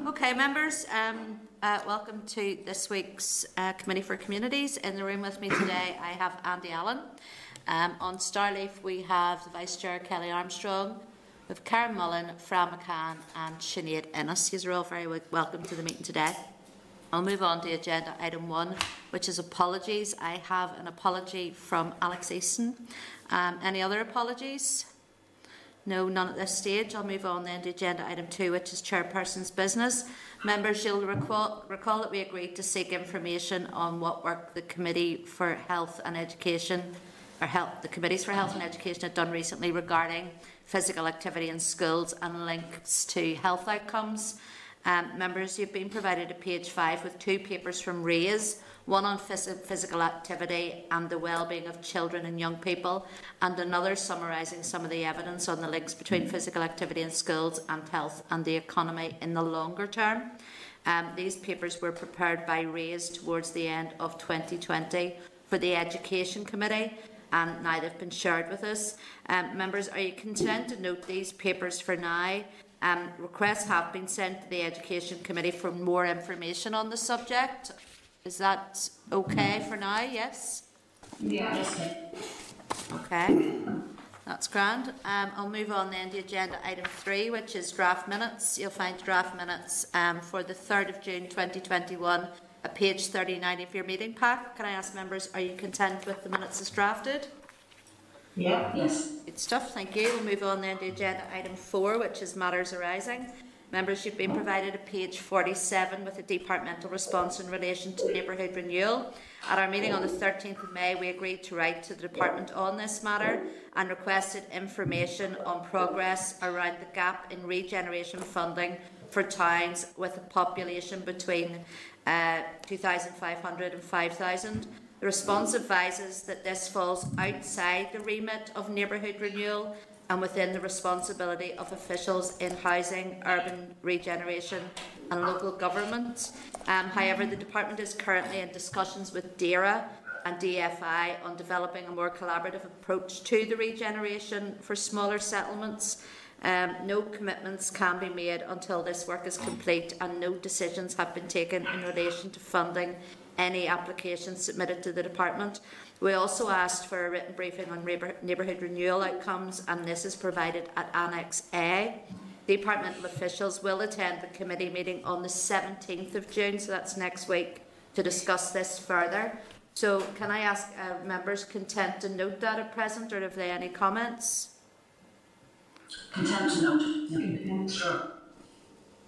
Okay, members, um, uh, welcome to this week's uh, Committee for Communities. In the room with me today, I have Andy Allen. Um, on Starleaf, we have the Vice Chair Kellie Armstrong, we have Karen Mullan, Fran McCann, and Sinead Ennis. You're all very welcome to the meeting today. I'll move on to agenda item one, which is apologies. I have an apology from Alex Easton. Um, any other apologies? No, none at this stage. I'll move on then to agenda item two, which is chairperson's business. Members, you'll recall, recall that we agreed to seek information on what work the Committee for Health and Education, or health, the Committees for Health and Education had done recently regarding physical activity in schools and links to health outcomes. Um, members, you've been provided a page five with two papers from RAISE one on phys physical activity and the well-being of children and young people, and another summarising some of the evidence on the links between physical activity in schools and health and the economy in the longer term. Um, these papers were prepared by RAISE towards the end of 2020 for the Education Committee and now they've been shared with us. Um, members, are you content to note these papers for now? Um, requests have been sent to the Education Committee for more information on the subject. Is that okay for now? Yes? Yes. Okay. That's grand. Um, I'll move on then to agenda item three, which is draft minutes. You'll find draft minutes um, for the 3rd of June 2021 at page 39 of your meeting pack. Can I ask members, are you content with the minutes as drafted? Yeah. Yes. Good stuff, thank you. We'll move on then to agenda item four, which is matters arising. Members, you've been provided a page 47 with a departmental response in relation to neighbourhood renewal. At our meeting on the 13th of May, we agreed to write to the department on this matter and requested information on progress around the gap in regeneration funding for towns with a population between uh, 2,500 and 5,000. The response advises that this falls outside the remit of neighbourhood renewal and within the responsibility of officials in housing, urban regeneration and local government. Um, however, the department is currently in discussions with DAERA and DFI on developing a more collaborative approach to the regeneration for smaller settlements. Um, no commitments can be made until this work is complete and no decisions have been taken in relation to funding any applications submitted to the department. We also asked for a written briefing on neighbourhood renewal outcomes, and this is provided at Annex A. The departmental officials will attend the committee meeting on the 17th of June, so that's next week, to discuss this further. So, can I ask uh, members content to note that at present, or have they any comments? Content to note. Sure.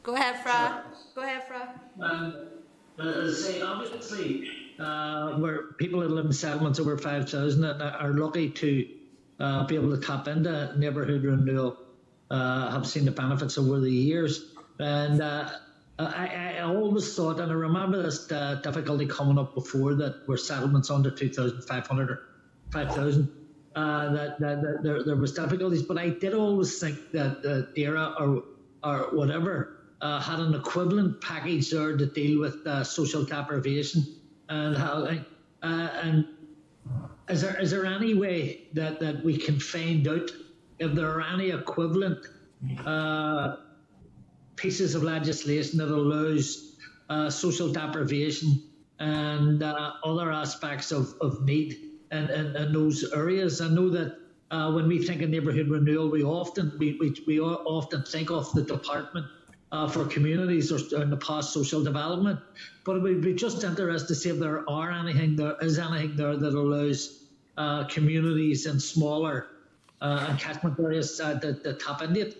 Go ahead, Fra. Sure. Go ahead, Fra. Um, uh, say, obviously, uh, where people that live in settlements over 5,000 are lucky to uh, be able to tap into neighbourhood renewal, uh, have seen the benefits over the years. And uh, I, I, always thought, and I remember this uh, difficulty coming up before that were settlements under 2,500 or 5,000. Uh, that, that, that there, there was difficulties, but I did always think that uh, DAERA or or whatever uh, had an equivalent package there to deal with uh, social deprivation and how uh, and is there is there any way that that we can find out if there are any equivalent uh, pieces of legislation that allows uh, social deprivation and uh, other aspects of, of need in, in, in those areas? I know that uh, when we think of neighbourhood renewal, we often we, we, we often think of the department uh, for communities or in the past social development. But it would be just interested to see if there are anything there is anything there that allows uh, communities in smaller uh, and catchment areas uh, that, that tap into it.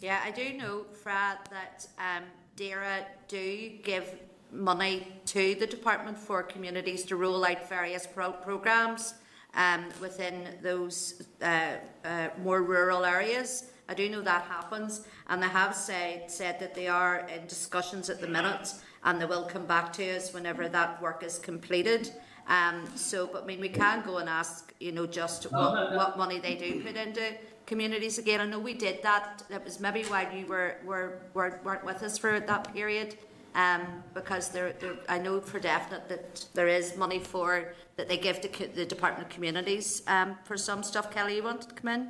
Yeah, I do know, Fred, that um, DAERA do give money to the Department for Communities to roll out various pro- programmes um, within those uh, uh, more rural areas. I do know that happens, and they have said said that they are in discussions at the minute, and they will come back to us whenever that work is completed. Um, so, but I mean, we can go and ask, you know, just what, what money they do put into communities again. I know we did that. That was maybe why you were, were, were weren't with us for that period. Um, because there, there, I know for definite that there is money for that they give to the Department of Communities um, for some stuff. Kelly, you wanted to come in?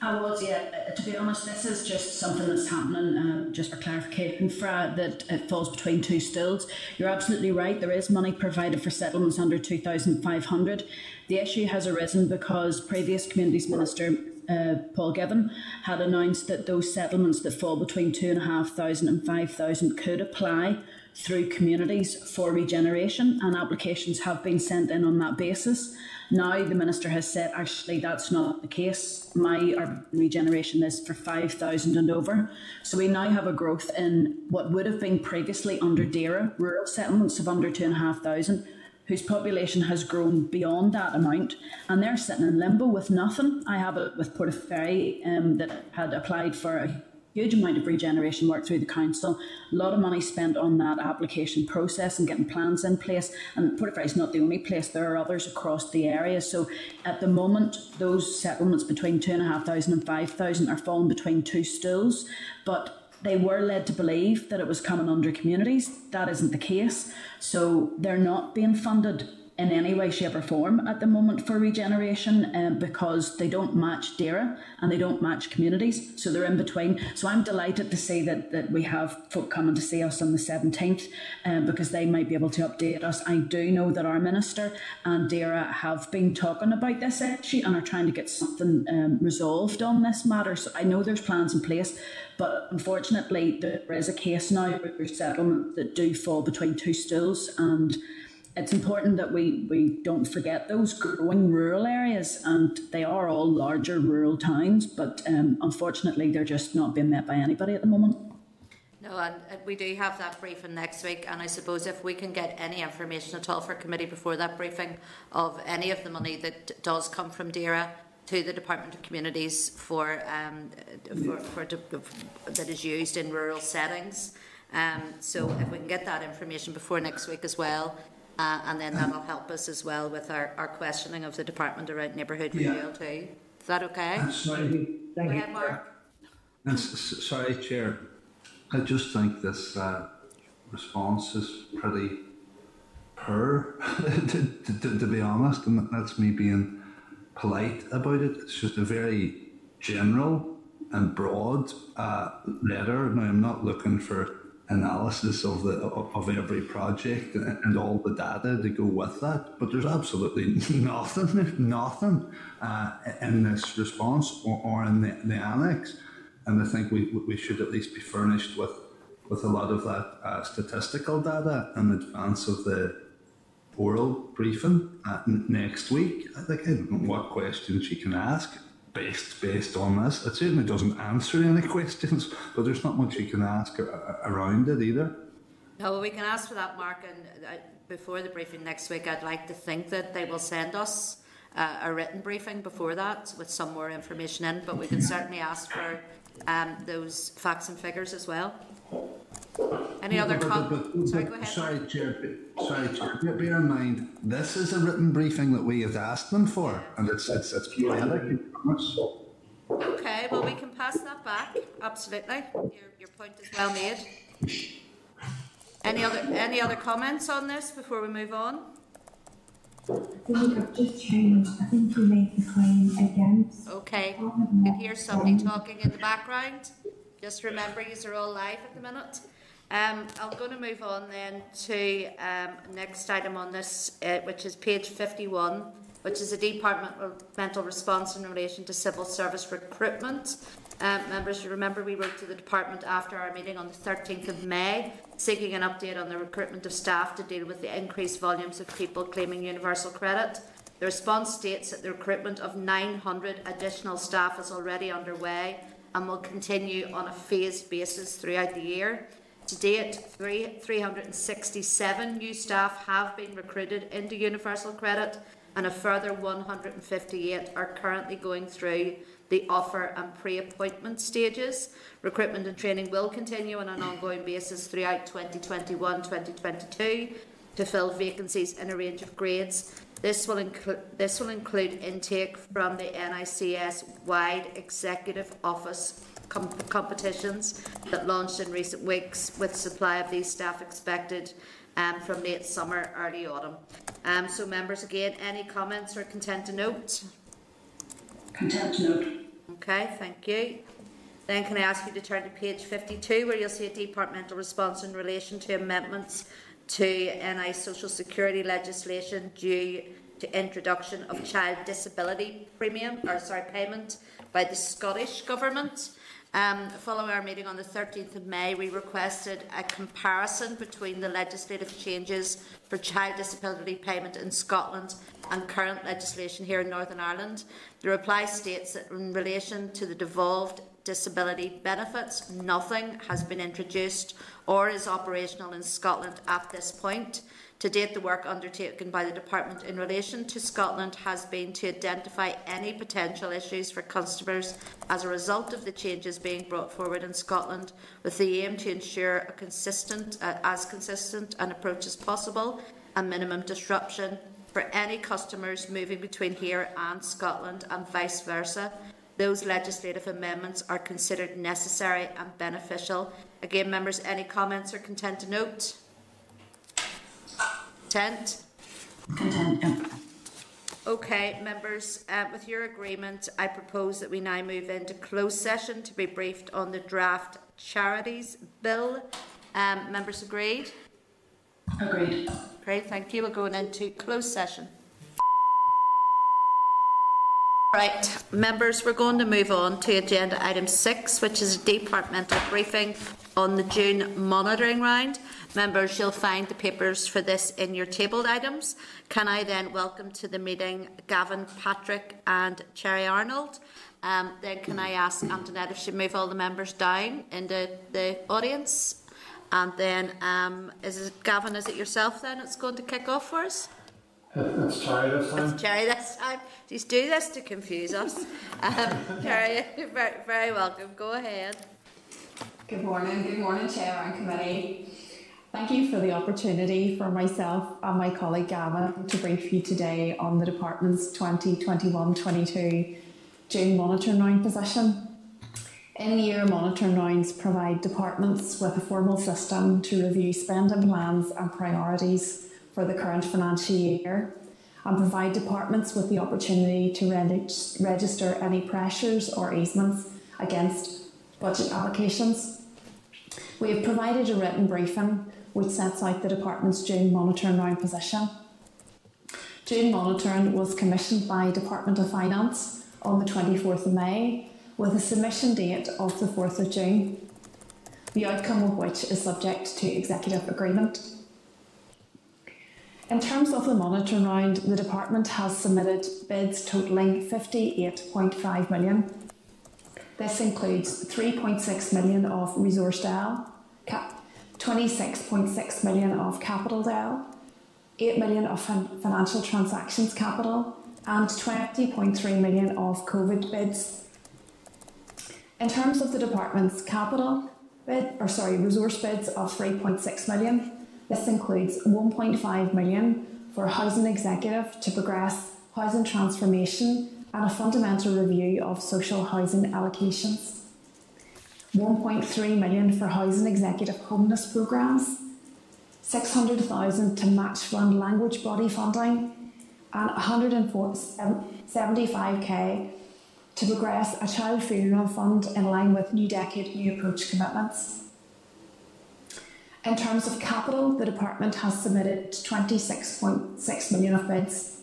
I was, yeah. Uh, to be honest, this is just something that's happening, uh, just for clarification, Fra, that it falls between two stools. You're absolutely right. There is money provided for settlements under 2,500. The issue has arisen because previous Communities Minister uh, Paul Givan had announced that those settlements that fall between 2,500 and 5,000 could apply through communities for regeneration, and applications have been sent in on that basis. Now the minister has said actually that's not the case. My urban regeneration is for 5,000 and over. So we now have a growth in what would have been previously under DAERA, rural settlements of under 2,500, whose population has grown beyond that amount, and they're sitting in limbo with nothing. I have it with Portaferry um, that had applied for a huge amount of regeneration work through the council, a lot of money spent on that application process and getting plans in place. And Portaferry is not the only place, there are others across the area. So at the moment, those settlements between 2,500 and 5,000 are falling between two stools. But they were led to believe that it was coming under communities. That isn't the case. So they're not being funded in any way, shape, or form at the moment for regeneration um, because they don't match DAERA and they don't match communities. So they're in between. So I'm delighted to see that, that we have folk coming to see us on the 17th um, because they might be able to update us. I do know that our minister and DAERA have been talking about this issue and are trying to get something um, resolved on this matter. So I know there's plans in place. But unfortunately, there is a case now there's settlement that do fall between two stools, and it's important that we, we don't forget those growing rural areas, and they are all larger rural towns, but um, unfortunately, they're just not being met by anybody at the moment. No, and we do have that briefing next week, and I suppose if we can get any information at all for committee before that briefing of any of the money that does come from DAERA to the Department of Communities for, um, for, for, that is used in rural settings. Um, so if we can get that information before next week as well, uh, and then that'll help us as well with our, our questioning of the department around neighbourhood yeah. renewal too. Is that okay? Uh, sorry, thank you. Mark. And sorry, Chair. I just think this uh, response is pretty poor, to, to, to, be honest, and that's me being polite about it. It's just a very general and broad uh, letter. Now, I'm not looking for analysis of the of every project and all the data to go with that. But there's absolutely nothing, nothing uh, in this response or, or in the, the, annex. And I think we, we should at least be furnished with, with a lot of that uh, statistical data in advance of the oral briefing uh, next week. I think I don't know what questions you can ask based based on this. It certainly doesn't answer any questions, but there's not much you can ask around it either. No, well, we can ask for that, Mark. And uh, before the briefing next week, I'd like to think that they will send us uh, a written briefing before that with some more information in. But we can certainly ask for um, those facts and figures as well. Any other comments? Sorry, go ahead. Sorry, Chair. Sorry, Chair. Bear in mind, this is a written briefing that we have asked them for, and it's it's it's poetic. Okay, well we can pass that back. Absolutely, your your point is well made. Any other any other comments on this before we move on? I think I've just changed. I think you made the claim against. Okay, you can hear somebody talking in the background. Just remember, these are all live at the minute. Um, I'm going to move on then to um, next item on this, uh, which is page 51, which is a departmental response in relation to civil service recruitment. Um, members, you remember we wrote to the department after our meeting on the 13th of May, seeking an update on the recruitment of staff to deal with the increased volumes of people claiming universal credit. The response states that the recruitment of 900 additional staff is already underway and will continue on a phased basis throughout the year. To date, three, 367 new staff have been recruited into Universal Credit, and a further 158 are currently going through the offer and pre appointment stages. Recruitment and training will continue on an ongoing basis throughout 2021 2022 to fill vacancies in a range of grades this will, inclu- this will include intake from the NICS wide executive office com- competitions that launched in recent weeks, with supply of these staff expected um, from late summer, early autumn. Um, so, members, again, any comments or content to note? Content to note. Okay, thank you. Then can I ask you to turn to page 52 where you'll see a departmental response in relation to amendments to NI social security legislation due to introduction of child disability premium or sorry payment by the Scottish government. Um, following our meeting on the 13th of May, we requested a comparison between the legislative changes for child disability payment in Scotland and current legislation here in Northern Ireland. The reply states that in relation to the devolved disability benefits, nothing has been introduced or is operational in Scotland at this point. To date, the work undertaken by the Department in relation to Scotland has been to identify any potential issues for customers as a result of the changes being brought forward in Scotland, with the aim to ensure a consistent, uh, as consistent an approach as possible and minimum disruption for any customers moving between here and Scotland and vice versa. Those legislative amendments are considered necessary and beneficial. Again, members, any comments or content to note? Content? Content. Okay, members, uh, with your agreement, I propose that we now move into closed session to be briefed on the draft charities bill. Um, members agreed? Agreed. Great, thank you. We're going into closed session. Right, members, we're going to move on to agenda item six, which is a departmental briefing on the June monitoring round. Members, you'll find the papers for this in your tabled items. Can I then welcome to the meeting Gavin, Patrick, and Cherry Arnold? Um, then can I ask Antoinette if she move all the members down into the audience? And then, um, is it Gavin? Is it yourself then? that's going to kick off for us. It's Terry this time. It's Jerry this time. Just do this to confuse us. Um, Jerry, very, very welcome. Go ahead. Good morning, good morning, Chair and Committee. Thank you for the opportunity for myself and my colleague Gavin to brief you today on the Department's 2021-22 June monitoring round position. In year monitoring rounds provide departments with a formal system to review spending plans and priorities for the current financial year and provide departments with the opportunity to register any pressures or easements against budget allocations. We have provided a written briefing which sets out the department's June monitoring round position. June monitoring was commissioned by Department of Finance on the 24th of May with a submission date of the 4th of June, the outcome of which is subject to executive agreement. In terms of the monitoring round, the department has submitted bids totalling 58.5 million. This includes 3.6 million of resource DEL, 26.6 million of capital DEL, 8 million of financial transactions capital, and 20.3 million of COVID bids. In terms of the department's capital bid, or sorry, resource bids of 3.6 million, this includes 1.5 million for housing executive to progress housing transformation and a fundamental review of social housing allocations. 1.3 million for housing executive homeless programs, 600,000 to match fund language body funding, and 175k to progress a child funeral fund in line with New Decade New Approach commitments. In terms of capital, the department has submitted 26.6 million of bids.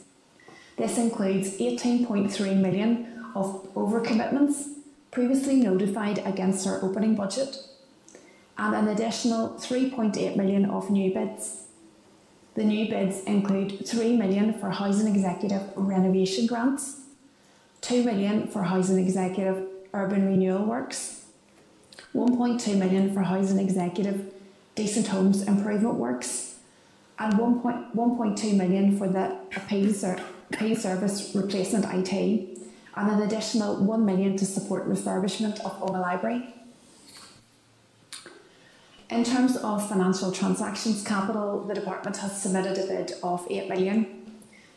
This includes 18.3 million of overcommitments previously notified against our opening budget and an additional 3.8 million of new bids. The new bids include 3 million for housing executive renovation grants, 2 million for housing executive urban renewal works, 1.2 million for housing executive decent homes improvement works, and 1.2 million for the pay, ser- service replacement IT, and an additional 1 million to support refurbishment of Omagh Library. In terms of financial transactions capital, the department has submitted a bid of 8 million.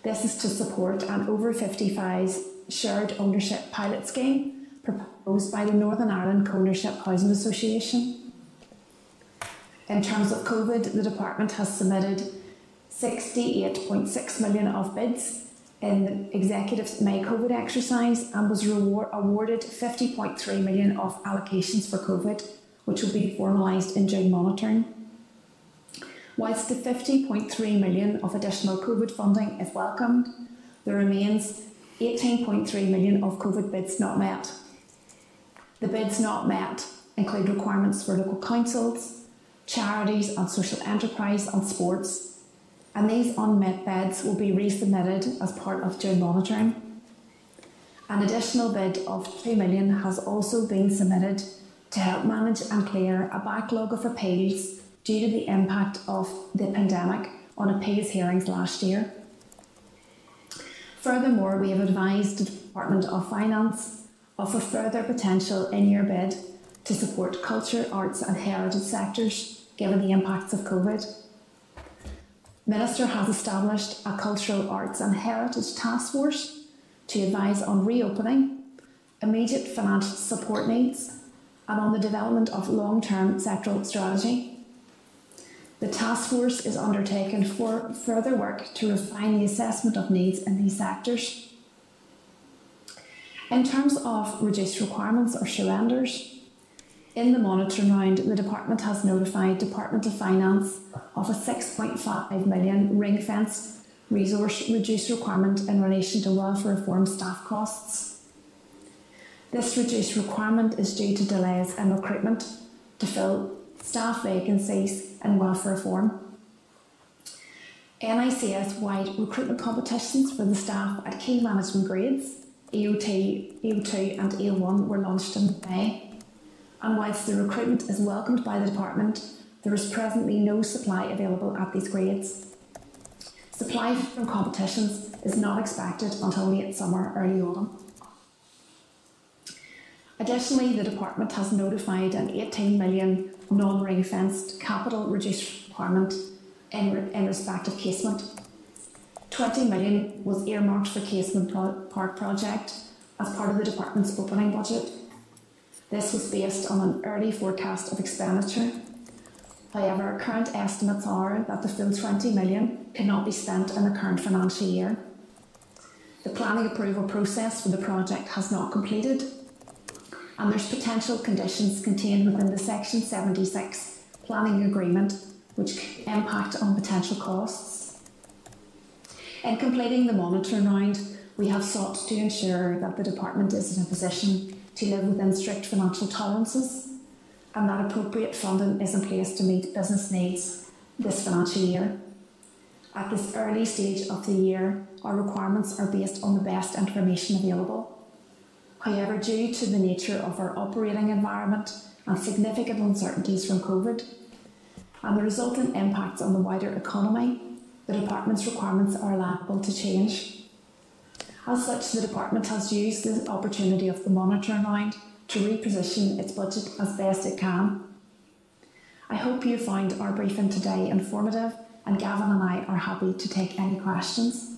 This is to support an over 55s shared ownership pilot scheme proposed by the Northern Ireland Co-ownership Housing Association. In terms of COVID, the department has submitted 68.6 million of bids. in the executive's May COVID exercise and was reward, awarded 50.3 million of allocations for COVID, which will be formalised in June monitoring. Whilst the 50.3 million of additional COVID funding is welcomed, there remains 18.3 million of COVID bids not met. The bids not met include requirements for local councils, charities and social enterprise and sports, and these unmet bids will be resubmitted as part of June monitoring. An additional bid of 2 million has also been submitted to help manage and clear a backlog of appeals due to the impact of the pandemic on appeals hearings last year. Furthermore, we have advised the Department of Finance of a further potential in year bid to support culture, arts, and heritage sectors given the impacts of COVID. Minister has established a cultural arts and heritage task force to advise on reopening, immediate financial support needs, and on the development of long term sectoral strategy. The task force is undertaken for further work to refine the assessment of needs in these sectors. In terms of reduced requirements or surrenders, in the monitoring round, the department has notified Department of Finance of a 6.5 million ring fence resource reduced requirement in relation to welfare reform staff costs. This reduced requirement is due to delays in recruitment to fill staff vacancies in welfare reform. NICS wide recruitment competitions for the staff at key management grades, EOT, EO2 and EO1 were launched in May. And whilst the recruitment is welcomed by the department, there is presently no supply available at these grades. Supply from competitions is not expected until late summer, early autumn. Additionally, the department has notified an 18 million non-ring fenced capital reduced requirement in, in respect of Casement. 20 million was earmarked for Casement pro- park project as part of the department's opening budget. This was based on an early forecast of expenditure. However, current estimates are that the full 20 million cannot be spent in the current financial year. The planning approval process for the project has not completed and there's potential conditions contained within the Section 76 planning agreement which impact on potential costs. In completing the monitoring round, we have sought to ensure that the department is in a position to live within strict financial tolerances and that appropriate funding is in place to meet business needs this financial year. At this early stage of the year, our requirements are based on the best information available However, due to the nature of our operating environment and significant uncertainties from COVID, and the resultant impacts on the wider economy, the Department's requirements are liable to change. As such, the Department has used the opportunity of the monitoring round to reposition its budget as best it can. I hope you found our briefing today informative, and Gavin and I are happy to take any questions.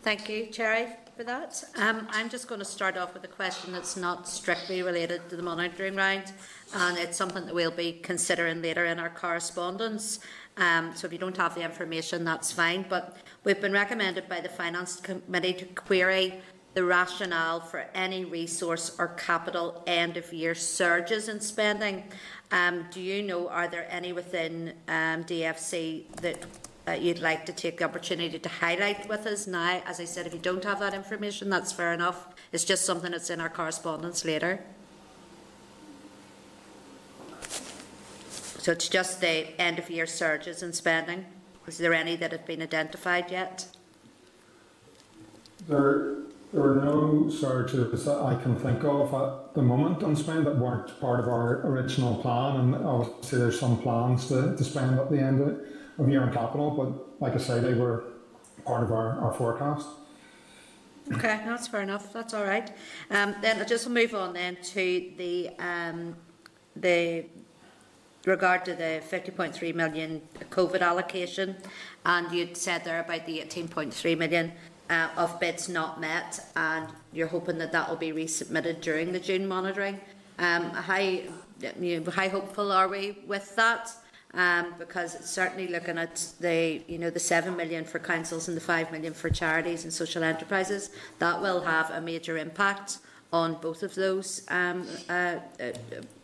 Thank you, Cherry for that. Um, I'm just going to start off with a question that's not strictly related to the monitoring round, and it's something that we'll be considering later in our correspondence. Um, so if you don't have the information, that's fine. But we've been recommended by the Finance Committee to query the rationale for any resource or capital end of year surges in spending. Um, do you know, are there any within um, DFC that uh, you'd like to take the opportunity to highlight with us now. As I said, if you don't have that information, that's fair enough. It's just something that's in our correspondence later. So it's just the end of year surges in spending. Is there any that have been identified yet? There, there are no surges that I can think of at the moment on spend that weren't part of our original plan, and obviously there's some plans to, to spend at the end of of year on capital, but like I say, they were part of our, our forecast. Okay, that's fair enough. That's all right. Um, then I'll just move on then to the um, the regard to the 50.3 million COVID allocation, and you'd said there about the 18.3 million uh, of bids not met, and you're hoping that that will be resubmitted during the June monitoring. Um, how, how hopeful are we with that? um, because certainly looking at the you know the seven million for councils and the five million for charities and social enterprises that will have a major impact on both of those um, uh, uh,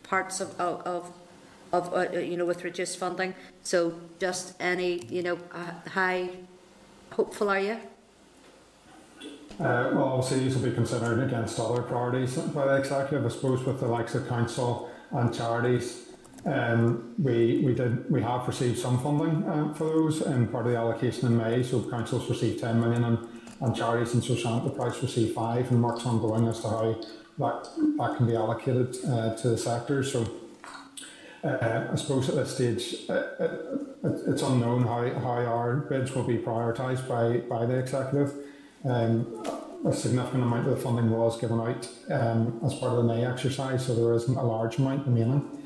parts of of, of uh, you know with reduced funding. So just any you know uh, high hopeful are you? Uh, well, obviously, these will be considered against other priorities by the executive. I suppose with the likes of council and charities, um, we we did we have received some funding um, for those and part of the allocation in May. So councils received 10 million and, and charities and social enterprise received five, and work's ongoing as to how that that can be allocated uh, to the sector. So. Uh, I suppose at this stage, uh, it, it's unknown how, how our bids will be prioritised by, by the executive. Um, a significant amount of the funding was given out um, as part of the May exercise, so there isn't a large amount remaining.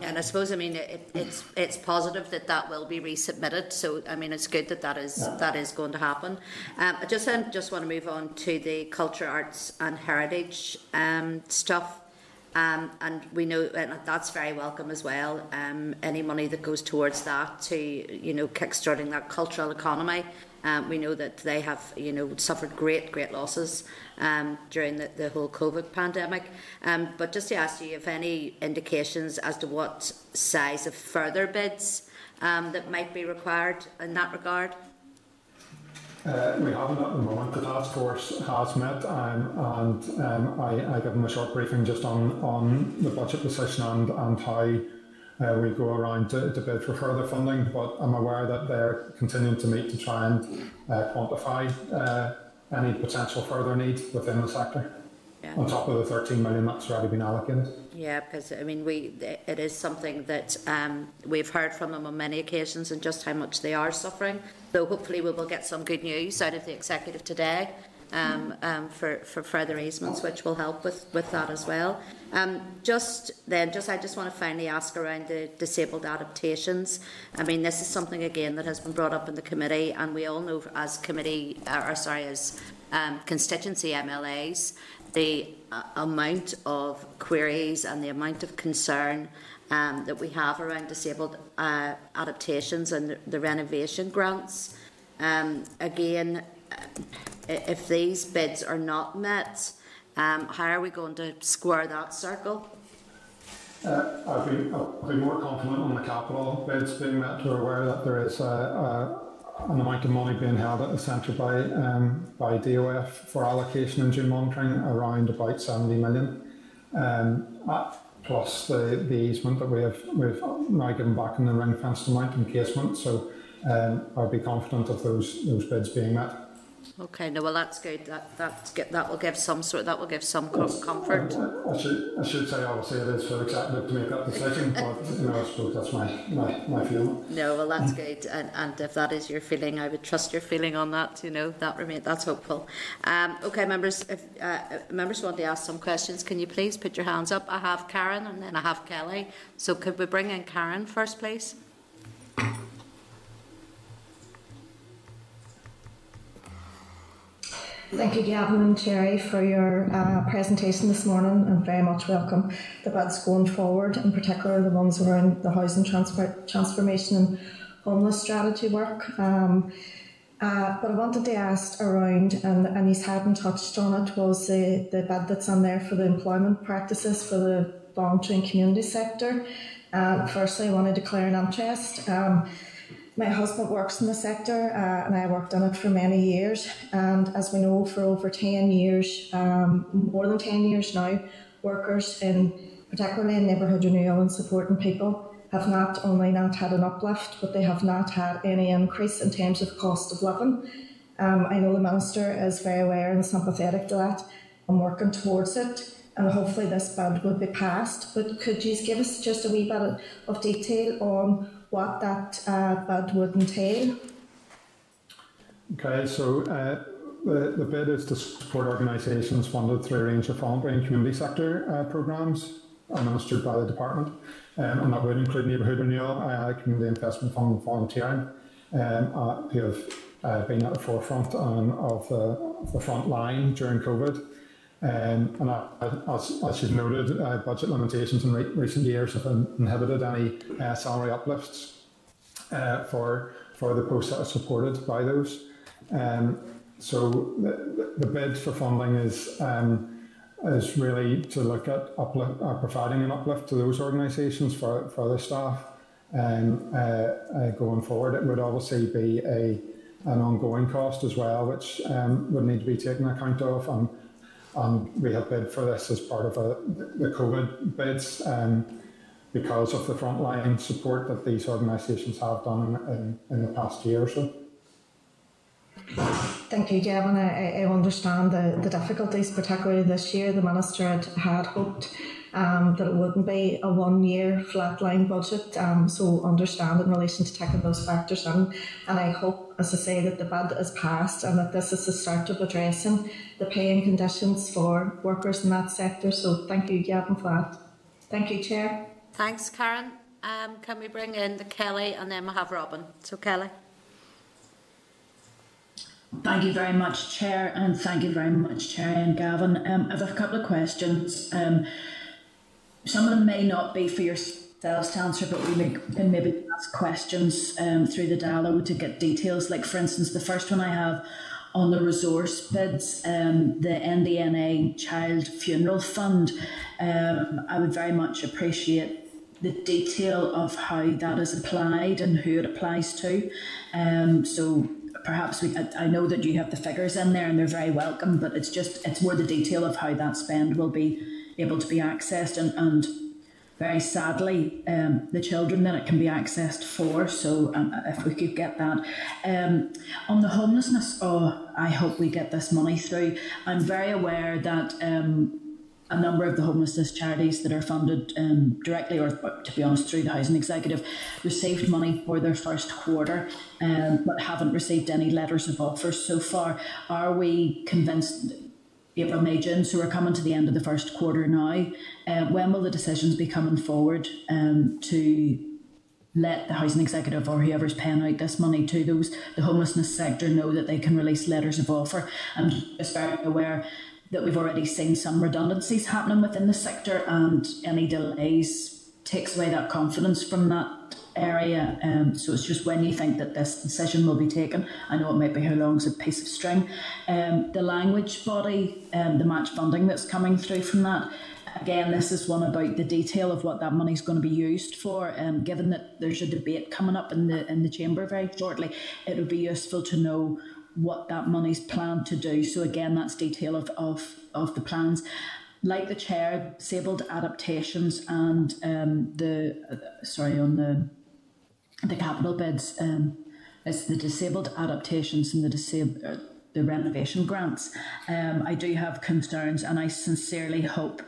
And I suppose I mean it, it's it's positive that that will be resubmitted. So I mean it's good that that is yeah. that is going to happen. Um, I just um, just want to move on to the culture, arts, and heritage um, stuff. Um, and we know and that's very welcome as well. Um, any money that goes towards that to you know kickstarting that cultural economy um, we know that they have, you know, suffered great, great losses um, during the, the whole COVID pandemic. Um, but just to ask you if any indications as to what size of further bids um, that might be required in that regard. Uh, we haven't at the moment. The task force has met, um, and um, I, I gave them a short briefing just on, on the budget position and, and how uh, we go around to, to, bid for further funding, but I'm aware that they're continuing to meet to try and uh, quantify uh, any potential further need within the sector. Yeah. On top of the 13 million that's already been allocated. Yeah, because I mean, we it is something that um, we've heard from them on many occasions, and just how much they are suffering. So hopefully, we will get some good news out of the executive today um, um, for, for further easements, which will help with, with that as well. Um, just then, just I just want to finally ask around the disabled adaptations. I mean, this is something again that has been brought up in the committee, and we all know as committee, uh, or sorry, as um, constituency MLAs, the uh, amount of queries and the amount of concern um, that we have around disabled uh, adaptations and the, the renovation grants. Um, again, if these bids are not met, um, how are we going to square that circle? Uh, been, I've been more confident on the capital bids being met. We're aware that there is a, a, an amount of money being held at the centre by um, by DOF for allocation and due monitoring around about 70 million. Um, plus the, the easement that we have we've now given back in the ring fenced amount in Casement. So um, I'd be confident of those those bids being met. Okay, no, well that's good. That that that will give some sort. That will give some com- comfort. I should I should say obviously it is for executive to make that decision, but you know I suppose that's my my, my feeling. No, well that's good, and and if that is your feeling, I would trust your feeling on that. You know that remain that's hopeful. Um, okay, members, if uh, members want to ask some questions, can you please put your hands up? I have Karen, and then I have Kelly. So could we bring in Karen first, please? Thank you, Gavin and Cherry, for your uh, presentation this morning and very much welcome the bids going forward, in particular the ones around the housing transfer- transformation and homeless strategy work. Um, uh, but I wanted to ask around, and, and he's hadn't touched on it, was the, the bid that's on there for the employment practices for the voluntary and community sector. Uh, firstly, I want to declare an interest. Um, my husband works in the sector uh, and I worked in it for many years. And as we know, for over 10 years, um, more than 10 years now, workers in particularly in neighbourhood renewal and supporting people have not only not had an uplift, but they have not had any increase in terms of cost of living. Um, I know the Minister is very aware and sympathetic to that and working towards it. And hopefully this bill will be passed. But could you give us just a wee bit of detail on what that uh, bid would entail. Okay, so uh, the, the bid is to support organisations funded through a range of voluntary and community sector uh, programmes administered by the department, um, and that would include neighbourhood renewal, uh, community investment fund, and volunteering, um, uh, who have uh, been at the forefront um, of, the, of the front line during COVID. Um, and as, as you've noted, uh, budget limitations in re- recent years have inhibited any uh, salary uplifts uh, for for the posts that are supported by those. Um, so the, the bid for funding is um, is really to look at uh, providing an uplift to those organisations for, for their staff. Um, uh, uh, going forward, it would obviously be a an ongoing cost as well, which um, would need to be taken account of. And, and we have bid for this as part of a, the COVID bids um, because of the frontline support that these organisations have done in, in, the past year or so. Thank you, Gavin. I, I understand the, the difficulties, particularly this year. The Minister had, had hoped um, that it wouldn't be a one year flatline budget. Um, so, understand in relation to taking those factors in. And I hope, as I say, that the bud is passed and that this is the start of addressing the pay and conditions for workers in that sector. So, thank you, Gavin, for that. Thank you, Chair. Thanks, Karen. Um, can we bring in the Kelly and then we'll have Robin? So, Kelly. Thank you very much, Chair, and thank you very much, Chair and Gavin. Um, I have a couple of questions. Um, some of them may not be for yourselves to answer, but we can maybe ask questions um, through the dialogue to get details. Like, for instance, the first one I have on the resource bids, um, the NDNA Child Funeral Fund. Um, I would very much appreciate the detail of how that is applied and who it applies to. Um, so perhaps we, I, I know that you have the figures in there and they're very welcome, but it's just it's more the detail of how that spend will be able to be accessed and, and very sadly um, the children that it can be accessed for. So um, if we could get that um, on the homelessness, oh, I hope we get this money through. I'm very aware that um, a number of the homelessness charities that are funded um, directly or, to be honest, through the Housing Executive received money for their first quarter um, but haven't received any letters of offers so far. Are we convinced? April, May, June, so we're coming to the end of the first quarter now. Uh, when will the decisions be coming forward um, to let the housing executive or whoever's paying out this money to those the homelessness sector know that they can release letters of offer? I'm just very aware that we've already seen some redundancies happening within the sector, and any delays takes away that confidence from that area. Um, so it's just when you think that this decision will be taken. I know it might be how long is a piece of string. Um, the language body, um, the match funding that's coming through from that. Again, this is one about the detail of what that money is going to be used for. Um, given that there's a debate coming up in the in the chamber very shortly, it would be useful to know what that money's planned to do. So again, that's detail of, of, of the plans. Like the chair, disabled adaptations and um, the uh, sorry on the the capital bids. Um, it's the disabled adaptations and the disabled uh, the renovation grants. Um, I do have concerns, and I sincerely hope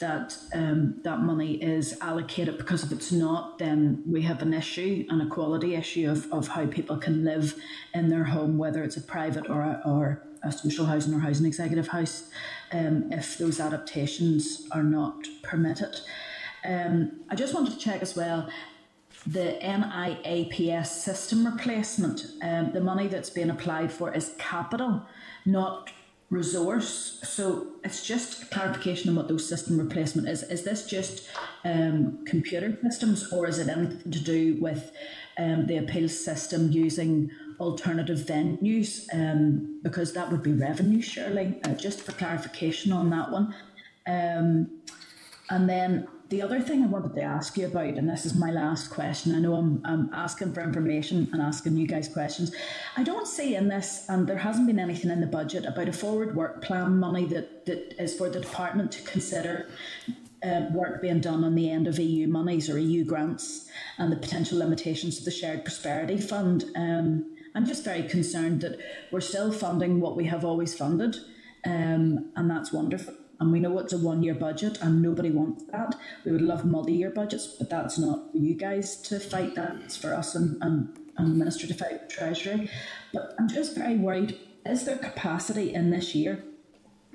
that um, that money is allocated because if it's not, then we have an issue, an equality issue of, of how people can live in their home, whether it's a private or a, or a social housing or housing executive house, um, if those adaptations are not permitted. Um, I just wanted to check as well the NIAPS system replacement. Um, the money that's being applied for is capital, not resource. So it's just clarification on what those system replacement is. Is this just um, computer systems or is it anything to do with um, the appeals system using alternative venues? Um, because that would be revenue, surely. Uh, just for clarification on that one. Um, and then the other thing I wanted to ask you about, and this is my last question, I know I'm, I'm asking for information and asking you guys questions. I don't see in this, and there hasn't been anything in the budget about a forward work plan money that, that is for the department to consider uh, work being done on the end of EU monies or EU grants and the potential limitations of the Shared Prosperity Fund. Um, I'm just very concerned that we're still funding what we have always funded, um, and that's wonderful. And we know it's a one year budget and nobody wants that. We would love multi year budgets, but that's not for you guys to fight. That's for us and, and, and the Minister to fight Treasury. But I'm just very worried is there capacity in this year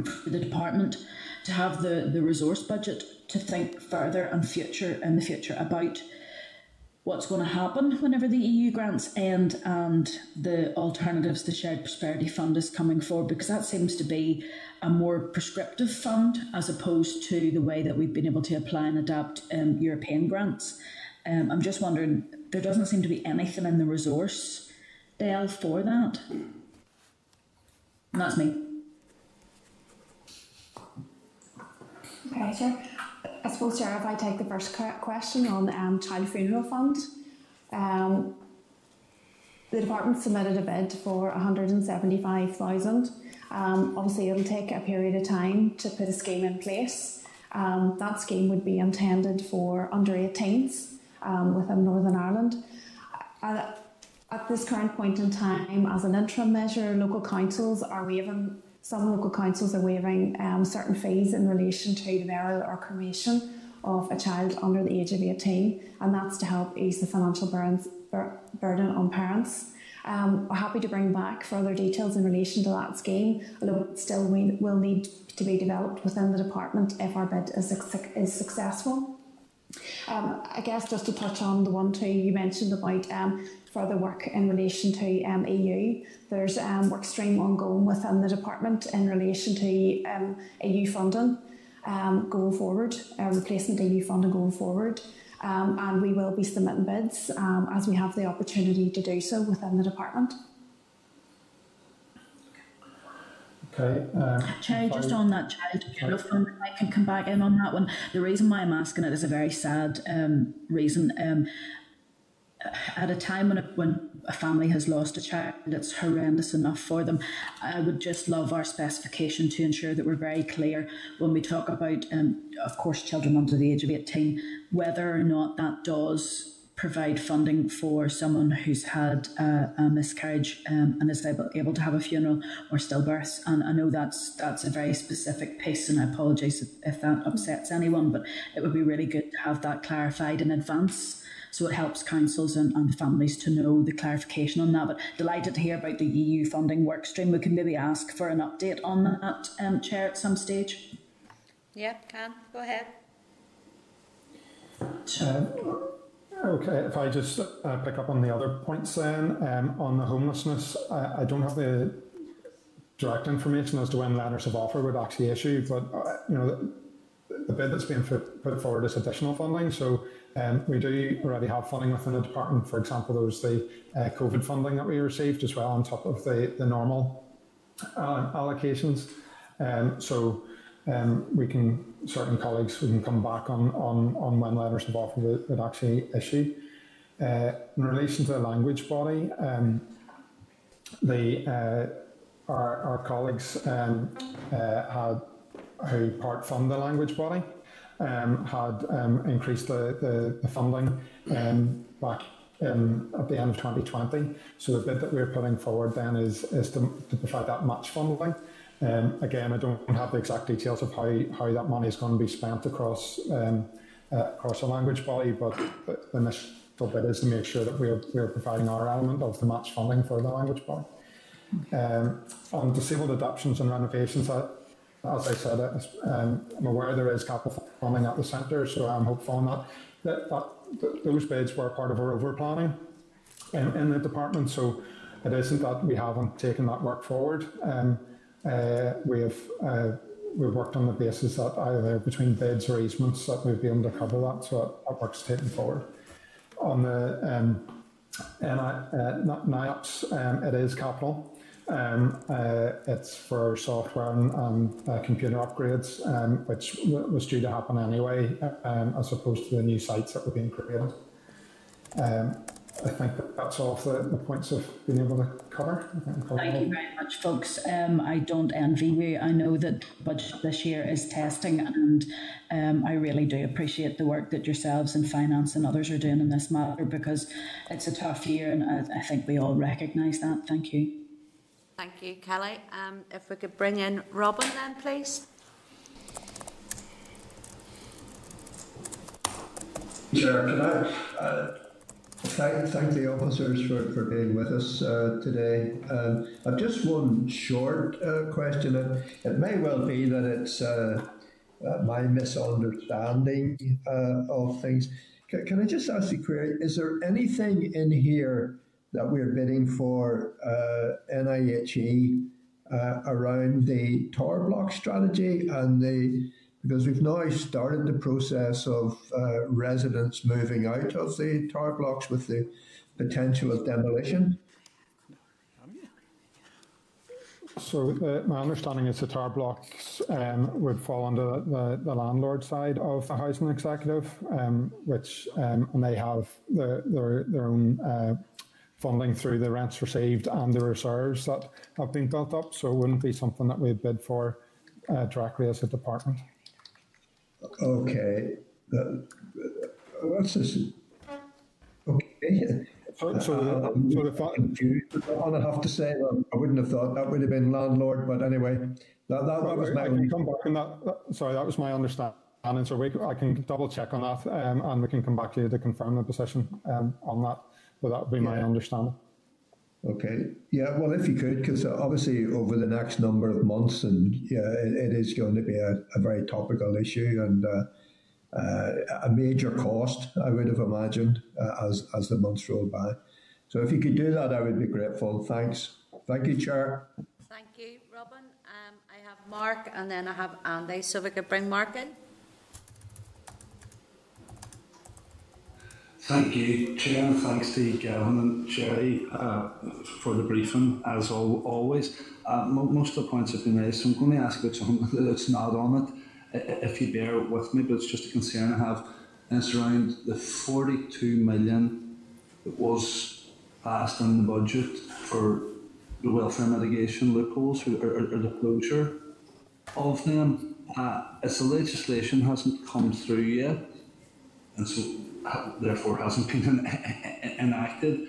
for the department to have the, the resource budget to think further and future in the future about what's going to happen whenever the EU grants end and the alternatives to shared prosperity fund is coming forward because that seems to be a more prescriptive fund as opposed to the way that we've been able to apply and adapt um, European grants. Um, I'm just wondering, there doesn't seem to be anything in the resource, DEL, for that. And that's me. Okay, sure. I suppose, Chair, if I take the first question on um, child funeral fund, um, the department submitted a bid for 175,000. Um, obviously, it'll take a period of time to put a scheme in place. Um, that scheme would be intended for under 18s um, within Northern Ireland. Uh, at this current point in time, as an interim measure, local councils are waiving some local councils are waiving um, certain fees in relation to the burial or cremation of a child under the age of 18, and that's to help ease the financial bur- burden on parents. Um, we're happy to bring back further details in relation to that scheme, although it still will need to be developed within the department if our bid is, is successful. Um, I guess just to touch on the one too you mentioned about um, further work in relation to um, EU. There's um, work stream ongoing within the department in relation to um, EU funding um, going forward, uh, replacement EU funding going forward. Um, and we will be submitting bids um, as we have the opportunity to do so within the department. Okay. Um, Cherry, just on that child funeral fund, I can come back in on that one. The reason why I'm asking it is a very sad um, reason. Um, at a time when, when a family has lost a child, it's horrendous enough for them. I would just love our specification to ensure that we're very clear when we talk about, um, of course, children under the age of 18, whether or not that does provide funding for someone who's had a, a miscarriage um, and is able, able to have a funeral or stillbirths. And I know that's that's a very specific piece, and I apologise if, if that upsets anyone, but it would be really good to have that clarified in advance so it helps councils and, and families to know the clarification on that. But delighted to hear about the EU funding work stream. We can maybe ask for an update on that, um, Chair, at some stage. Yeah, can. Go ahead. Uh, okay, if I just uh, pick up on the other points then, um, on the homelessness, I, I, don't have the direct information as to when letters of offer would actually issue, but uh, you know, the, the bid that's being put, put forward is additional funding, so um, we do already have funding within the department. For example, there was the uh, COVID funding that we received as well on top of the, the normal uh, allocations. Um, so um, we can, certain colleagues, we can come back on, on, on when letters of offer would, would actually issue. Uh, in relation to the language body, um, the, uh, our, our colleagues um, uh, had who part fund the language body um, had um, increased the, the, the funding um, back in, at the end of 2020. So the bid that we're putting forward then is, is to, to provide that match funding. Um, again, I don't have the exact details of how, how that money is going to be spent across um, uh, across the language body, but the, the initial bit is to make sure that we're, we're providing our element of the match funding for the language body. Um, on disabled adoptions and renovations, I, as I said, um, I'm aware there is capital funding at the centre, so I'm hopeful that. That, that, those bids were part of our over planning in, in the department, so it isn't that we haven't taken that work forward. Um, uh, we have uh, we've worked on the basis that either between bids or easements that we've been able to cover that, so that, that work's taken forward. On the um, NI, uh, NIOPS, um, it is capital. Um, uh, it's for software and, and uh, computer upgrades, um, which was due to happen anyway, um, as opposed to the new sites that were being created. Um, I think that that's all the, the points of being able to cover. Thank you very much, folks. Um, I don't envy you. I know that budget this year is testing, and um, I really do appreciate the work that yourselves and finance and others are doing in this matter because it's a tough year, and I, I think we all recognise that. Thank you. Thank you, Kellie. Um, if we could bring in Robin then, please. Chair, can I uh, thank, thank the officers for, for being with us uh, today. Um, I've just one short uh, question. It, it may well be that it's uh, uh, my misunderstanding uh, of things. can, can I just ask you, query? Is there anything in here that we're bidding for uh, NIHE uh, around the tower block strategy and the because we've now started the process of uh, residents moving out of the tower blocks with the potential of demolition. So uh, my understanding is the tower blocks um, would fall under the, the landlord side of the housing executive, um, which um, and they have the, their their own uh, funding through the rents received and the reserves that have been built up. So it wouldn't be something that we'd bid for uh, directly as a department. Okay, uh, what's this? Okay. So, so, the, Um, so the confused. And I have to say that I wouldn't have thought that would have been landlord, but anyway, that, that, that was my I can come back on that. that- Sorry, that was my understanding. So we, I can double check on that, um, and we can come back to you to confirm the position um, on that. But that would be my understanding. Okay, yeah, well, if you could, because obviously over the next number of months, and yeah, it, it is going to be a, a very topical issue and uh, uh, a major cost, I would have imagined, uh, as, as the months roll by. So if you could do that, I would be grateful. Thanks. Thank you, Chair. Thank you, Robin. Um, I have Mark and then I have Andy, so we could bring Mark in. Thank you, Chair, and thanks to Gavin and Sherry uh, for the briefing, as al- always. Uh, mo- most of the points have been raised, so I'm going to ask about something that's not on it, if you bear with me, but it's just a concern I have. And it's around the 42 million that was passed in the budget for the welfare mitigation loopholes or, or, or the closure of them. Uh, as the legislation hasn't come through yet, and so therefore hasn't been en- enacted.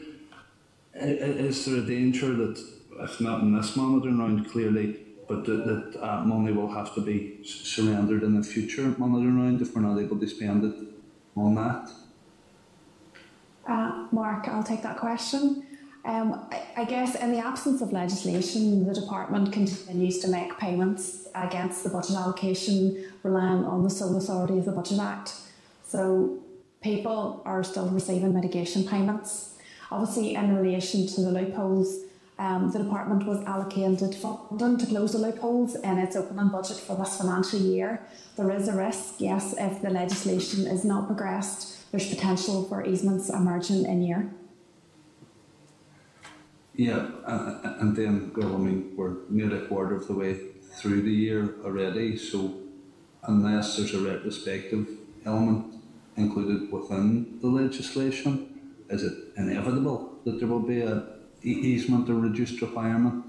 Is there a danger that, if not in this monitoring round clearly, but that, that uh, money will have to be surrendered in a future monitoring round if we're not able to spend it on that? Uh, Mark, I'll take that question. Um, I, I guess in the absence of legislation, the department continues to make payments against the budget allocation, relying on the sole authority of the Budget Act. So people are still receiving mitigation payments. Obviously, in relation to the loopholes, um, the department was allocated funding to close the loopholes in its opening budget for this financial year. There is a risk, yes, if the legislation is not progressed, there's potential for easements emerging in year. Yeah, and, then, well, I mean, we're nearly a quarter of the way through the year already, so unless there's a retrospective element included within the legislation, is it inevitable that there will be a easement or reduced requirement?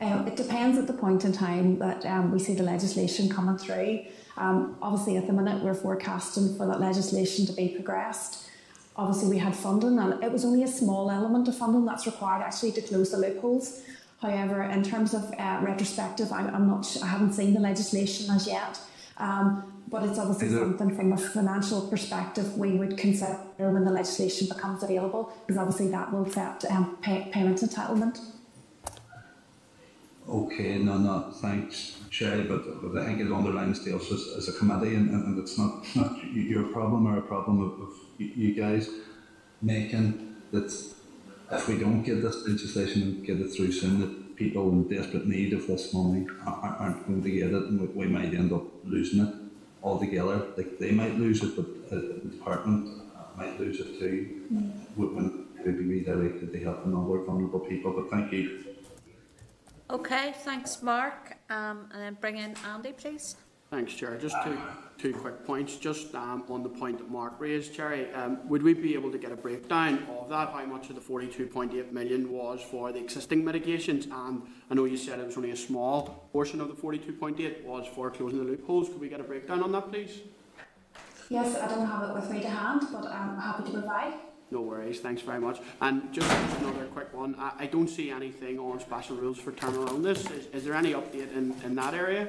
Um, it depends at the point in time that um, we see the legislation coming through. Um, obviously, at the minute, we're forecasting for that legislation to be progressed. Obviously, we had funding, and it was only a small element of funding that's required actually to close the loopholes. However, in terms of uh, retrospective, I'm, I'm not. I haven't seen the legislation as yet. Um, but it's obviously it- something from a financial perspective we would consider when the legislation becomes available, because obviously that will affect um, pay, payment entitlement. Okay, no, no, thanks, Sherry, but, but I think it underlines the us as, as a committee, and, and, it's not, not your problem or a problem of, of you guys making that if we don't get this legislation and get it through soon, that people in desperate need of this money aren't going to get it, and we, we might end up losing it altogether. Like they might lose it, but uh, the department might lose it too when- when it would be redirected to help another vulnerable people. But thank you. Okay, thanks, Mark. Um, and then bring in Andy, please. Thanks, Chair. Just two, two quick points. Just um, on the point that Mark raised, Jerry, um, would we be able to get a breakdown of that? How much of the 42.8 million was for the existing mitigations? And I know you said it was only a small portion of the 42.8 was for closing the loopholes. Could we get a breakdown on that, please? Yes, I don't have it with me to hand, but I'm happy to provide. No worries. Thanks very much. And just another quick one. I, I don't see anything on special rules for terminal illness. Is, is there any update in, in that area?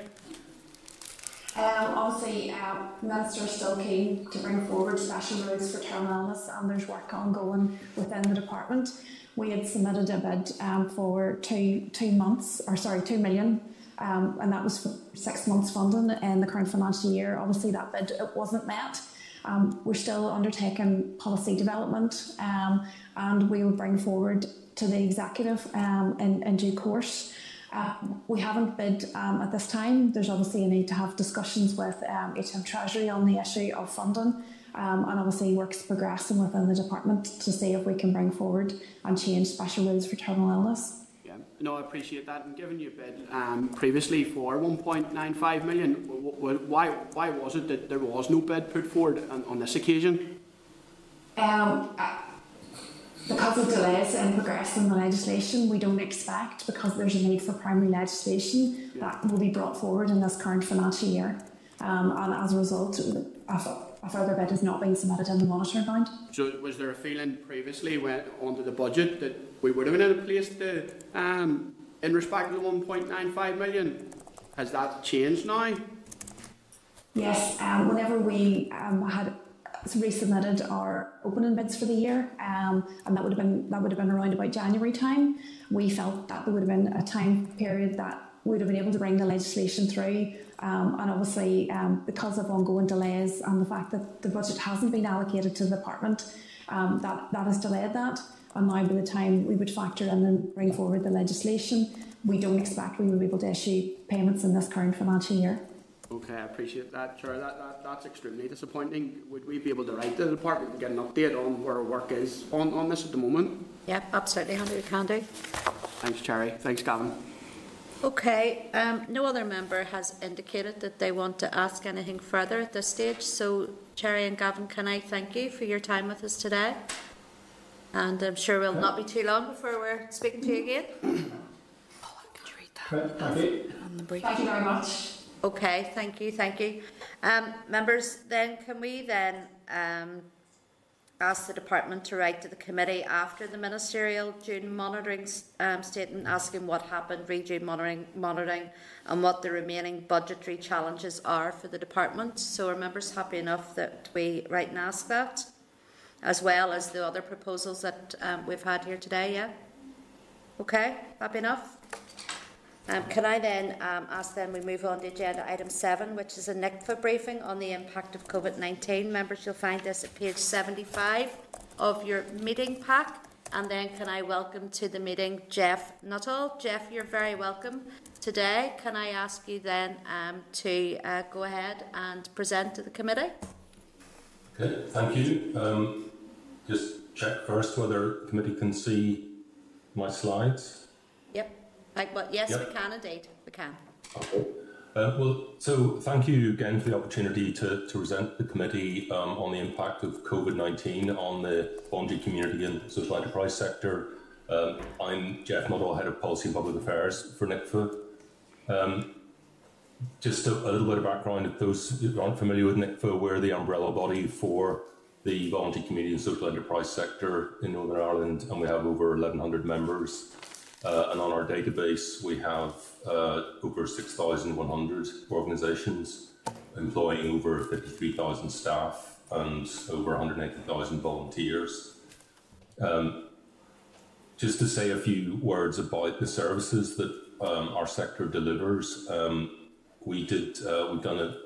Um, obviously, um, Minister is still keen to bring forward special rules for terminal illness, and there's work ongoing within the department. We had submitted a bid um, for two two months, or sorry, two million, um, and that was for six months funding in the current financial year. Obviously, that bid it wasn't met. Um, we're still undertaking policy development um, and we will bring forward to the executive um, in, in due course. Uh, we haven't bid um, at this time. There's obviously a need to have discussions with um, HM Treasury on the issue of funding. Um, and obviously works progressing within the department to see if we can bring forward and change special rules for terminal illness. Yeah, no, I appreciate that. And given you bid um, previously for 1.95 million, why why was it that there was no bid put forward on, on this occasion? Um, because of delays in progressing the legislation, we don't expect, because there's a need for primary legislation, that will be brought forward in this current financial year. Um, and as a result, a, further bid has not been submitted in the monitoring round. So, was there a feeling previously when onto the budget that we would have been in a place to, um, in respect to the 1.95 million? Has that changed now? Yes, um, whenever we um, had resubmitted our opening bids for the year, um, and that would have been that would have been around about January time. We felt that there would have been a time period that we would have been able to bring the legislation through. Um, and obviously, um, because of ongoing delays and the fact that the budget hasn't been allocated to the department, um, that that has delayed that. And now, by the time we would factor in and bring forward the legislation, we don't expect we will be able to issue payments in this current financial year. Okay, I appreciate that, Chair. That, that, that's extremely disappointing. Would we be able to write to the department and get an update on where work is on, on this at the moment? Yep, absolutely, Andy, we can do. Thanks, Cherry. Thanks, Gavin. Okay, um, no other member has indicated that they want to ask anything further at this stage. So, Cherry and Gavin, can I thank you for your time with us today? And I'm sure we'll not be too long before we're speaking to you again. Oh, could you read that? Thank you. Thank you very much. Okay, thank you, thank you. Um, members, then can we then um, ask the department to write to the committee after the ministerial June monitoring um, statement asking what happened, re-June monitoring, monitoring and what the remaining budgetary challenges are for the department. So are members happy enough that we write and ask that? As well as the other proposals that um, we've had here today, yeah? Okay, happy enough? Um, can I then um, ask then we move on to agenda item 7, which is a NICVA briefing on the impact of COVID-19. Members, you'll find this at page 75 of your meeting pack. And then can I welcome to the meeting Jeff Nuttall. Jeff, you're very welcome today. Can I ask you then um, to uh, go ahead and present to the committee? Okay, thank you. Um, just check first whether the committee can see my slides. Like what? Yes, yep. we can indeed. We can. Okay. Uh, well, so thank you again for the opportunity to, to present the committee um, on the impact of COVID 19 on the voluntary community and social enterprise sector. Um, I'm Jeff Nuttall, Head of Policy and Public Affairs for NICVA. Um, just a, a, little bit of background if those who aren't familiar with NICVA, we're the umbrella body for the voluntary community and social enterprise sector in Northern Ireland, and we have over 1,100 members. Uh, and on our database, we have uh, over 6,100 organisations employing over 53,000 staff and over 180,000 volunteers. Um, just to say a few words about the services that um, our sector delivers, um, we did uh, we've done a,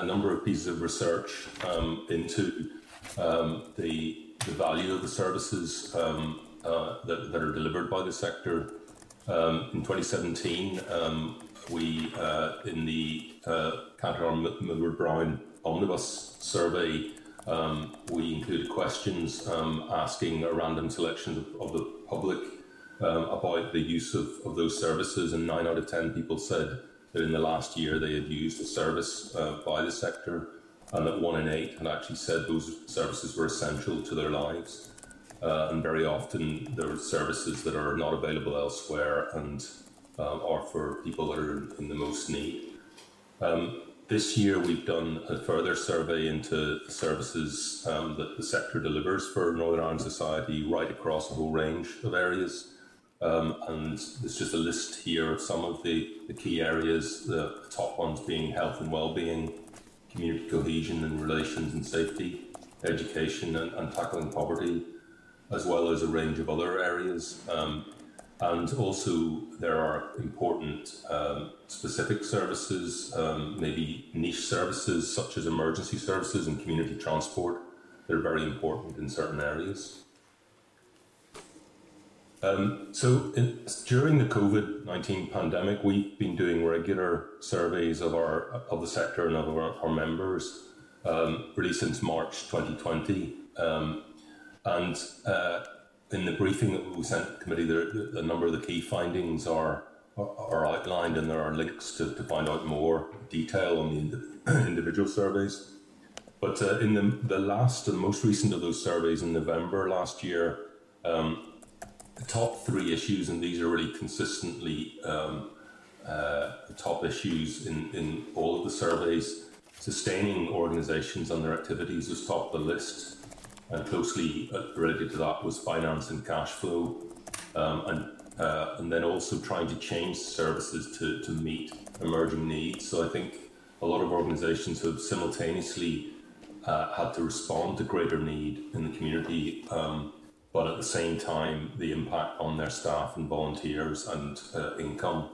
a, number of pieces of research um, into um, the the value of the services um, uh, that, that, are delivered by the sector. Um, in 2017, um, we, uh, in the uh, Kantar Brown Omnibus survey, um, we included questions um, asking a random selection of, of the public um, about the use of, of those services, and nine out of 10 people said that in the last year they had used a service uh, by the sector, and that one in eight had actually said those services were essential to their lives uh, and very often there are services that are not available elsewhere and um, are for people that are in the most need. Um, this year, we've done a further survey into the services um, that the sector delivers for Northern Ireland society right across a whole range of areas. Um, and there's just a list here of some of the, the key areas, the top ones being health and well-being, community cohesion and relations and safety, education and, and tackling poverty, as well as a range of other areas. Um, and also there are important um, specific services, um, maybe niche services such as emergency services and community transport. They're very important in certain areas. Um, so in, during the COVID nineteen pandemic, we've been doing regular surveys of our of the sector and of our, our members, um, really since March 2020, um, and uh, in the briefing that we sent the committee, there, a number of the key findings are are outlined, and there are links to, to find out more detail on the individual surveys. But uh, in the, the last and most recent of those surveys in November last year, um, the top three issues, and these are really consistently um, uh, the top issues in, in all of the surveys. Sustaining organisations and their activities was top of the list and closely uh, related to that was finance and cash flow, um, and uh, and then also trying to change services to, to meet emerging needs. So I think a lot of organisations have simultaneously uh, had to respond to greater need in the community, um, but at the same time, the impact on their staff and volunteers and uh, income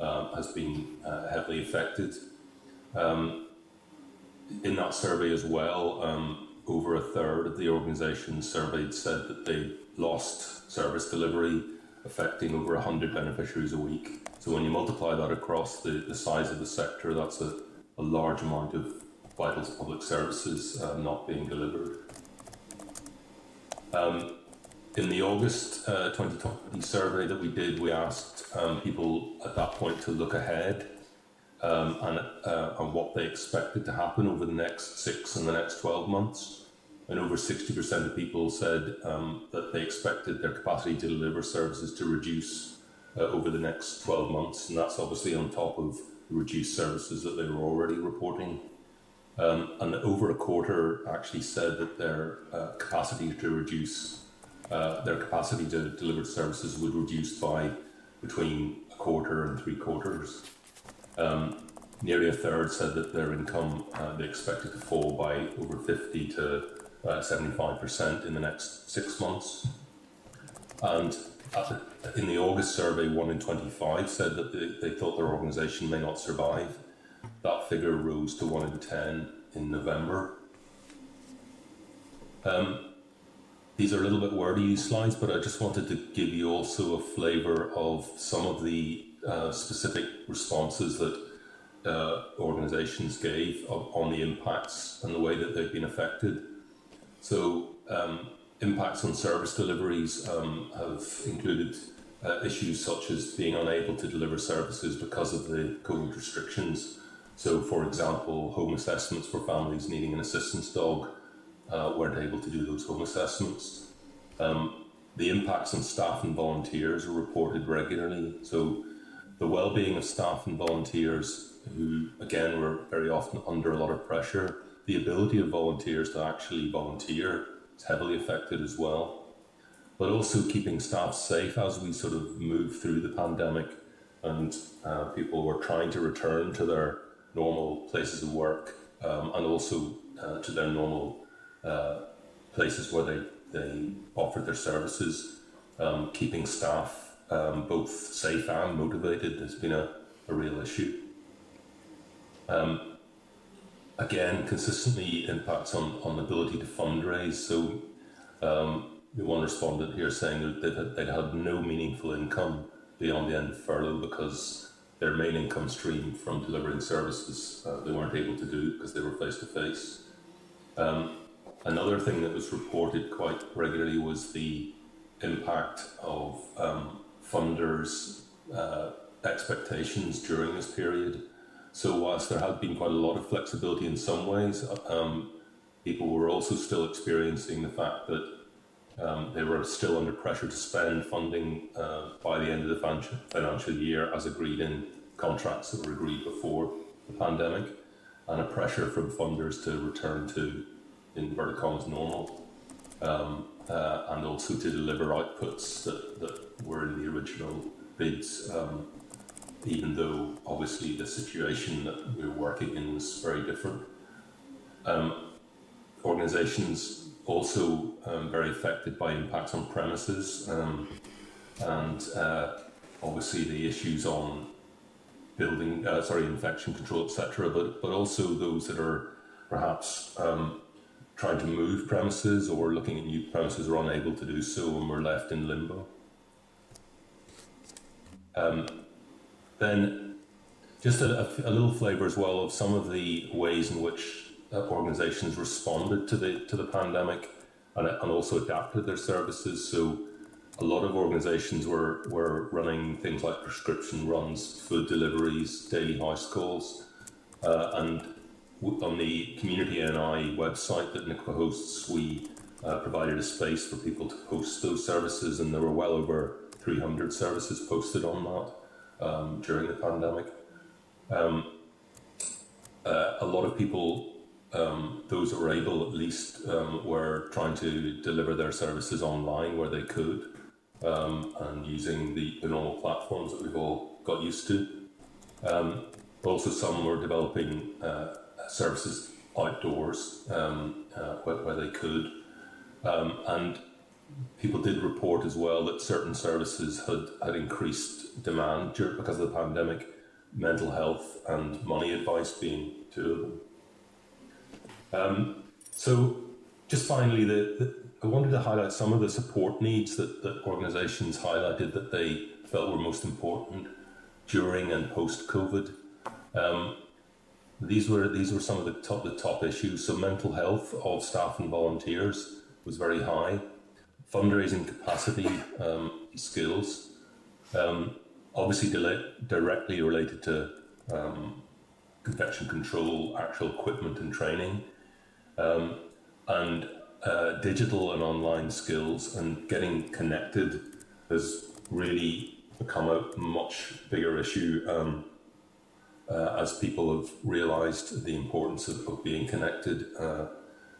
uh, has been uh, heavily affected. Um, in that survey as well, um, over a third of the organisations surveyed said that they lost service delivery, affecting over 100 beneficiaries a week. So when you multiply that across the, the size of the sector, that's a, a large amount of vital public services uh, not being delivered. Um, in the August uh, 2020 survey that we did, we asked um, people at that point to look ahead um, and, uh, and what they expected to happen over the next six and the next 12 months. And over 60% of people said um, that they expected their capacity to deliver services to reduce uh, over the next 12 months. And that's obviously on top of reduced services that they were already reporting. Um, and over a quarter actually said that their uh, capacity to reduce uh, their capacity to deliver services would reduce by between a quarter and three quarters. Um, nearly a third said that their income uh, they expected to fall by over 50 to uh, 75% in the next six months. And in the August survey, 1 in 25 said that they, they thought their organisation may not survive. That figure rose to 1 in 10 in November. Um, these are a little bit wordy, these slides, but I just wanted to give you also a flavour of some of the uh, specific responses that uh, organisations gave of, on the impacts and the way that they've been affected. So, um, impacts on service deliveries um, have included uh, issues such as being unable to deliver services because of the COVID restrictions. So, for example, home assessments for families needing an assistance dog uh, weren't able to do those home assessments. Um, the impacts on staff and volunteers are reported regularly. So, the well-being of staff and volunteers who again were very often under a lot of pressure the ability of volunteers to actually volunteer is heavily affected as well. But also keeping staff safe as we sort of move through the pandemic and uh, people were trying to return to their normal places of work um, and also uh, to their normal uh, places where they, they offered their services um, keeping staff um, both safe and motivated has been a, a real issue. Um, again, consistently impacts on, on the ability to fundraise. So, um, one respondent here saying that they'd had, they'd had no meaningful income beyond the end of furlough because their main income stream from delivering services uh, they weren't able to do because they were face to face. Another thing that was reported quite regularly was the impact of um, funders' uh, expectations during this period. So, whilst there had been quite a lot of flexibility in some ways, um, people were also still experiencing the fact that um, they were still under pressure to spend funding uh, by the end of the financial year as agreed in contracts that were agreed before the pandemic, and a pressure from funders to return to, in inverted normal. Um, uh, and also to deliver outputs that, that were in the original bids, um, even though obviously the situation that we were working in was very different. Um, organisations also um, very affected by impacts on premises. Um, and uh, obviously the issues on building, uh, sorry, infection control, etc. But but also those that are perhaps um, trying to move premises or looking at new premises are unable to do so and we're left in limbo. Um, then just a, a, little flavour as well of some of the ways in which uh, organisations responded to the to the pandemic and, and also adapted their services. So a lot of organisations were were running things like prescription runs, food deliveries, daily house calls, uh, and on the Community NI website that NICVA hosts, we uh, provided a space for people to post those services, and there were well over 300 services posted on that um, during the pandemic. Um, uh, a lot of people, um, those that were able at least, um, were trying to deliver their services online where they could um, and using the, the, normal platforms that we've all got used to. Um, also, some were developing uh, services outdoors um, uh, where, where, they could. Um, and people did report as well that certain services had, had increased demand during, because of the pandemic, mental health and money advice being two of them. Um, so, just finally, the, the, I wanted to highlight some of the support needs that, that organisations highlighted that they felt were most important during and post COVID. Um, these were these were some of the top the top issues. So mental health of staff and volunteers was very high. Fundraising capacity um, skills, um, obviously directly related to um, infection control, actual equipment and training, um, and uh, digital and online skills and getting connected has really become a much bigger issue um, uh, as people have realised the importance of, of being connected. Uh,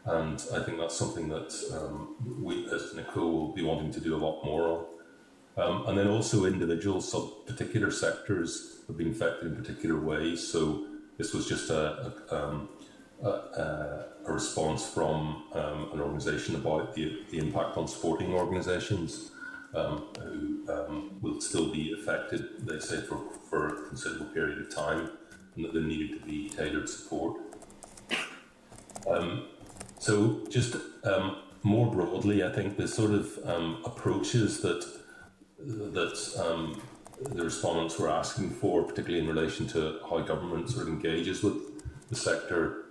and I think that's something that um, we, as NICVA, will be wanting to do a lot more on. Um, and then also individual sub particular sectors have been affected in particular ways. So this was just a, a, um, a, a response from um, an organisation about the, the impact on sporting organisations um, who um, will still be affected, they say, for, for a considerable period of time, and that there needed to be tailored support. Um, so, just um, more broadly, I think the sort of um, approaches that that um, the respondents were asking for, particularly in relation to how government sort of engages with the sector,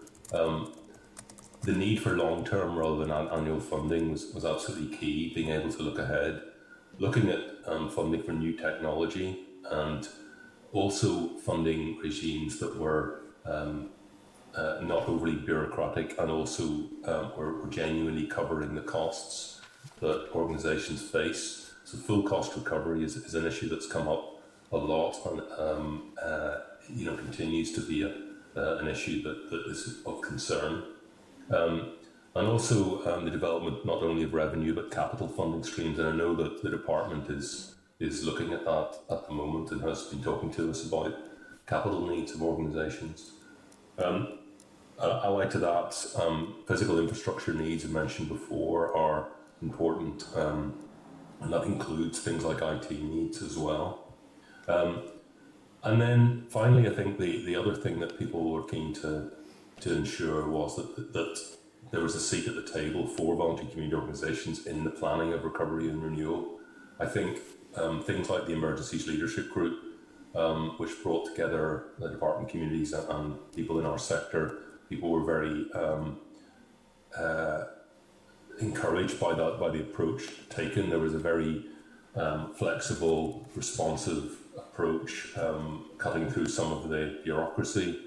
the need for long term rather than annual funding was, was absolutely key. Being able to look ahead looking at um, funding for new technology and also funding regimes that were um, uh, not overly bureaucratic and also um, were, genuinely covering the costs that organisations face. So full cost recovery is, is, an issue that's come up a lot and um, uh, you know continues to be a, uh, an issue that, that is of concern. Um, and also um, the development not only of revenue but capital funding streams. And I know that the department is is looking at that at the moment and has been talking to us about capital needs of organisations. Um, allied to that, um, physical infrastructure needs I mentioned before are important, um, and that includes things like IT needs as well. Um, and then finally, I think the, the other thing that people were keen to to ensure was that that there was a seat at the table for voluntary community organisations in the planning of recovery and renewal. I think um, things like the Emergencies Leadership Group, um, which brought together the department communities and, and, people in our sector, people were very um, uh, encouraged by that, by the approach taken. There was a very um, flexible, responsive approach, um, cutting through some of the bureaucracy.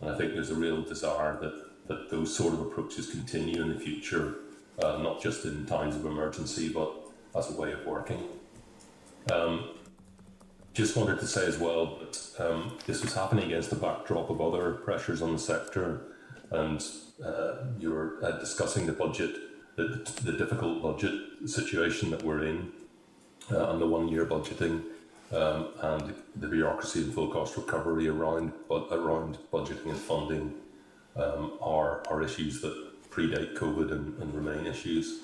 And I think there's a real desire that that those sort of approaches continue in the future, uh, not just in times of emergency, but as a way of working. Um, just wanted to say as well that um, this was happening against the backdrop of other pressures on the sector, and uh, you were uh, discussing the budget, the, the, difficult budget situation that we're in, uh, and the one-year budgeting, um, and the bureaucracy and full cost recovery around around budgeting and funding um, are, are issues that predate COVID and, and remain issues.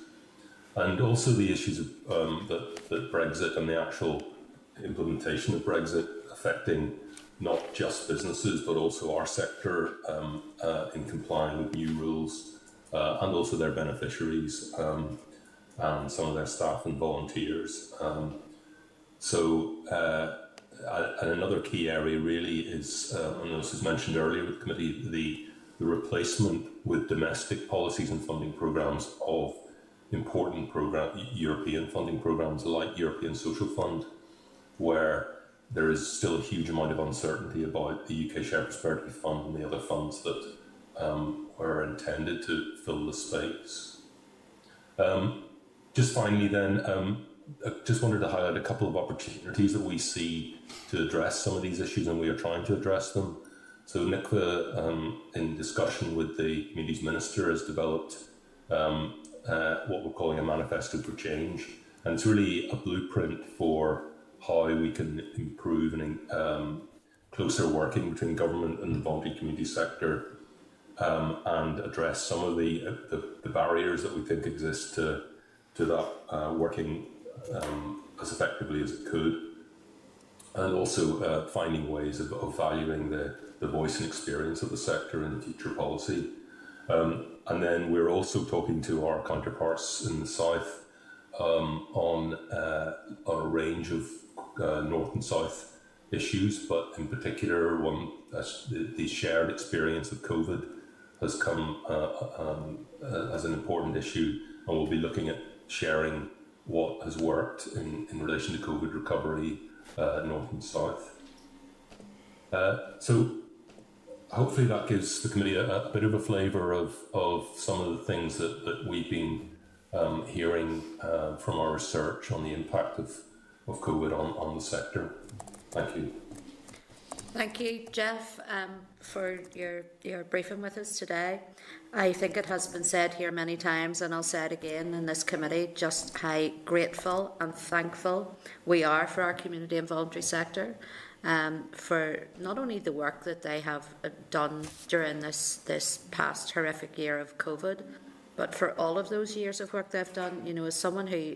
and also the issues of, um, that, that Brexit and the actual implementation of Brexit affecting not just businesses but also our sector um, uh, in complying with new rules uh, and also their beneficiaries um, and some of their staff and volunteers. Um, so, uh, and another key area really is, uh, and this was mentioned earlier with the committee, the, the replacement with domestic policies and funding programs of important program, European funding programs like European Social Fund, where there is still a huge amount of uncertainty about the UK Shared Prosperity Fund and the other funds that um, were intended to fill the space. Um, just finally, then, um, I just wanted to highlight a couple of opportunities that we see to address some of these issues, and we are trying to address them. So, NICVA, um, in discussion with the Communities Minister, has developed um, uh, what we're calling a manifesto for change, and it's really a blueprint for how we can improve and um, closer working between government and the voluntary community sector um, and address some of the, uh, the, the, barriers that we think exist to, to that uh, working um, as effectively as it could. And also uh, finding ways of, of, valuing the, the voice and experience of the sector in future policy. Um, and then we're also talking to our counterparts in the south um, on, uh, on a range of uh, north and south issues, but in particular, one the, the, shared experience of COVID has come uh, um, uh, as an important issue, and we'll be looking at sharing what has worked in, in relation to COVID recovery, uh, north and south. So, hopefully, that gives the committee a, a, bit of a flavour of, of some of the things that, that we've been um, hearing uh, from our research on the impact of of COVID on, on the sector. Thank you. Thank you, Jeff, um, for your, your briefing with us today. I think it has been said here many times, and I'll say it again in this committee just how grateful and thankful we are for our community and voluntary sector. Um, for not only the work that they have uh, done during this, this past horrific year of COVID, but for all of those years of work they've done. You know, as someone who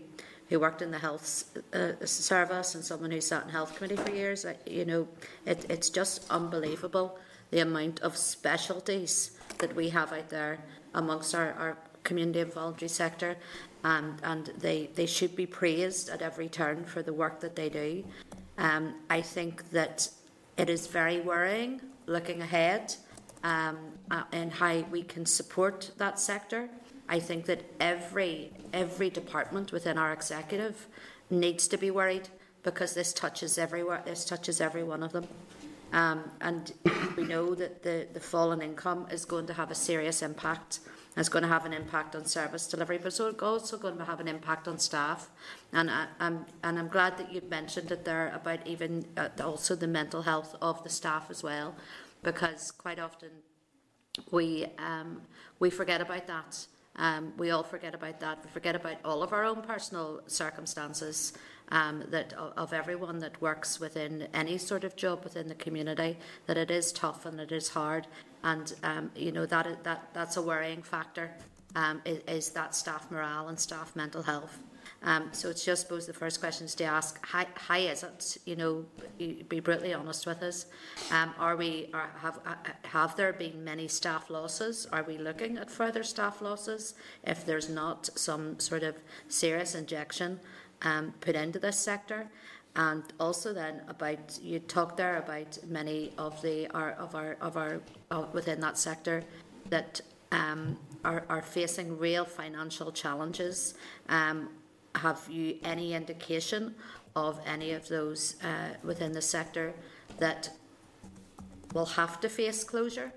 who worked in the health uh, service and someone who sat in health committee for years. You know, it, it's just unbelievable the amount of specialties that we have out there amongst our, our community and voluntary sector, and and they they should be praised at every turn for the work that they do. Um, I think that it is very worrying looking ahead um, uh, and how we can support that sector. I think that every every department within our executive needs to be worried because this touches everywhere. This touches every one of them, um, and we know that the the fall in income is going to have a serious impact. It's going to have an impact on service delivery, but it's also going to have an impact on staff. And I, am and I'm glad that you mentioned it there about even uh, also the mental health of the staff as well, because quite often we um, we forget about that. Um, we all forget about that. We forget about all of our own personal circumstances um, that of everyone that works within any sort of job within the community. That it is tough and it is hard, and um, you know that that that's a worrying factor. Um, is, is that staff morale and staff mental health. Um, so it's just, I suppose, the first question is to ask, how, how is it? You know, be brutally honest with us. Um, are we, are, have, uh, have there been many staff losses? Are we looking at further staff losses if there's not some sort of serious injection um, put into this sector? And also then about you talked there about many of the our, of our of our of within that sector that um, are, are facing real financial challenges. Um, have you any indication of any of those uh, within the sector that will have to face closure?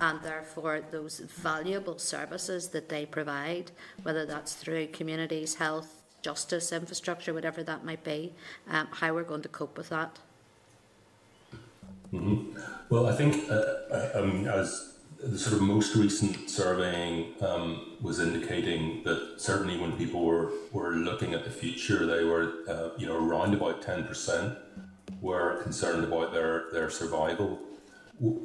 and therefore those valuable services that they provide, whether that's through communities, health, justice, infrastructure, whatever that might be, um, how we're going to cope with that. Mm-hmm. Well, I think uh, uh um, as the sort of most recent surveying um, was indicating that certainly when people were, were looking at the future, they were, uh, you know, around about 10% were concerned about their, their survival.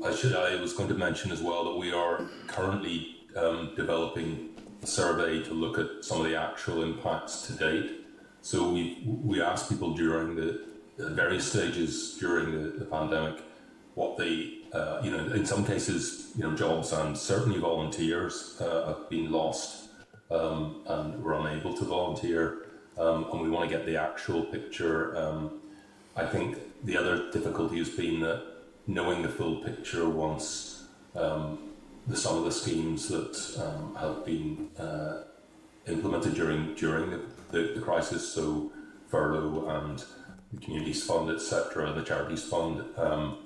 I should, I was going to mention as well that we are currently um, developing survey to look at some of the actual impacts to date. So we we asked people during the, various stages during the, the pandemic what they, uh, you know, in some cases, you know, jobs and certainly volunteers uh, have been lost um, and were unable to volunteer, um, and we want to get the actual picture. Um, I think the other difficulty has been that knowing the full picture once um, the, some of the schemes that um, have been uh, implemented during during the, the, the, crisis, so furlough and the communities fund, etc., the charities fund. Um,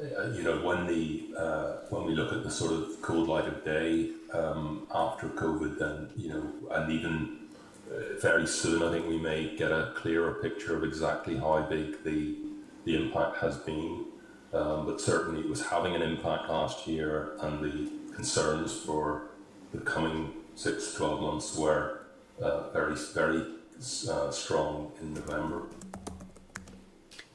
uh, you know, when the uh, when we look at the sort of cold light of day um, after COVID, then you know, and even uh, very soon, I think we may get a clearer picture of exactly how big the the impact has been. Um, but certainly, it was having an impact last year, and the concerns for the coming six to twelve months were uh, very very uh, strong in November.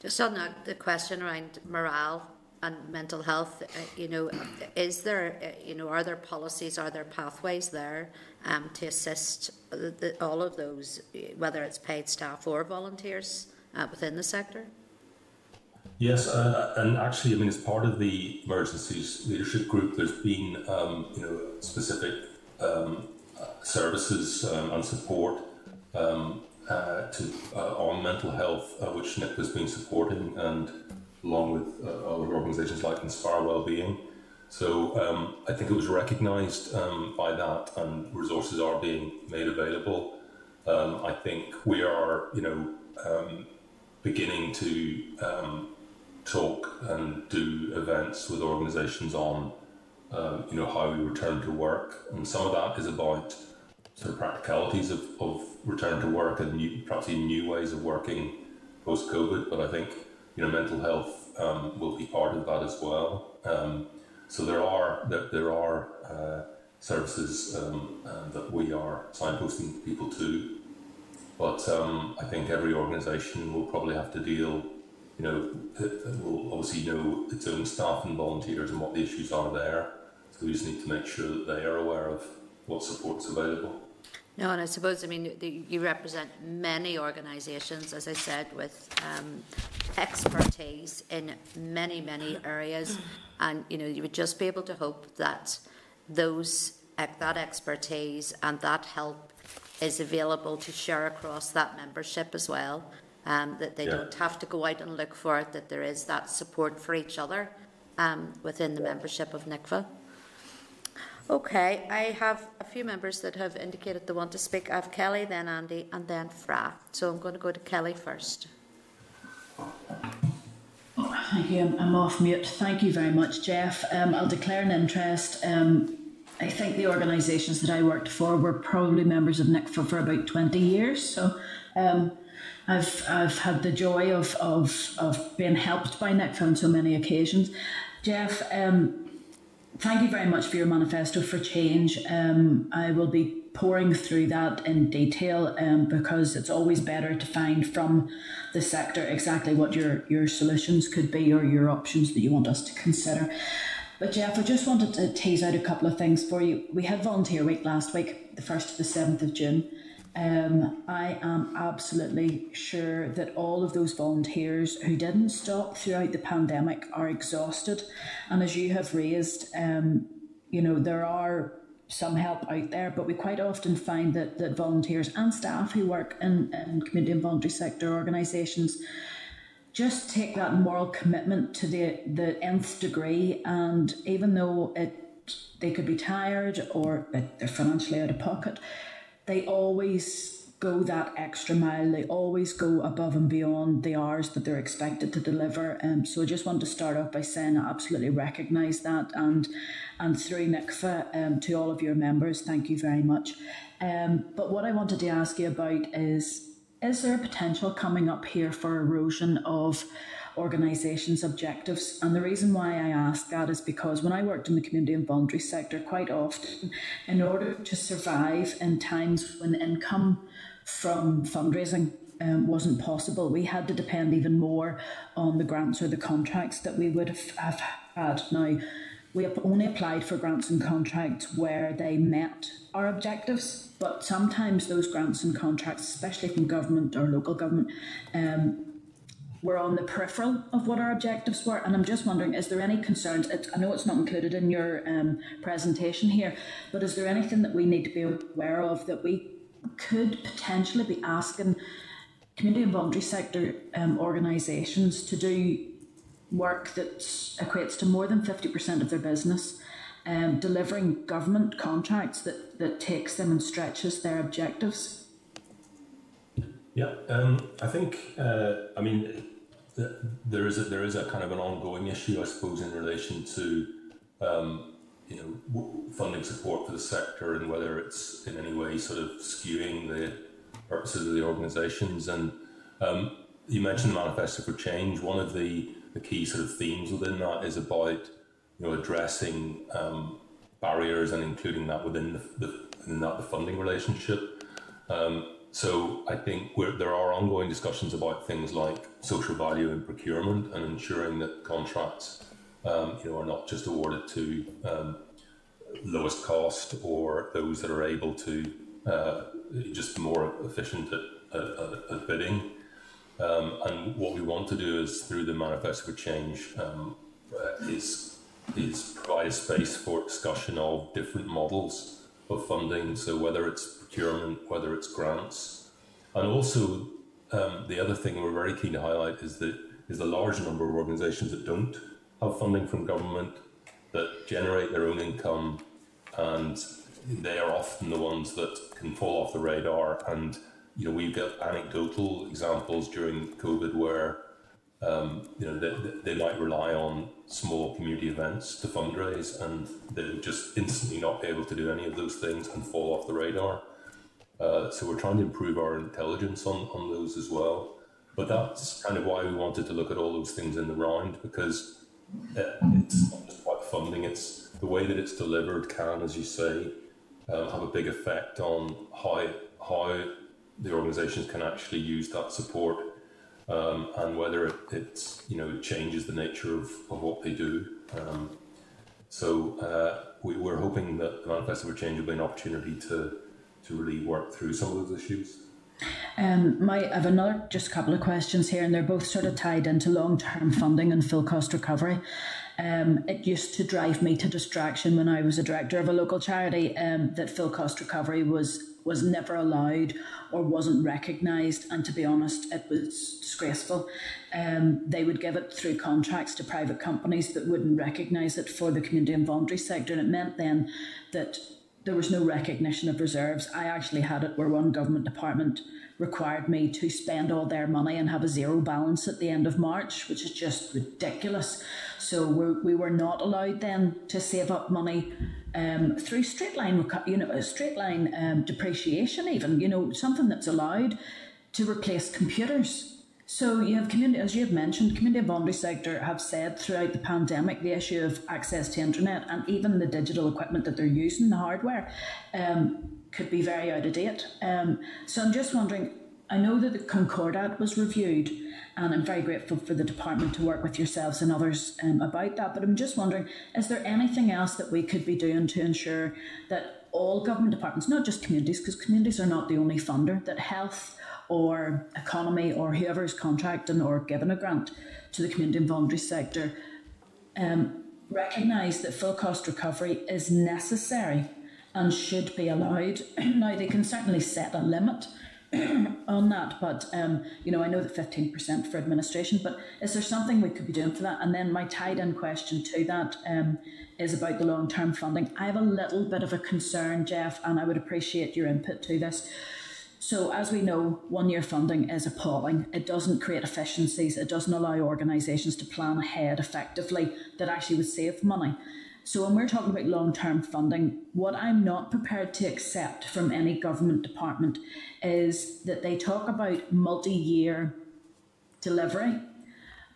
Just on the, the question around morale and mental health, uh, you know, is there, uh, you know, are there policies, are there pathways there um, to assist the, the, all of those, whether it's paid staff or volunteers uh, within the sector? Yes, uh, and actually, I mean, as part of the emergencies leadership group, there's been, um, you know, specific um, services um, and support um, uh, to uh, on mental health, which NIP has been supporting, and along with uh, other organisations like Inspire Wellbeing. So um, I think it was recognised um, by that, and resources are being made available. I think we are, you know, beginning to talk and do events with organisations on, um, you know, how we return to work, and some of that is about sort of practicalities of, of return to work and new, perhaps even new ways of working post COVID. But I think you know, mental health um, will be part of that as well. Um, so there are there, there are uh, services um, uh, that we are signposting people to, but um, I think every organisation will probably have to deal. You know, it will obviously know its own staff and volunteers and what the issues are there. So we just need to make sure that they are aware of what support's available. No, and I suppose, I mean, you represent many organisations, as I said, with um, expertise in many, many areas. And, you know, you would just be able to hope that those, that expertise and that help is available to share across that membership as well. Um, that they yeah. don't have to go out and look for it, that there is that support for each other um, within the membership of NICVA. Okay, I have a few members that have indicated they want to speak. I have Kellie, then Andy, and then Fra. So I'm going to go to Kellie first. Oh, thank you. I'm off mute. Thank you very much, Jeff. Um, I'll declare an interest. Um, I think the organisations that I worked for were probably members of NICVA for about 20 years. So um, I've, I've had the joy of, of, of being helped by NICVA on so many occasions. Jeff, um, thank you very much for your manifesto for change. Um, I will be pouring through that in detail um, because it's always better to find from the sector exactly what your, your solutions could be or your options that you want us to consider. But Jeff, I just wanted to tease out a couple of things for you. We had Volunteer Week last week, the 1st to the 7th of June. Um, I am absolutely sure that all of those volunteers who didn't stop throughout the pandemic are exhausted. And as you have raised, um, you know, there are some help out there, but we quite often find that, that volunteers and staff who work in, in community and voluntary sector organisations just take that moral commitment to the, the nth degree. And even though it they could be tired or they're financially out of pocket, they always go that extra mile. They always go above and beyond the hours that they're expected to deliver. Um, so I just want to start off by saying I absolutely recognise that and and through NICVA um, to all of your members, thank you very much. Um, but what I wanted to ask you about is is there a potential coming up here for erosion of organisations' objectives. And the reason why I ask that is because when I worked in the community and voluntary sector, quite often, in order to survive in times when income from fundraising um, wasn't possible, we had to depend even more on the grants or the contracts that we would have, have had. Now, we only applied for grants and contracts where they met our objectives, but sometimes those grants and contracts, especially from government or local government, um, were on the peripheral of what our objectives were. And I'm just wondering, is there any concerns? I know it's not included in your um, presentation here, but is there anything that we need to be aware of that we could potentially be asking community and voluntary sector um, organisations to do work that equates to more than 50% of their business, um, delivering government contracts that, that takes them and stretches their objectives? Yeah, um, I think, uh, I mean, there is a, there is a kind of an ongoing issue, I suppose, in relation to um, you know funding support for the sector and whether it's in any way sort of skewing the purposes of the organisations. And um, you mentioned the manifesto for change. One of the, the key sort of themes within that is about you know addressing um, barriers and including that within the, the within that the funding relationship. Um, so I think there are ongoing discussions about things like social value in procurement and ensuring that contracts, um, you know, are not just awarded to um, lowest cost or those that are able to uh, just more efficient at, at, at bidding. Um, and what we want to do is through the manifesto for change um, uh, is is provide a space for discussion of different models of funding. So whether it's procurement, whether it's grants, and also um, the other thing we're very keen to highlight is that is the large number of organisations that don't have funding from government that generate their own income, and they are often the ones that can fall off the radar. And you know, we've got anecdotal examples during COVID where um, you know, they, they might rely on small community events to fundraise and they would just instantly not be able to do any of those things and fall off the radar. Uh, so we're trying to improve our intelligence on, on those as well. But that's kind of why we wanted to look at all those things in the round because it's not just about funding, it's the way that it's delivered can, as you say, um, have a big effect on how, how the organisations can actually use that support um, and whether it, it's you know changes the nature of, of what they do. Um, so uh, we, are hoping that the manifesto for change will be an opportunity to to really work through some of those issues. Um, my, I have another just couple of questions here, and they're both sort of tied into long term funding and full cost recovery. Um, it used to drive me to distraction when I was a director of a local charity um, that full cost recovery was was never allowed or wasn't recognised. And to be honest, it was disgraceful. Um, they would give it through contracts to private companies that wouldn't recognise it for the community and voluntary sector. And it meant then that there was no recognition of reserves. I actually had it where one government department required me to spend all their money and have a zero balance at the end of March, which is just ridiculous. So we're, we were not allowed then to save up money um, through straight line, you know, straight line um, depreciation, even, you know, something that's allowed to replace computers. So you have community, as you have mentioned, community voluntary sector have said throughout the pandemic the issue of access to internet and even the digital equipment that they're using, the hardware, um, could be very out of date. Um, so I'm just wondering. I know that the Concordat was reviewed, and I'm very grateful for the department to work with yourselves and others um, about that. But I'm just wondering, is there anything else that we could be doing to ensure that all government departments, not just communities, because communities are not the only funder, that health or economy or whoever's contracting or giving a grant to the community and voluntary sector um, recognise that full cost recovery is necessary and should be allowed. now, they can certainly set a limit on that, but um, you know, I know that 15% for administration, but is there something we could be doing for that? And then my tied in question to that um, is about the long term funding. I have a little bit of a concern, Jeff, and I would appreciate your input to this. So, as we know, one year funding is appalling. It doesn't create efficiencies, it doesn't allow organisations to plan ahead effectively that actually would save money. So, when we're talking about long term funding, what I'm not prepared to accept from any government department is that they talk about multi year delivery,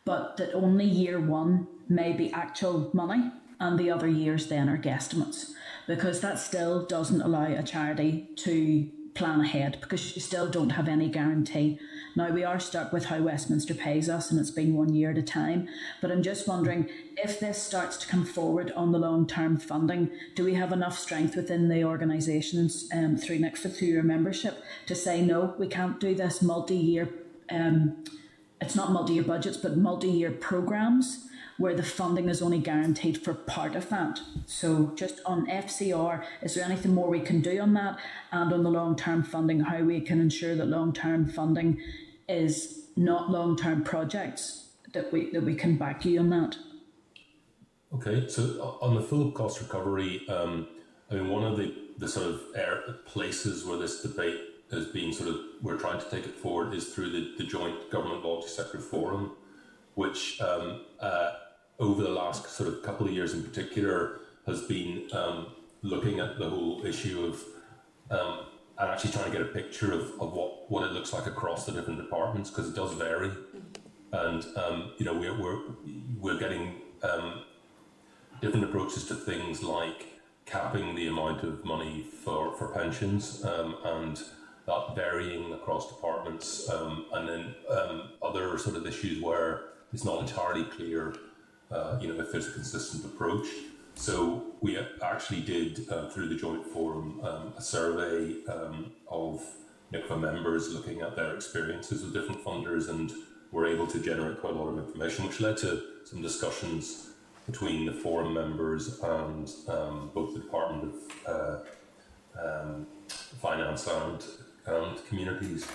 but that only year one may be actual money and the other years then are guesstimates, because that still doesn't allow a charity to plan ahead because you still don't have any guarantee. Now we are stuck with how Westminster pays us, and it's been one year at a time. But I'm just wondering if this starts to come forward on the long term funding, do we have enough strength within the organisations um, through NICVA, through your membership, to say no, we can't do this multi year. Um, it's not multi year budgets, but multi year programs where the funding is only guaranteed for part of that. So, just on FCR, is there anything more we can do on that? And on the long term funding, how we can ensure that long term funding is not long term projects, that we, that we can back you on that? Okay, so on the full cost recovery, um, I mean, one of the, the sort of places where this debate has been sort of, we're trying to take it forward is through the, the Joint Government Voluntary Sector Forum, which um, uh, over the last sort of couple of years in particular has been um, looking at the whole issue of um, and actually trying to get a picture of, of what, what it looks like across the different departments because it does vary. And um, you know we're we're, we're getting um, different approaches to things like capping the amount of money for, for pensions um, and that varying across departments um, and then other sort of issues where it's not entirely clear uh, you know, if there's a consistent approach. So we actually did uh, through the joint forum um, a survey um, of NICVA members looking at their experiences with different funders and were able to generate quite a lot of information, which led to some discussions between the forum members and um, both the Department of uh, um, Finance and, and communities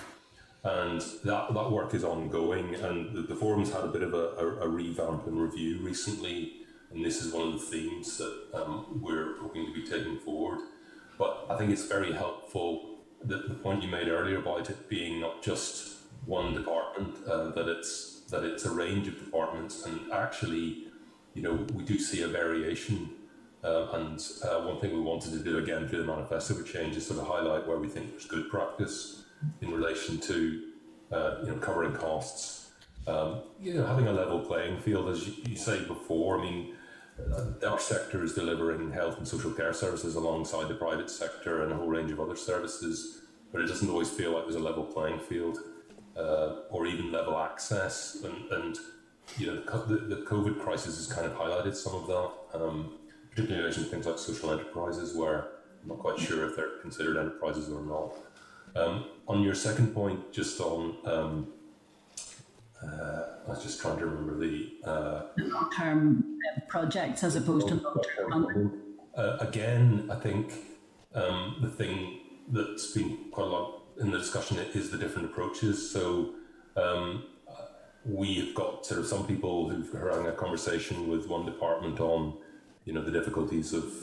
and that, that work is ongoing. And the, the forum's had a bit of a, a, a, revamp and review recently, and this is one of the themes that um, we're hoping to be taking forward. But I think it's very helpful that the point you made earlier about it being not just one department, uh, that it's that it's a range of departments, and actually, you know, we do see a variation. Uh, and uh, one thing we wanted to do again through the manifesto for change is sort of highlight where we think there's good practice in relation to uh, you know covering costs. Um, you know, having a level playing field, as you, you say before. I mean, uh, our sector is delivering health and social care services alongside the private sector and a whole range of other services, but it doesn't always feel like there's a level playing field uh, or even level access. And, and you know, the, the, COVID crisis has kind of highlighted some of that, um, particularly in relation to things like social enterprises, where I'm not quite sure if they're considered enterprises or not. Um, on your second point, just on, um, uh, I was just trying to remember the uh, long-term uh, projects as opposed to long-term. Uh, again, I think um, the thing that's been quite a lot in the discussion is the different approaches. So um, we've got sort of some people who've having a conversation with one department on, you know, the difficulties of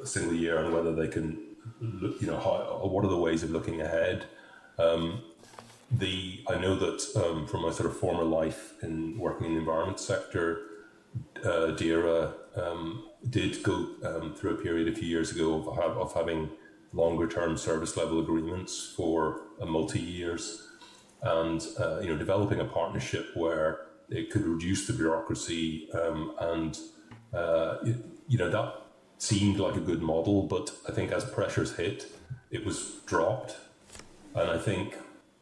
a single year and whether they can you know, how, what are the ways of looking ahead? Um, the I know that um, from my sort of former life in working in the environment sector, uh, DAERA um, did go um, through a period a few years ago of, have, of having longer term service level agreements for a multi years, and uh, you know developing a partnership where it could reduce the bureaucracy um, and uh, you, you know that seemed like a good model, but I think as pressures hit, it was dropped. And I think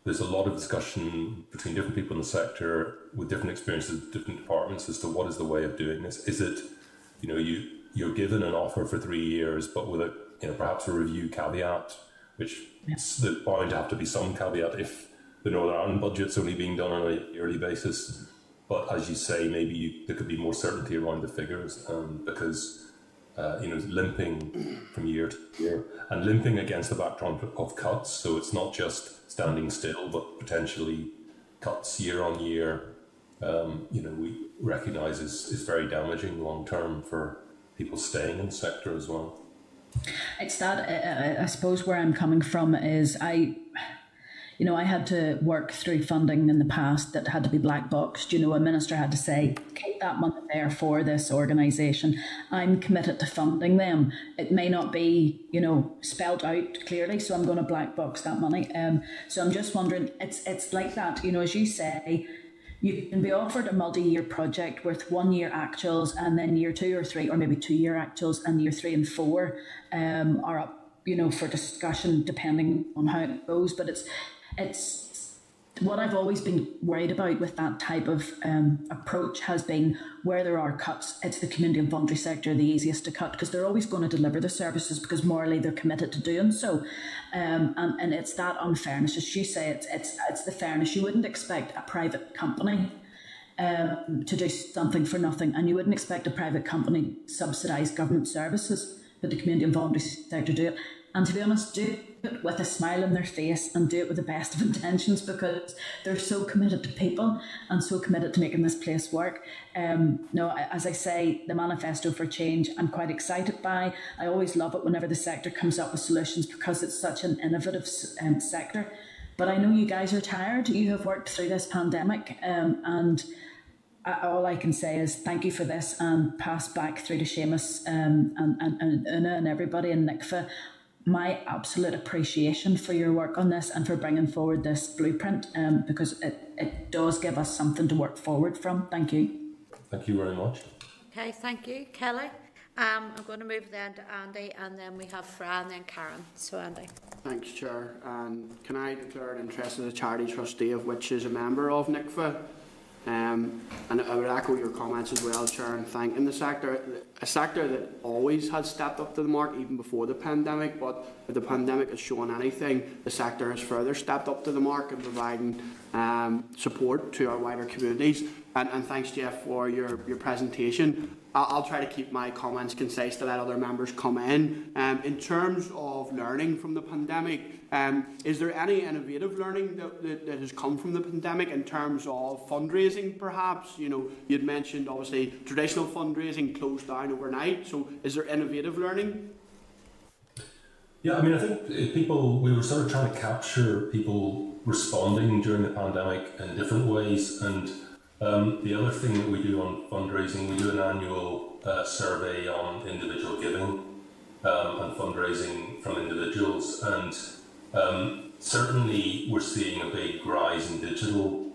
there's a lot of discussion between different people in the sector with different experiences, different departments as to what is the way of doing this. Is it, you know, you you're given an offer for three years, but with a you know perhaps a review caveat, which it's bound to have to be some caveat if the Northern Ireland budget's only being done on a yearly basis. But as you say, maybe you, there could be more certainty around the figures um, because uh, you know, limping from year to year and limping against the backdrop of cuts. So it's not just standing still, but potentially cuts year on year. Um, you know, we recognise is, is very damaging long term for people staying in the sector as well. It's that uh, I suppose where I'm coming from is I you know, I had to work through funding in the past that had to be black boxed. You know, a minister had to say, keep that money there for this organisation. I'm committed to funding them. It may not be, you know, spelled out clearly, so I'm going to black box that money. Um, so I'm just wondering, it's it's like that, you know, as you say, you can be offered a multi-year project with one year actuals and then year two or three, or maybe two year actuals, and year three and four um, are up you know, for discussion depending on how it goes. But it's it's what I've always been worried about with that type of um, approach has been where there are cuts, it's the community and voluntary sector the easiest to cut because they're always going to deliver the services because morally they're committed to doing so. Um, and, and it's that unfairness, as you say, it's, it's, it's the fairness. You wouldn't expect a private company um, to do something for nothing, and you wouldn't expect a private company subsidise government services, but the community and voluntary sector do it. And to be honest, do it with a smile on their face and do it with the best of intentions because they're so committed to people and so committed to making this place work. Um, no, as I say, the manifesto for change, I'm quite excited by. I always love it whenever the sector comes up with solutions because it's such an innovative um, sector. But I know you guys are tired. You have worked through this pandemic, um, and all I can say is thank you for this and pass back through to Seamus um, and, and, and Una and everybody in NICVA my absolute appreciation for your work on this and for bringing forward this blueprint um, because it, it does give us something to work forward from. Thank you. Thank you very much. Okay, thank you, Kellie. Um, I'm going to move then to Andy and then we have Fran and then Karen. So, Andy. Thanks, Chair. And can I declare an interest as a charity trustee of which is a member of NICVA? Um, and I would echo your comments as well, Chair, and thanking the sector. A sector that always has stepped up to the mark even before the pandemic, but if the pandemic has shown anything, the sector has further stepped up to the mark in providing um, support to our wider communities. And, and thanks, Jeff, for your, your presentation. I'll, try to keep my comments concise to let other members come in. Um, in terms of learning from the pandemic, um, is there any innovative learning that, that, that, has come from the pandemic in terms of fundraising, perhaps? You know, you'd mentioned obviously traditional fundraising closed down overnight. So, is there innovative learning? Yeah, I mean, I think people, we were sort of trying to capture people responding during the pandemic in different ways. And um, the other thing that we do on fundraising, we do an annual uh, survey on individual giving um, and fundraising from individuals. And um, certainly we're seeing a big rise in digital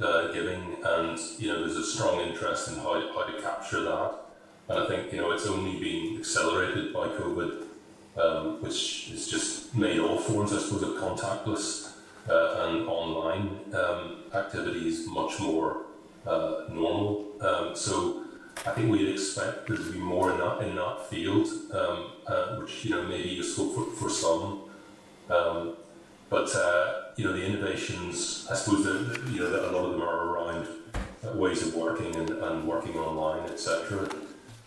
uh, giving, and you know there's a strong interest in how, how to capture that. And I think you know it's only been accelerated by COVID, um, which has just made all forms, I suppose, of contactless uh, and online um, activities much more uh, normal. Um, so I think we'd expect there to be more in that in that field, um, uh, which you know may be useful for, for some. Um, but uh, you know the innovations, I suppose that you know that a lot of them are around uh, ways of working and, and working online, etc.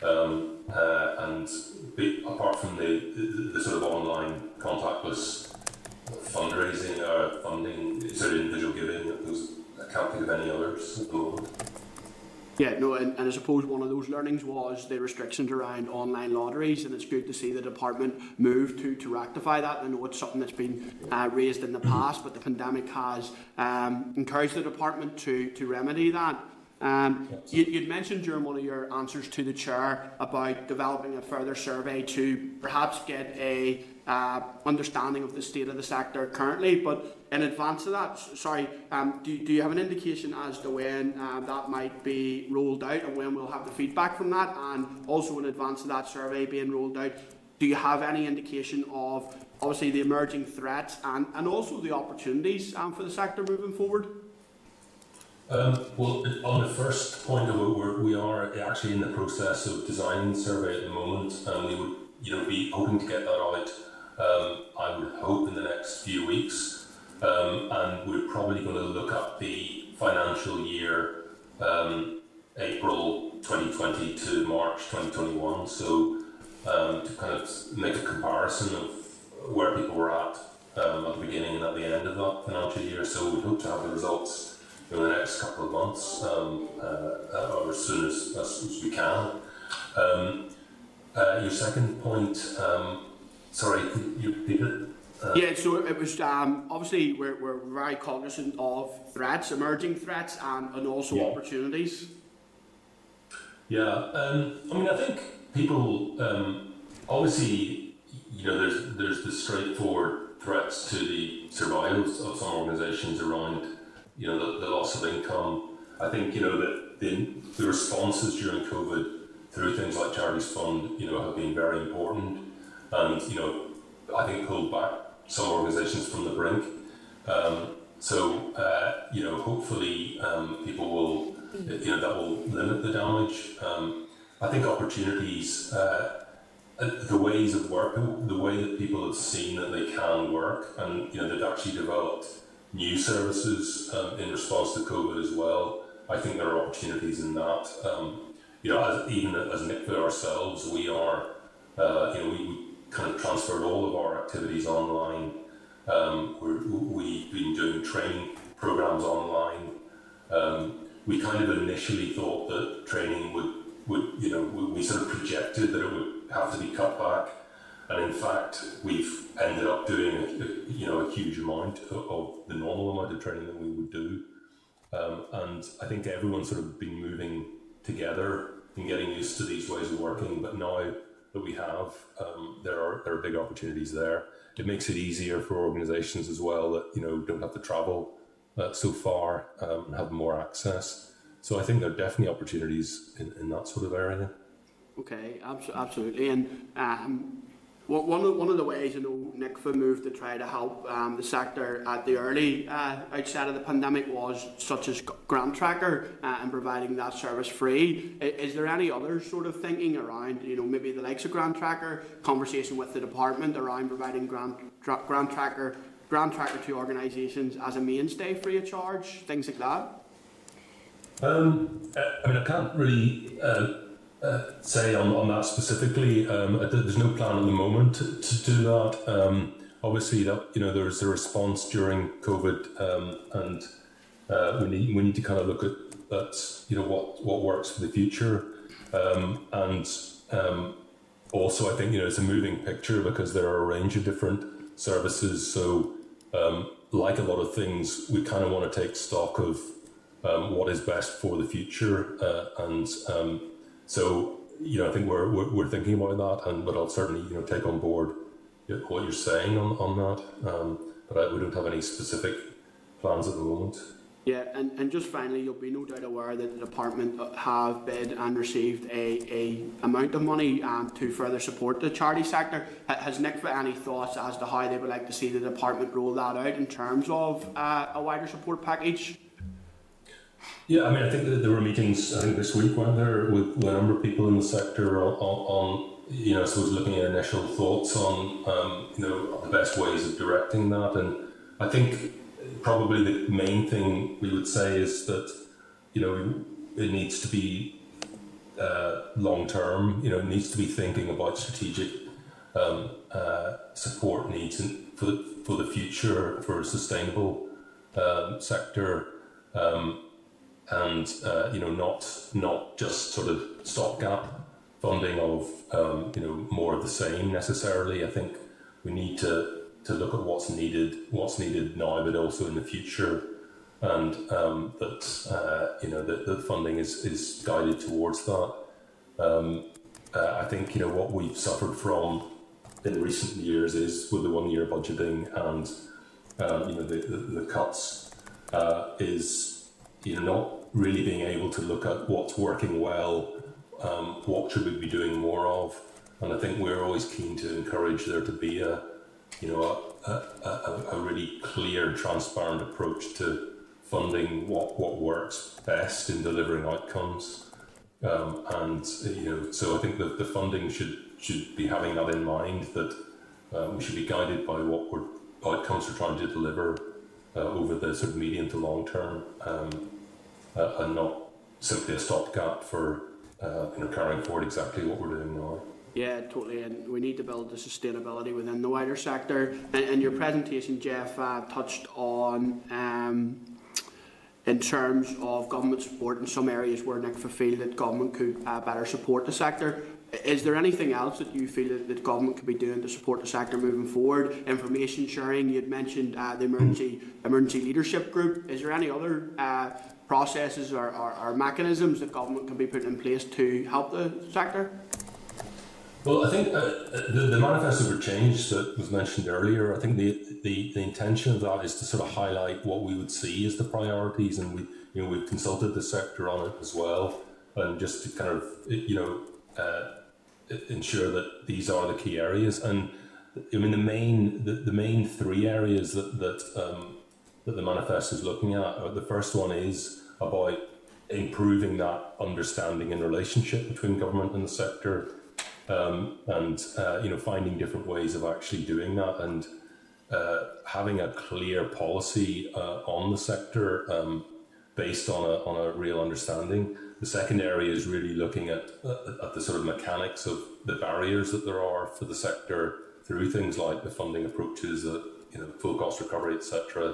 Um, uh, and be, apart from the, the, the, sort of online contactless fundraising or funding, sort of individual giving, those I can't think of any others at the moment. Yeah, no, and, and I suppose one of those learnings was the restrictions around online lotteries, and it's good to see the department move to, to rectify that. I know it's something that's been uh, raised in the past, but the pandemic has um, encouraged the department to, to remedy that. Um, you, would mentioned during one of your answers to the chair about developing a further survey to perhaps get a uh, understanding of the state of the sector currently. But in advance of that, sorry, um, do, do you have an indication as to when uh, that might be rolled out and when we'll have the feedback from that? And also in advance of that survey being rolled out, do you have any indication of obviously the emerging threats and, and also the opportunities um, for the sector moving forward? Um, well, on the first point of it, we're, we are actually in the process of designing the survey at the moment, and we would, you know, be hoping to get that out. Um, I would hope in the next few weeks, um, and we're probably going to look at the financial year um, April 2020 to March 2021. So um, to kind of make a comparison of where people were at at the beginning and at the end of that financial year. So we hope to have the results in the next couple of months, um, uh, or as soon as, as, we can. Uh, your second point, sorry, could you repeat it? Yeah, so it was um, obviously we're, we're very cognizant of threats, emerging threats, and, and also yeah. opportunities. Yeah, um, I mean, I think people um, obviously, you know, there's there's the straightforward threats to the survivors of some organisations around you know, the, the loss of income. I think, you know, that the, the responses during COVID through things like Charities Fund, you know, have been very important. And, you know, I think, pulled back some organisations from the brink. Um, so, uh, you know, hopefully um, people will, you know, that will limit the damage. Um, I think opportunities, uh, the ways of work, the way that people have seen that they can work, and you know, they've actually developed new services um, in response to COVID as well. I think there are opportunities in that. Um, you know, as, even as NICVA ourselves, we are, uh, you know, we, kind of transferred all of our activities online. Um, we have been doing training programs online. Um, we kind of initially thought that training would, would you know, we, sort of projected that it would have to be cut back. And in fact, we've ended up doing a you know a huge amount of, of, the normal amount of training that we would do. Um, and I think everyone's sort of been moving together and getting used to these ways of working. But now that we have, um, there are there are big opportunities there. It makes it easier for organisations as well that you know don't have to travel uh, so far um, and have more access. So I think there are definitely opportunities in, in that sort of area. Okay, absolutely. And um, one of, one of the ways I know NICVA moved to try to help um, the sector at the early uh, outset of the pandemic was such as Grant Tracker uh, and providing that service free. Is there any other sort of thinking around, you know, maybe the likes of Grant Tracker, conversation with the department around providing Grant, tra- Grant Tracker, Grant Tracker to organisations as a mainstay free of charge, things like that? Um, I mean, I can't really. Uh, uh, say on, on that specifically. Um, there's no plan at the moment to, to do that. Um, obviously, that you know there's a response during COVID, um, and uh, we need we need to kind of look at. You know what what works for the future, um, and um, also I think you know it's a moving picture because there are a range of different services. So um, like a lot of things, we kind of want to take stock of what is best for the future uh, and so, you know, I think we're, we're, we're, thinking about that, and but I'll certainly, you know, take on board what you're saying on, on that. Um, but I, we don't have any specific plans at the moment. Yeah, and, and just finally, you'll be no doubt aware that the department have bid and received a, a amount of money um, to further support the charity sector. Has NICVA any thoughts as to how they would like to see the department roll that out in terms of uh, a wider support package? Yeah, I mean, I think that there were meetings, I think this week, weren't there, with, a number of people in the sector on, on you know, sort of looking at initial thoughts on, um, you know, the best ways of directing that. And I think probably the main thing we would say is that, you know, it needs to be uh, long term, you know, it needs to be thinking about strategic um, uh, support needs for the, for the future for a sustainable um, sector. Um, and uh, you know not not just sort of stopgap funding of um, you know more of the same necessarily. I think we need to to look at what's needed what's needed now, but also in the future, and um, that uh, you know that the funding is is guided towards that. Um, uh, I think you know what we've suffered from in recent years is with the one year budgeting and um, you know the, the, the cuts uh, is you know not really being able to look at what's working well, um, what should we be doing more of, and I think we're always keen to encourage there to be a, you know, a, a, a really clear, transparent approach to funding what what works best in delivering outcomes. Um, and you know, so I think that the funding should should be having that in mind that uh, we should be guided by what we're outcomes we're trying to deliver uh, over the sort of medium to long term. Um, uh, and not simply a stopgap for uh, you know carrying forward exactly what we're doing now. Yeah, totally. And we need to build the sustainability within the wider sector. And, and your presentation, Jeff, uh, touched on um, in terms of government support in some areas where NICVA feel that government could uh, better support the sector. Is there anything else that you feel that, that government could be doing to support the sector moving forward? Information sharing, you had mentioned uh, the emergency emergency leadership group. Is there any other uh, processes or, or, or mechanisms that government can be put in place to help the sector? Well, I think uh, the, the manifesto for change that was mentioned earlier, I think the, the, the intention of that is to sort of highlight what we would see as the priorities, and we you know we've consulted the sector on it as well, and just to kind of you know uh, ensure that these are the key areas. And I mean, the main the, the main three areas that that um, that the manifesto is looking at. Uh, the first one is about improving that understanding and relationship between government and the sector, um, and uh, you know finding different ways of actually doing that and uh, having a clear policy uh, on the sector um, based on a on a real understanding. The second area is really looking at at the sort of mechanics of the barriers that there are for the sector through things like the funding approaches, uh, you know, full cost recovery, etc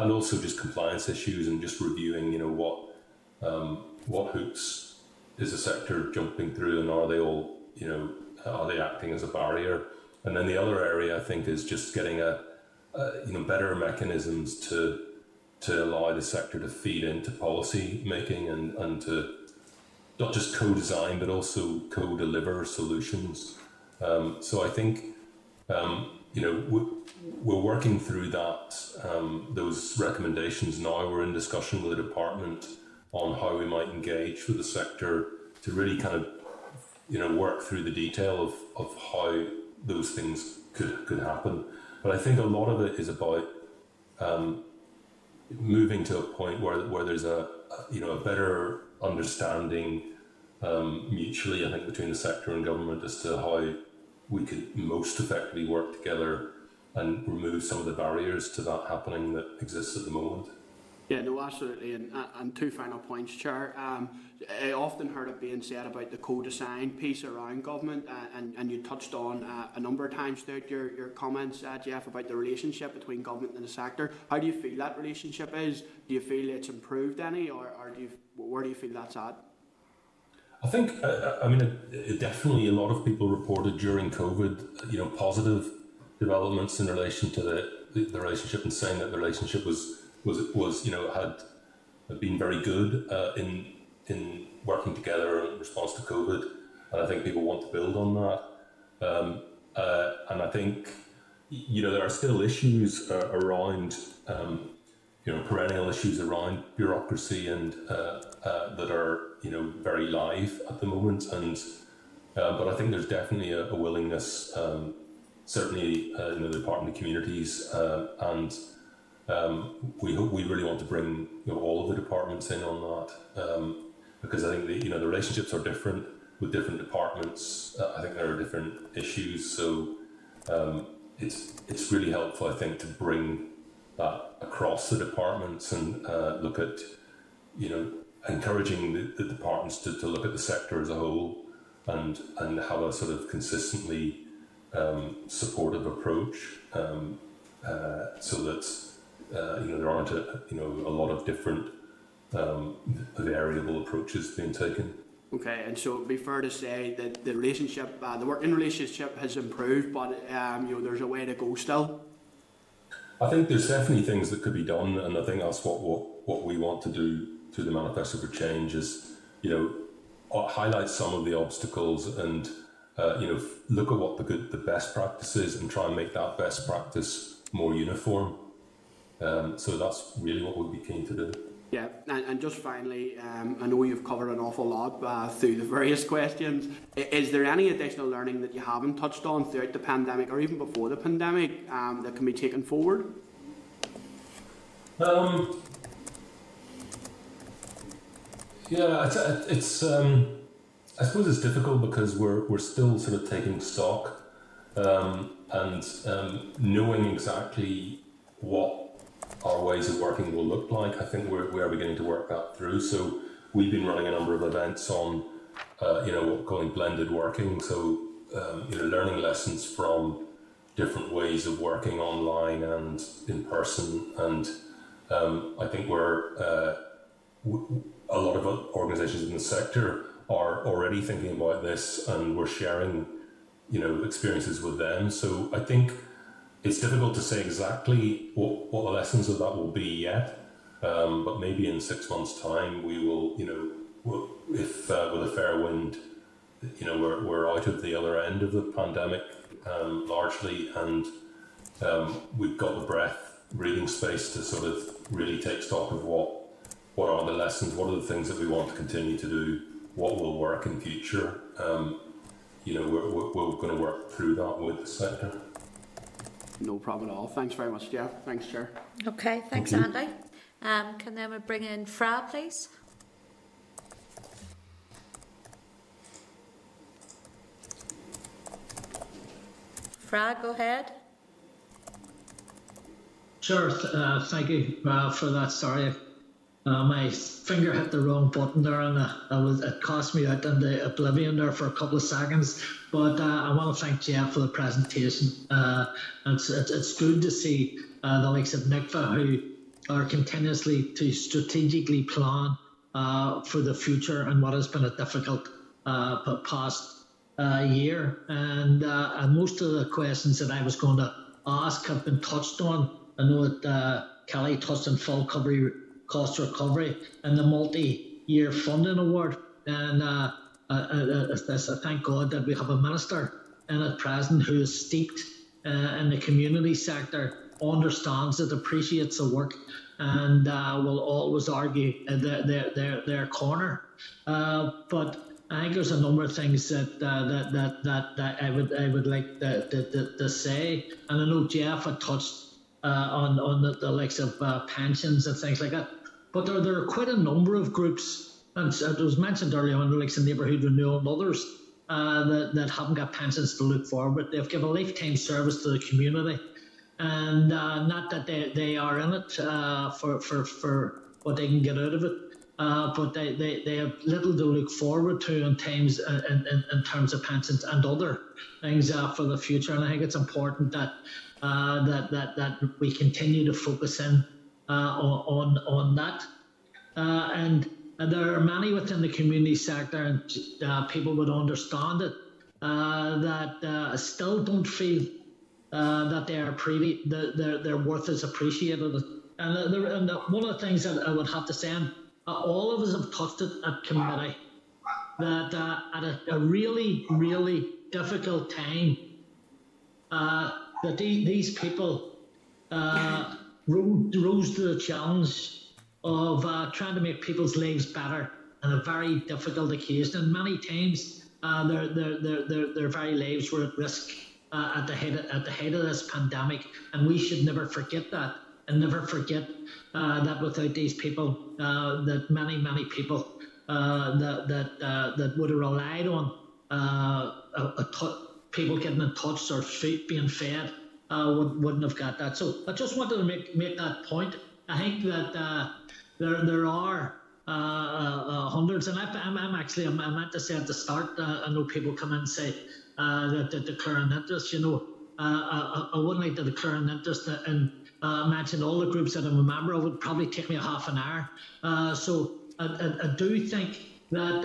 and also just compliance issues and just reviewing, you know, what um, what hoops is the sector jumping through, and are they all, you know, are they acting as a barrier? And then the other area I think is just getting a, a you know better mechanisms to to allow the sector to feed into policy making and, and to not just co-design but also co-deliver solutions. Um, so I think um, you know we're working through that um, those recommendations now. We're in discussion with the department on how we might engage with the sector to really kind of you know work through the detail of, of how those things could could happen. But I think a lot of it is about um, moving to a point where where there's a, a you know a better understanding um, mutually. I think between the sector and government as to how we could most effectively work together and remove some of the barriers to that happening that exists at the moment. Yeah, no, absolutely. And, uh, and two final points, Chair. Um, I often heard it being said about the co-design piece around government, uh, and, and you touched on uh, a number of times throughout your, your comments, uh, Jeff, about the relationship between government and the sector. How do you feel that relationship is? Do you feel it's improved any, or, or do you, where do you feel that's at? I think, uh, uh, I mean, it, definitely a lot of people reported during COVID, you know, positive developments in relation to the, the, the, relationship and saying that the relationship was was was you know had, had been very good uh, in in working together in response to COVID, and I think people want to build on that. Um, uh, and I think you know there are still issues uh, around um, you know perennial issues around bureaucracy and that are you know very live at the moment, and uh, but I think there's definitely a, a willingness. Um, certainly uh, in the Department Communities, uh, and um, we hope we really want to bring you know, all of the departments in on that um, because I think the you know the relationships are different with different departments. Uh, I think there are different issues, so um, it's it's really helpful I think to bring that across the departments and uh, look at you know encouraging the, the departments to, to look at the sector as a whole and and have a sort of consistently um, supportive approach um, uh, so that uh, you know there aren't a, you know a lot of different um, variable approaches being taken. Okay, and so it'd be fair to say that the relationship, uh, the working relationship has improved, but um, you know there's a way to go still. I think there's definitely things that could be done, and I think that's what what, what we want to do through the manifesto for change is you know highlight some of the obstacles and uh, you know, look at what the good, the best practice is, and try and make that best practice more uniform. Um, so that's really what we'd be keen to do. Yeah, and, and just finally, um, I know you've covered an awful lot uh, through the various questions. Is there any additional learning that you haven't touched on throughout the pandemic or even before the pandemic um, that can be taken forward? Um, yeah, it's, it's um, I suppose it's difficult because we're we're still sort of taking stock um, and um, knowing exactly what our ways of working will look like. I think we're we are beginning to work that through. So we've been running a number of events on uh, you know what we're calling blended working. So um, you know learning lessons from different ways of working online and in person and um, I think we're uh, a lot of organizations in the sector are already thinking about this and we're sharing, you know, experiences with them. So I think it's difficult to say exactly what, what the lessons of that will be yet. Um, but maybe in six months' time, we will, you know, if uh, with a fair wind, you know, we're, we're out of the other end of the pandemic um, largely, and um, we've got the breath, breathing space to sort of really take stock of what what are the lessons, what are the things that we want to continue to do, what will work in future. Um, you know, we're, we're, we're going to work through that with the sector. No problem at all. Thanks very much, Jeff. Thanks, Chair. Okay, thanks, Thank Andy. Um, can then we bring in Fra, please? Fra, go ahead. Sure, uh, thank you uh, for that. Sorry, uh, my finger hit the wrong button there, and uh, it, was, it cost me out into oblivion there for a couple of seconds. But uh, I want to thank Jeff for the presentation. Uh, it's, it's, good to see uh, the likes of NICVA who are continuously to strategically plan uh, for the future and what has been a difficult past year. And, and most of the questions that I was going to ask have been touched on. I know that Kellie touched on full recovery, cost recovery and the multi-year funding award. And uh, uh, uh, uh, I thank God that we have a minister in at present who is steeped in the community sector, understands it, appreciates the work, and will always argue their, their, their, their corner. But I think there's a number of things that uh, that, that that that I would I would like to, to, to, to say, and I know Jeff had touched uh, on on the, the likes of uh, pensions and things like that. But there there are quite a number of groups, and it was mentioned earlier on, like the neighbourhood renewal and others. Uh, that, that haven't got pensions to look forward. They've given a lifetime service to the community, and uh, not that they, they are in it uh, for, for, for what they can get out of it, uh, but they, they, they have little to look forward to in times uh, in, in, in terms of pensions and other things uh, for the future. And I think it's important that that, that that we continue to focus in on on that. Uh, and, there are many within the community sector, and uh, people would understand it, uh, that uh, still don't feel uh, that they are pretty, the, their, their worth is appreciated. And, uh, there, and uh, one of the things that I would have to say, and uh, all of us have touched it at committee, that uh, at a, a really, really difficult time, uh, that the, these people uh, rose, to the challenge of uh, trying to make people's lives better on a very difficult occasion. And many times, uh, their, their, their, their, their very lives were at risk uh, at the head of, at the head of this pandemic, and we should never forget that, and never forget uh, that without these people, uh, that many many people uh, that that that would have relied on people getting in touch or feet being fed uh, would, wouldn't have got that. So I just wanted to make make that point. I think that uh, there there are. Uh, uh, uh, hundreds, and I, I'm, I'm actually I'm, I meant to say at the start. I know people come in and say that, that declare an interest. You know, I, I wouldn't like to declare an interest and uh, mention all the groups that I'm a member of. It would probably take me a half an hour. So I, I, I do think that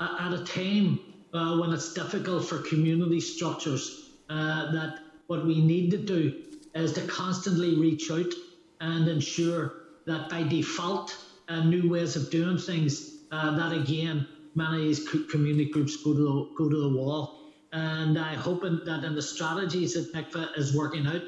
at a time when it's difficult for community structures, that what we need to do is to constantly reach out and ensure that by default, uh, new ways of doing things, uh, that again, many of these community groups go to the, go to the wall. And I hope in, that in the strategies that NICVA is working out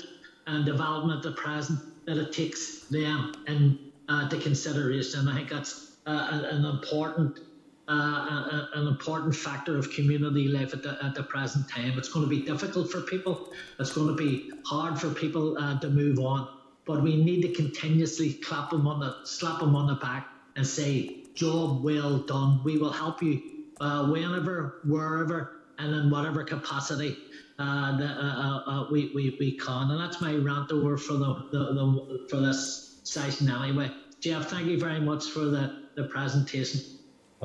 and development at the present, that it takes them into uh, consideration. I think that's uh, an important uh, an important factor of community life at the, at the present time. It's going to be difficult for people. It's going to be hard for people uh, to move on. But we need to continuously clap them on the slap them on the back and say, "Job well done. We will help you uh, whenever, wherever, and in whatever capacity uh, that uh, uh, uh, we, we, we can." And that's my rant over for the, the, the for this session anyway. Jeff, thank you very much for the, the presentation.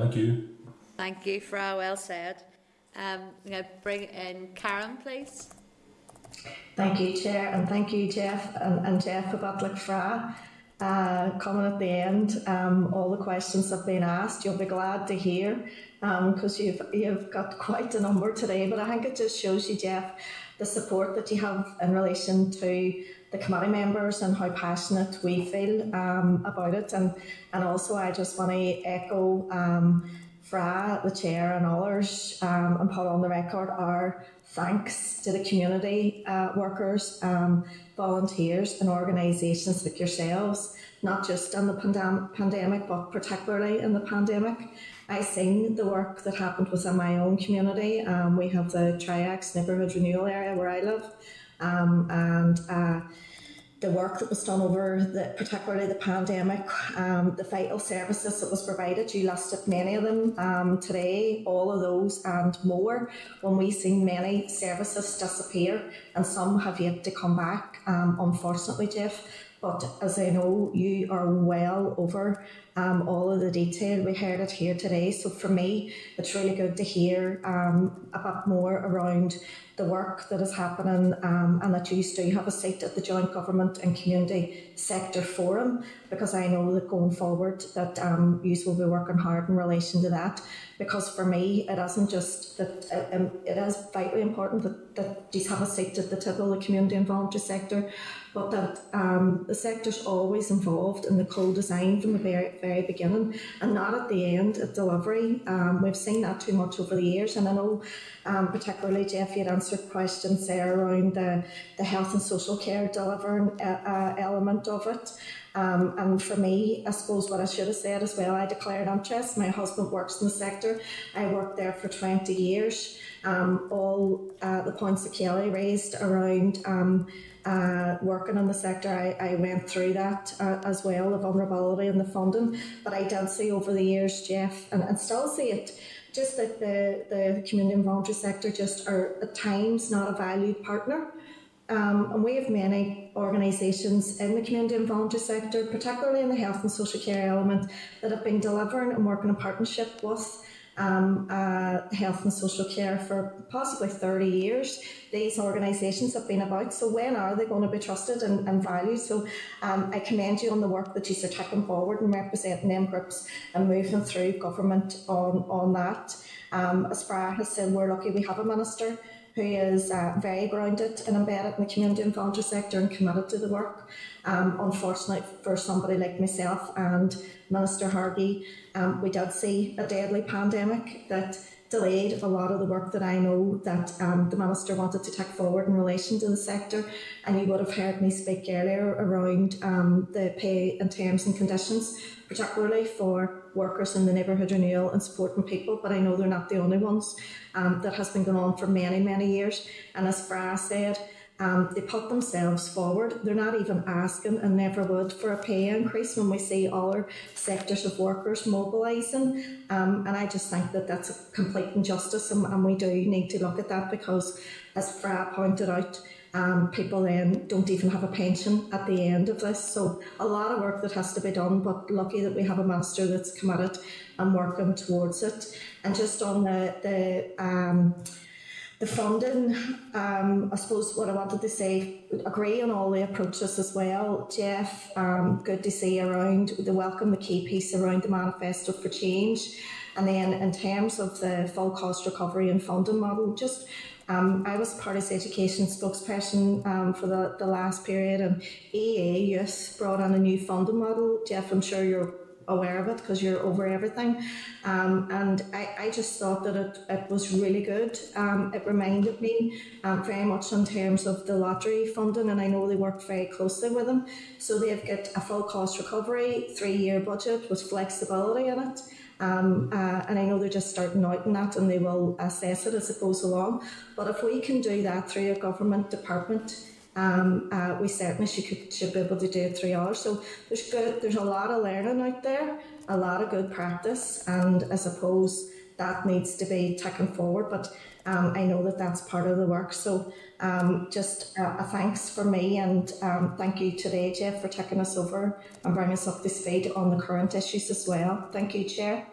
Thank you. Thank you, Fra. Well said. Um, I'm going to bring in Karen, please. Thank you, Chair, and thank you, Jeff, and, and Jeff about like Fra. Uh, coming at the end, um, all the questions have been asked. You'll be glad to hear because you've you've got quite a number today. But I think it just shows you, Jeff, the support that you have in relation to the committee members and how passionate we feel um, about it. And and also, I just want to echo. Um, Fra, the chair, and others, um, and put on the record our thanks to the community uh, workers, um, volunteers, and organisations like yourselves, not just in the pandem- pandemic, but particularly in the pandemic. I seen the work that happened within my own community. Um, we have the Triax neighbourhood renewal area where I live. Um, and uh, the work that was done over the, particularly the pandemic, um, the vital services that was provided. You listed many of them um, today, all of those and more. When we see many services disappear, and some have yet to come back, um, unfortunately, Jeff. But as I know, you are well over um, all of the detail. We heard it here today. So for me, it's really good to hear um, a bit more around the work that is happening um, and that you do have a seat at the Joint Government and Community Sector Forum because I know that going forward that um, you will be working hard in relation to that because for me it isn't just that um, it is vitally important that, that these have a seat at the table of the community and voluntary sector but that um, the sector's always involved in the co-design from the very, very beginning and not at the end at delivery. Um, we've seen that too much over the years and I know um, particularly Jeff you had answered questions there around the, the health and social care delivering uh, uh, element of it. Um, and for me, I suppose what I should have said as well, I declared interest. My husband works in the sector. I worked there for 20 years. Um, all uh, the points that Kellie raised around um, uh, working in the sector, I, I went through that uh, as well, the vulnerability and the funding. But I did see over the years, Jeff, and, and still see it, just that the, the community and voluntary sector just are at times not a valued partner. Um, and we have many organisations in the community and voluntary sector, particularly in the health and social care element, that have been delivering and working in partnership with um, uh, health and social care for possibly 30 years. These organisations have been about, so when are they going to be trusted and, and valued? So um, I commend you on the work that you are taking forward and representing them groups and moving through government on, on that. Um, as Fra has said, we're lucky we have a minister who is uh, very grounded and embedded in the community and voluntary sector and committed to the work. Um, unfortunately, for somebody like myself and Minister Hargey, um, we did see a deadly pandemic that delayed a lot of the work that I know that um, the Minister wanted to take forward in relation to the sector. And you would have heard me speak earlier around um, the pay and terms and conditions, particularly for workers in the neighbourhood renewal and supporting people. But I know they're not the only ones. Um, that has been going on for many, many years. And as Fra said, um, they put themselves forward. They're not even asking and never would for a pay increase when we see other sectors of workers mobilising. Um, and I just think that that's a complete injustice, and, and, we do need to look at that because, as Fra pointed out, um, people then don't even have a pension at the end of this. So a lot of work that has to be done, but lucky that we have a master that's committed and working towards it. And just on the the um, the funding, um, I suppose what I wanted to say, agree on all the approaches as well. Jeff, um, good to see around the welcome, the key piece around the manifesto for change. And then in terms of the full cost recovery and funding model, just um, I was Party's education spokesperson um, for the, the last period, and EA Youth brought on a new funding model. Jeff, I'm sure you're aware of it because you're over everything. Um, and I, I just thought that it, it was really good. Um, it reminded me um, very much in terms of the lottery funding, and I know they worked very closely with them. So they've got a full cost recovery, three year budget with flexibility in it. Um, uh, and I know they're just starting out in that and they will assess it as it goes along. But if we can do that through a government department, um, uh, we certainly should, should be able to do it three hours. So there's good, there's a lot of learning out there, a lot of good practice, and I suppose that needs to be taken forward. But um, I know that that's part of the work. So um, just uh, a thanks for me, and um, thank you today, Jeff, for taking us over and bringing us up to speed on the current issues as well. Thank you, Chair.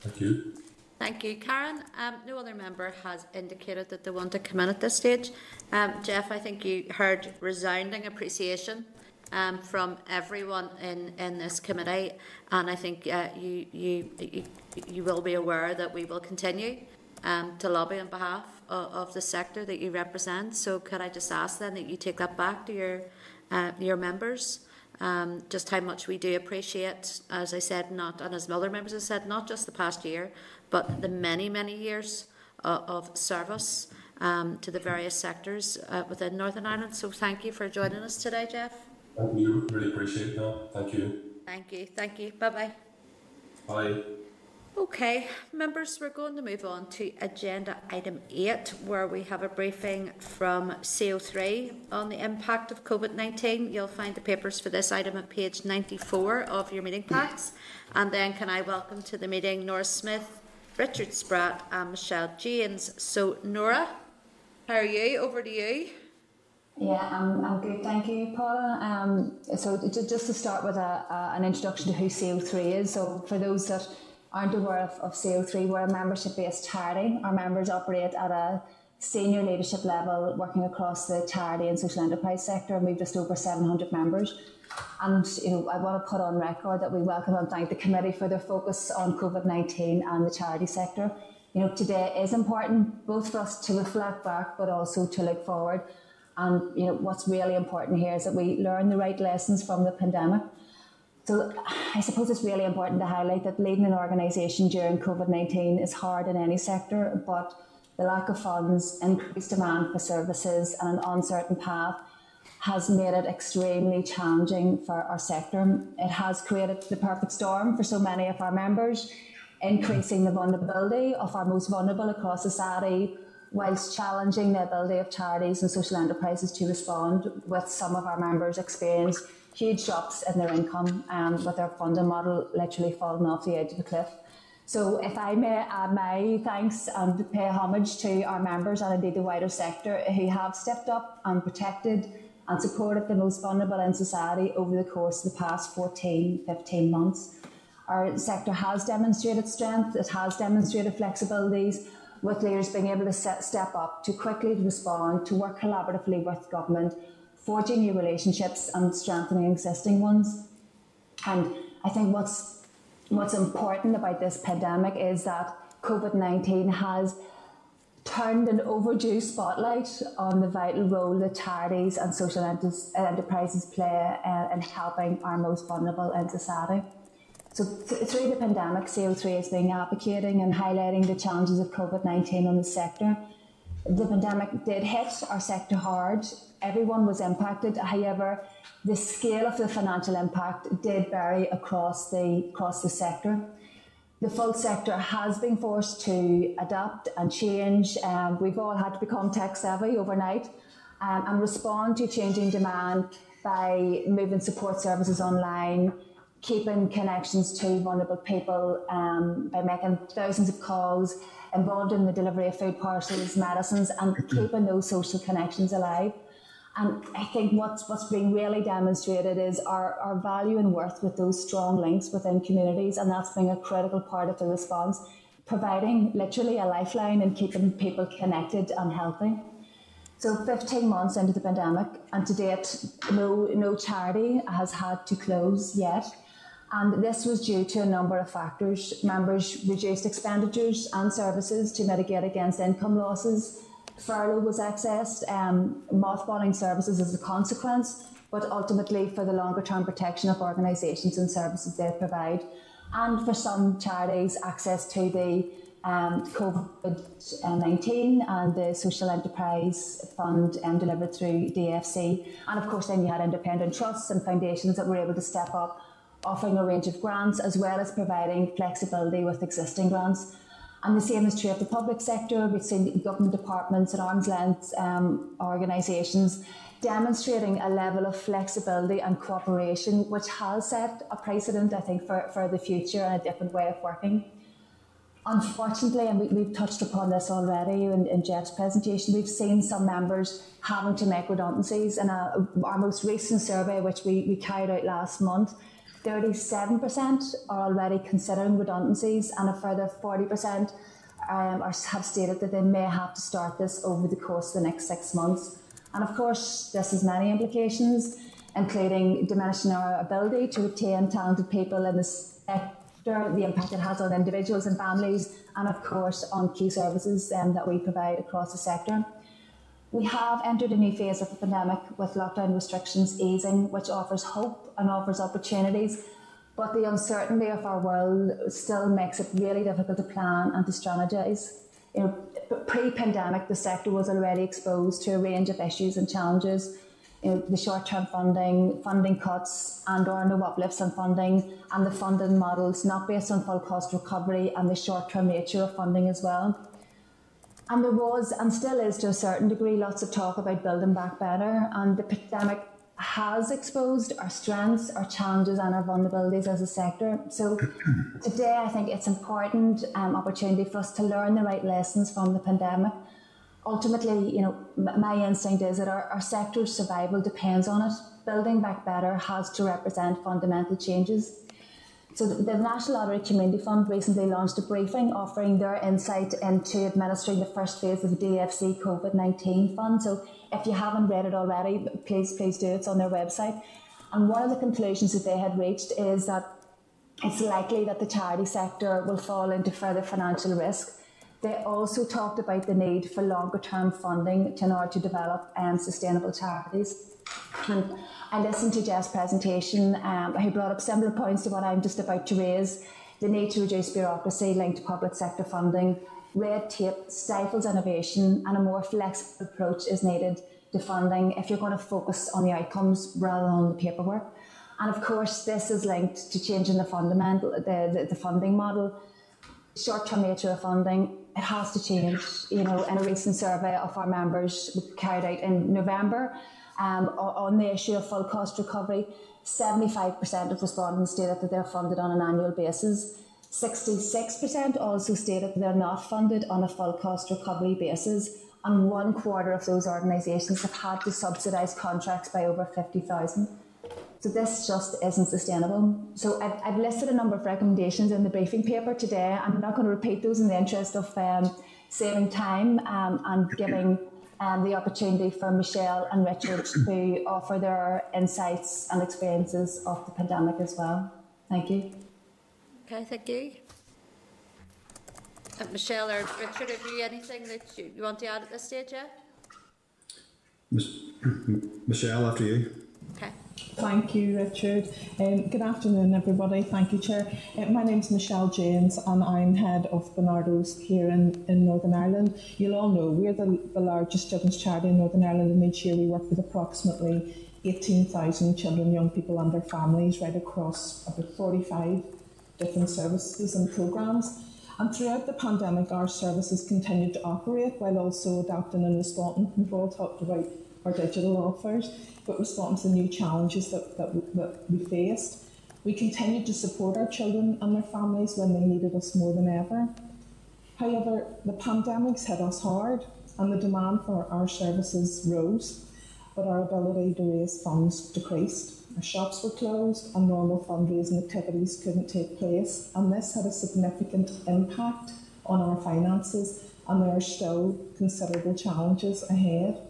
Thank you. Thank you, Karen. Um, no other member has indicated that they want to come in at this stage. Um, Jeff, I think you heard resounding appreciation um, from everyone in, in this committee, and I think uh, you, you, you you will be aware that we will continue um, to lobby on behalf of, of, the sector that you represent. So, could I just ask then that you take that back to your uh, your members? Um, just how much we do appreciate, as I said, not and as other members have said, not just the past year, but the many, many years uh, of service um, to the various sectors uh, within Northern Ireland. So thank you for joining us today, Jeff. Thank you. Really appreciate that. Thank you. Thank you. Thank you. Bye-bye. Bye. Okay, members, we're going to move on to agenda item 8, where we have a briefing from CO3 on the impact of COVID 19. You'll find the papers for this item at page 94 of your meeting packs. And then, can I welcome to the meeting Nora Smith, Richard Spratt, and Michelle Janes. So, Nora, how are you? Over to you. Yeah, I'm, I'm good, thank you, Paula. Um, so, just to start with a, a, an introduction to who CO3 is. So, for those that aren't aware of, of CO3, we're a membership based charity. Our members operate at a senior leadership level, working across the charity and social enterprise sector, and we've just over 700 members. And you know, I want to put on record that we welcome and thank the committee for their focus on COVID 19 and the charity sector. You know, today is important both for us to reflect back, but also to look forward. And you know, what's really important here is that we learn the right lessons from the pandemic so I suppose it's really important to highlight that leading an organisation during COVID 19 is hard in any sector, but the lack of funds, increased demand for services, and an uncertain path has made it extremely challenging for our sector. It has created the perfect storm for so many of our members, increasing the vulnerability of our most vulnerable across society, whilst challenging the ability of charities and social enterprises to respond, with some of our members experience huge drops in their income um, with their funding model literally falling off the edge of the cliff. So if I may add my thanks and pay homage to our members and indeed the wider sector who have stepped up and protected and supported the most vulnerable in society over the course of the past 14, 15 months. Our sector has demonstrated strength, it has demonstrated flexibilities, with leaders being able to set, step up to quickly respond, to work collaboratively with government forging new relationships and strengthening existing ones. And I think what's what's important about this pandemic is that COVID nineteen has turned an overdue spotlight on the vital role that charities and social enterprises play uh, in helping our most vulnerable in society. So th- through the pandemic, CO3 is being advocating and highlighting the challenges of COVID nineteen on the sector the pandemic did hit our sector hard. Everyone was impacted. However, the scale of the financial impact did vary across the across the sector. The full sector has been forced to adapt and change. Um, we've all had to become tech savvy overnight um, and respond to changing demand by moving support services online, keeping connections to vulnerable people um, by making thousands of calls involved in the delivery of food parcels, medicines, and keeping those social connections alive. And I think what's what's being really demonstrated is our, our value and worth with those strong links within communities, and that's been a critical part of the response, providing literally a lifeline and keeping people connected and healthy. So 15 months into the pandemic, and to date, no no charity has had to close yet. And this was due to a number of factors. Members reduced expenditures and services to mitigate against income losses. Furlough was accessed, um, mothballing services as a consequence, but ultimately for the longer term protection of organisations and services they provide. And for some charities, access to the um, COVID 19 and the Social Enterprise Fund um, delivered through DFC. And of course, then you had independent trusts and foundations that were able to step up offering a range of grants as well as providing flexibility with existing grants. And the same is true of the public sector. We've seen government departments and arm's length um, organisations demonstrating a level of flexibility and cooperation, which has set a precedent, I think, for, for the future and a different way of working. Unfortunately, and we, have touched upon this already in, in Jeff's presentation, we've seen some members having to make redundancies. In a, our most recent survey, which we, we carried out last month, 37% are already considering redundancies, and a further 40% um, are, have stated that they may have to start this over the course of the next six months. And of course, this has many implications, including diminishing our ability to retain talented people in the sector, the impact it has on individuals and families, and of course on key services um, that we provide across the sector. We have entered a new phase of the pandemic with lockdown restrictions easing, which offers hope and offers opportunities. But the uncertainty of our world still makes it really difficult to plan and to strategise. You know, pre-pandemic, the sector was already exposed to a range of issues and challenges. you know, the short-term funding, funding cuts and or no uplifts in funding and the funding models not based on full cost recovery and the short-term nature of funding as well. And there was, and still is to a certain degree, lots of talk about building back better. And the pandemic has exposed our strengths, our challenges, and our vulnerabilities as a sector. So today, I think it's important um, opportunity for us to learn the right lessons from the pandemic. Ultimately, you know, my instinct is that our, our sector's survival depends on it. Building back better has to represent fundamental changes. So the, National Lottery Community Fund recently launched a briefing offering their insight into administering the first phase of the DFC COVID-19 fund. So if you haven't read it already, please, please do. It's on their website. And one of the conclusions that they had reached is that it's likely that the charity sector will fall into further financial risk. They also talked about the need for longer term funding in order to develop um, sustainable charities. And I listened to Jeff's presentation. Um, he brought up similar points to what I'm just about to raise. The need to reduce bureaucracy linked to public sector funding, red tape stifles innovation, and a more flexible approach is needed to funding if you're going to focus on the outcomes rather than on the paperwork. And of course, this is linked to changing the fundamental, the, the, the funding model, short-term nature of funding. It has to change. You know, in a recent survey of our members carried out in November, um, on the issue of full cost recovery, 75% of respondents stated that they're funded on an annual basis. 66% also stated that they're not funded on a full cost recovery basis, and one quarter of those organisations have had to subsidise contracts by over 50,000. So this just isn't sustainable. So I've, I've, listed a number of recommendations in the briefing paper today. I'm not going to repeat those in the interest of um, saving time um, and giving um, the opportunity for Michelle and Richard to offer their insights and experiences of the pandemic as well. Thank you. Okay, thank you. Uh, Michelle or Richard, have you anything that you, you want to add at this stage yet? Michelle, after you. Thank you, Richard. Um, good afternoon, everybody. Thank you, Chair. Uh, my name is Michelle Janes, and I'm head of Barnardo's here in, in Northern Ireland. You'll all know we're the, the largest children's charity in Northern Ireland, and each year we work with approximately 18,000 children, young people, and their families right across about 45 different services and programmes. And throughout the pandemic, our services continued to operate while also adapting and responding. We've all talked about our digital offers but respond to the new challenges that, that, we, that we faced. We continued to support our children and their families when they needed us more than ever. However, the pandemic's hit us hard and the demand for our services rose, but our ability to raise funds decreased. Our shops were closed and normal fundraising activities couldn't take place, and this had a significant impact on our finances, and there are still considerable challenges ahead.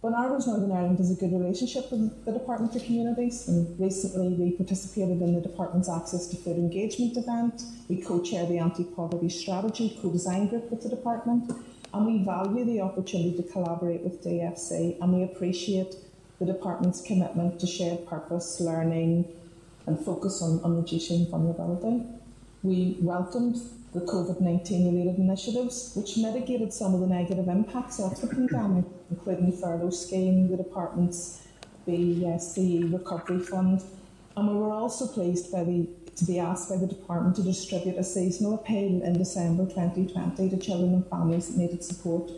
Barnardo's Northern Ireland has a good relationship with the Department for Communities, and recently we participated in the Department's Access to Food Engagement event. We co chair the Anti Poverty Strategy co design group with the Department, and we value the opportunity to collaborate with DFC, and we appreciate the Department's commitment to shared purpose, learning, and focus on, on reducing vulnerability. We welcomed the COVID 19 related initiatives, which mitigated some of the negative impacts of the pandemic, including the furlough scheme, the department's BSCE recovery fund. And we were also pleased the, to be asked by the department to distribute a seasonal appeal in December 2020 to children and families that needed support.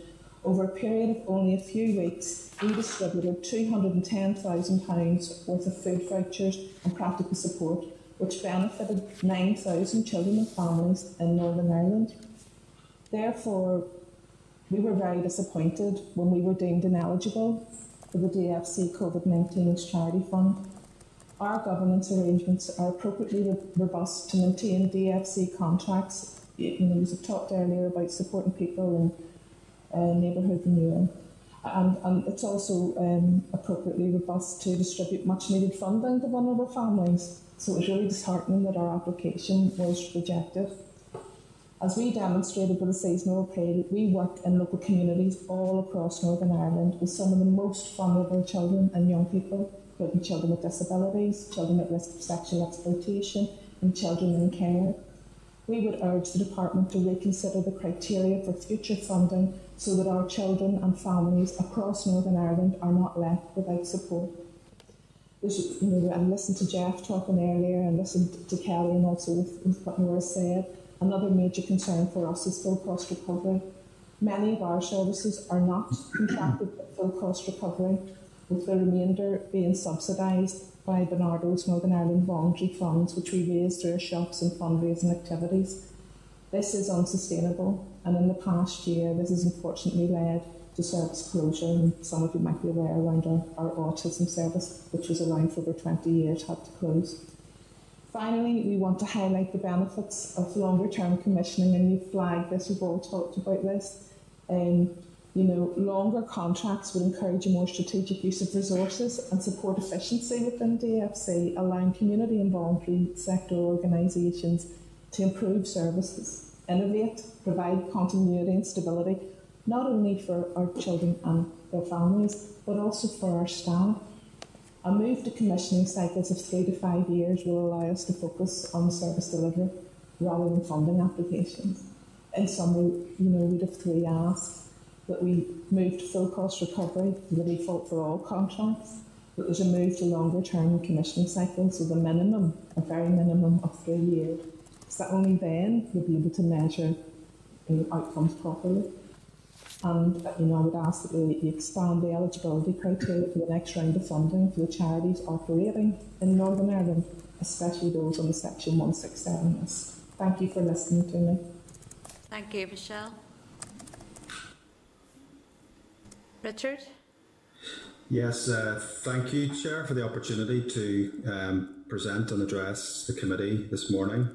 Over a period of only a few weeks, we distributed £210,000 worth of food vouchers and practical support which benefited 9,000 children and families in Northern Ireland. Therefore, we were very disappointed when we were deemed ineligible for the DFC COVID 19 Charity Fund. Our governance arrangements are appropriately robust to maintain DFC contracts. You know, you talked earlier about supporting people in uh, neighbourhood renewal. And, and it's also um, appropriately robust to distribute much needed funding to vulnerable families. So it was really disheartening that our application was rejected. As we demonstrated with the seasonal appeal, we work in local communities all across Northern Ireland with some of the most vulnerable children and young people, including children with disabilities, children at risk of sexual exploitation, and children in care. We would urge the Department to reconsider the criteria for future funding so that our children and families across Northern Ireland are not left without support. You know, I listened to Jeff talking earlier and listened to Kellie and also with, what Nora said. Another major concern for us is full cost recovery. Many of our services are not contracted with full cost recovery, with the remainder being subsidised by Barnardo's Northern Ireland voluntary funds, which we raise through our shops and fundraising activities. This is unsustainable, and in the past year, this has unfortunately led service closure, and some of you might be aware around our, our autism service, which was around for over 20 years, had to close. Finally, we want to highlight the benefits of longer term commissioning, and you've flagged this, we've all talked about this. Um, you know, longer contracts would encourage a more strategic use of resources and support efficiency within DFC, allowing community and voluntary sector organisations to improve services, innovate, provide continuity and stability, not only for our children and their families, but also for our staff. A move to commissioning cycles of three to five years will allow us to focus on service delivery rather than funding applications. In summary, you know, we'd have three asks that we move to full cost recovery, the default for all contracts, that there's a move to longer term commissioning cycles with a minimum, a very minimum of three years. So that only then we'll be able to measure uh, outcomes properly. And you know, I would ask that we expand the eligibility criteria for the next round of funding for the charities operating in Northern Ireland, especially those on the Section 167 list. Thank you for listening to me. Thank you, Michelle. Richard? Yes, uh, thank you, Chair, for the opportunity to um, present and address the committee this morning.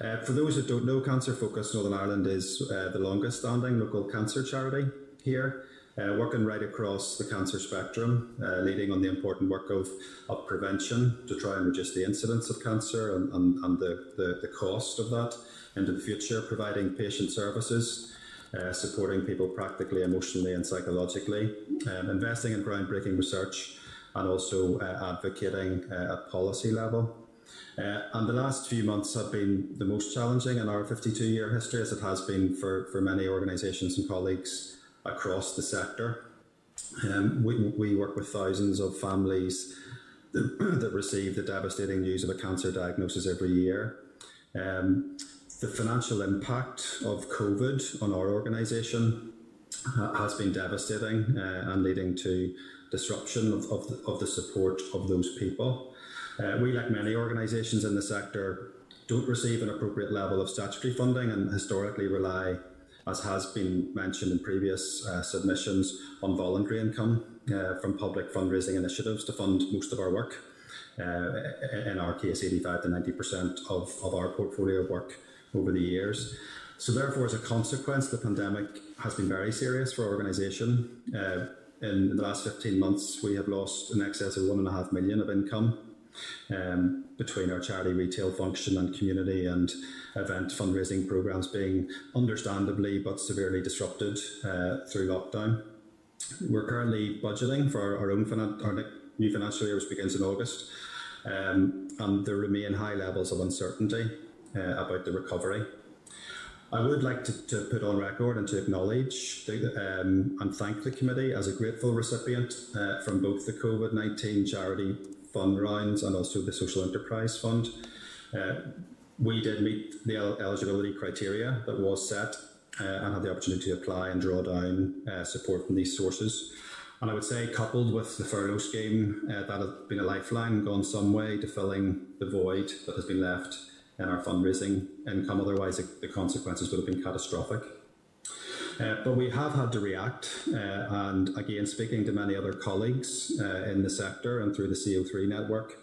Uh, for those that don't know, Cancer Focus Northern Ireland is uh, the longest standing local cancer charity here, uh, working right across the cancer spectrum, uh, leading on the important work of, of prevention to try and reduce the incidence of cancer and, and, and the, the, the cost of that into the future, providing patient services. Uh, supporting people practically, emotionally, and psychologically, um, investing in groundbreaking research, and also uh, advocating at policy level. Uh, and the last few months have been the most challenging in our 52 year history, as it has been for, for many organisations and colleagues across the sector. Um, we, we work with thousands of families that, that receive the devastating news of a cancer diagnosis every year. Um, the financial impact of COVID on our organisation has been devastating uh, and leading to disruption of, of, the, of the support of those people. Uh, we, like many organisations in the sector, don't receive an appropriate level of statutory funding and historically rely, as has been mentioned in previous uh, submissions, on voluntary income uh, from public fundraising initiatives to fund most of our work. Uh, in our case, 85 to 90% of, of our portfolio work over the years. So, therefore, as a consequence, the pandemic has been very serious for our organisation. Uh, in the last 15 months, we have lost in excess of one and a half million of income um, between our charity retail function and community and event fundraising programs being understandably but severely disrupted uh, through lockdown. We're currently budgeting for our, own finan- our new financial year, which begins in August, um, and there remain high levels of uncertainty uh, about the recovery. I would like to, to, put on record and to acknowledge the, um, and thank the committee as a grateful recipient uh, from both the COVID 19 charity fund rounds and also the social enterprise fund. Uh, we did meet the eligibility criteria that was set uh, and had the opportunity to apply and draw down uh, support from these sources. And I would say, coupled with the furlough scheme, uh, that has been a lifeline, gone some way to filling the void that has been left in our fundraising income. Otherwise, the consequences would have been catastrophic. Uh, but we have had to react, uh, and again, speaking to many other colleagues uh, in the sector and through the CO3 network,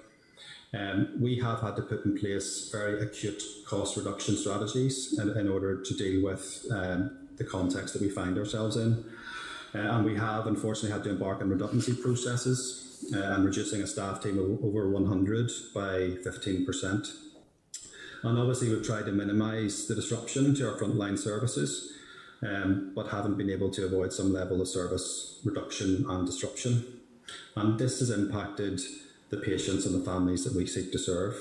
um, we have had to put in place very acute cost reduction strategies in, in order to deal with um, the context that we find ourselves in. Uh, and we have unfortunately had to embark on redundancy processes uh, and reducing a staff team of over 100 by 15%. And obviously, we've tried to minimise the disruption to our frontline services, um, but haven't been able to avoid some level of service reduction and disruption. And this has impacted the patients and the families that we seek to serve.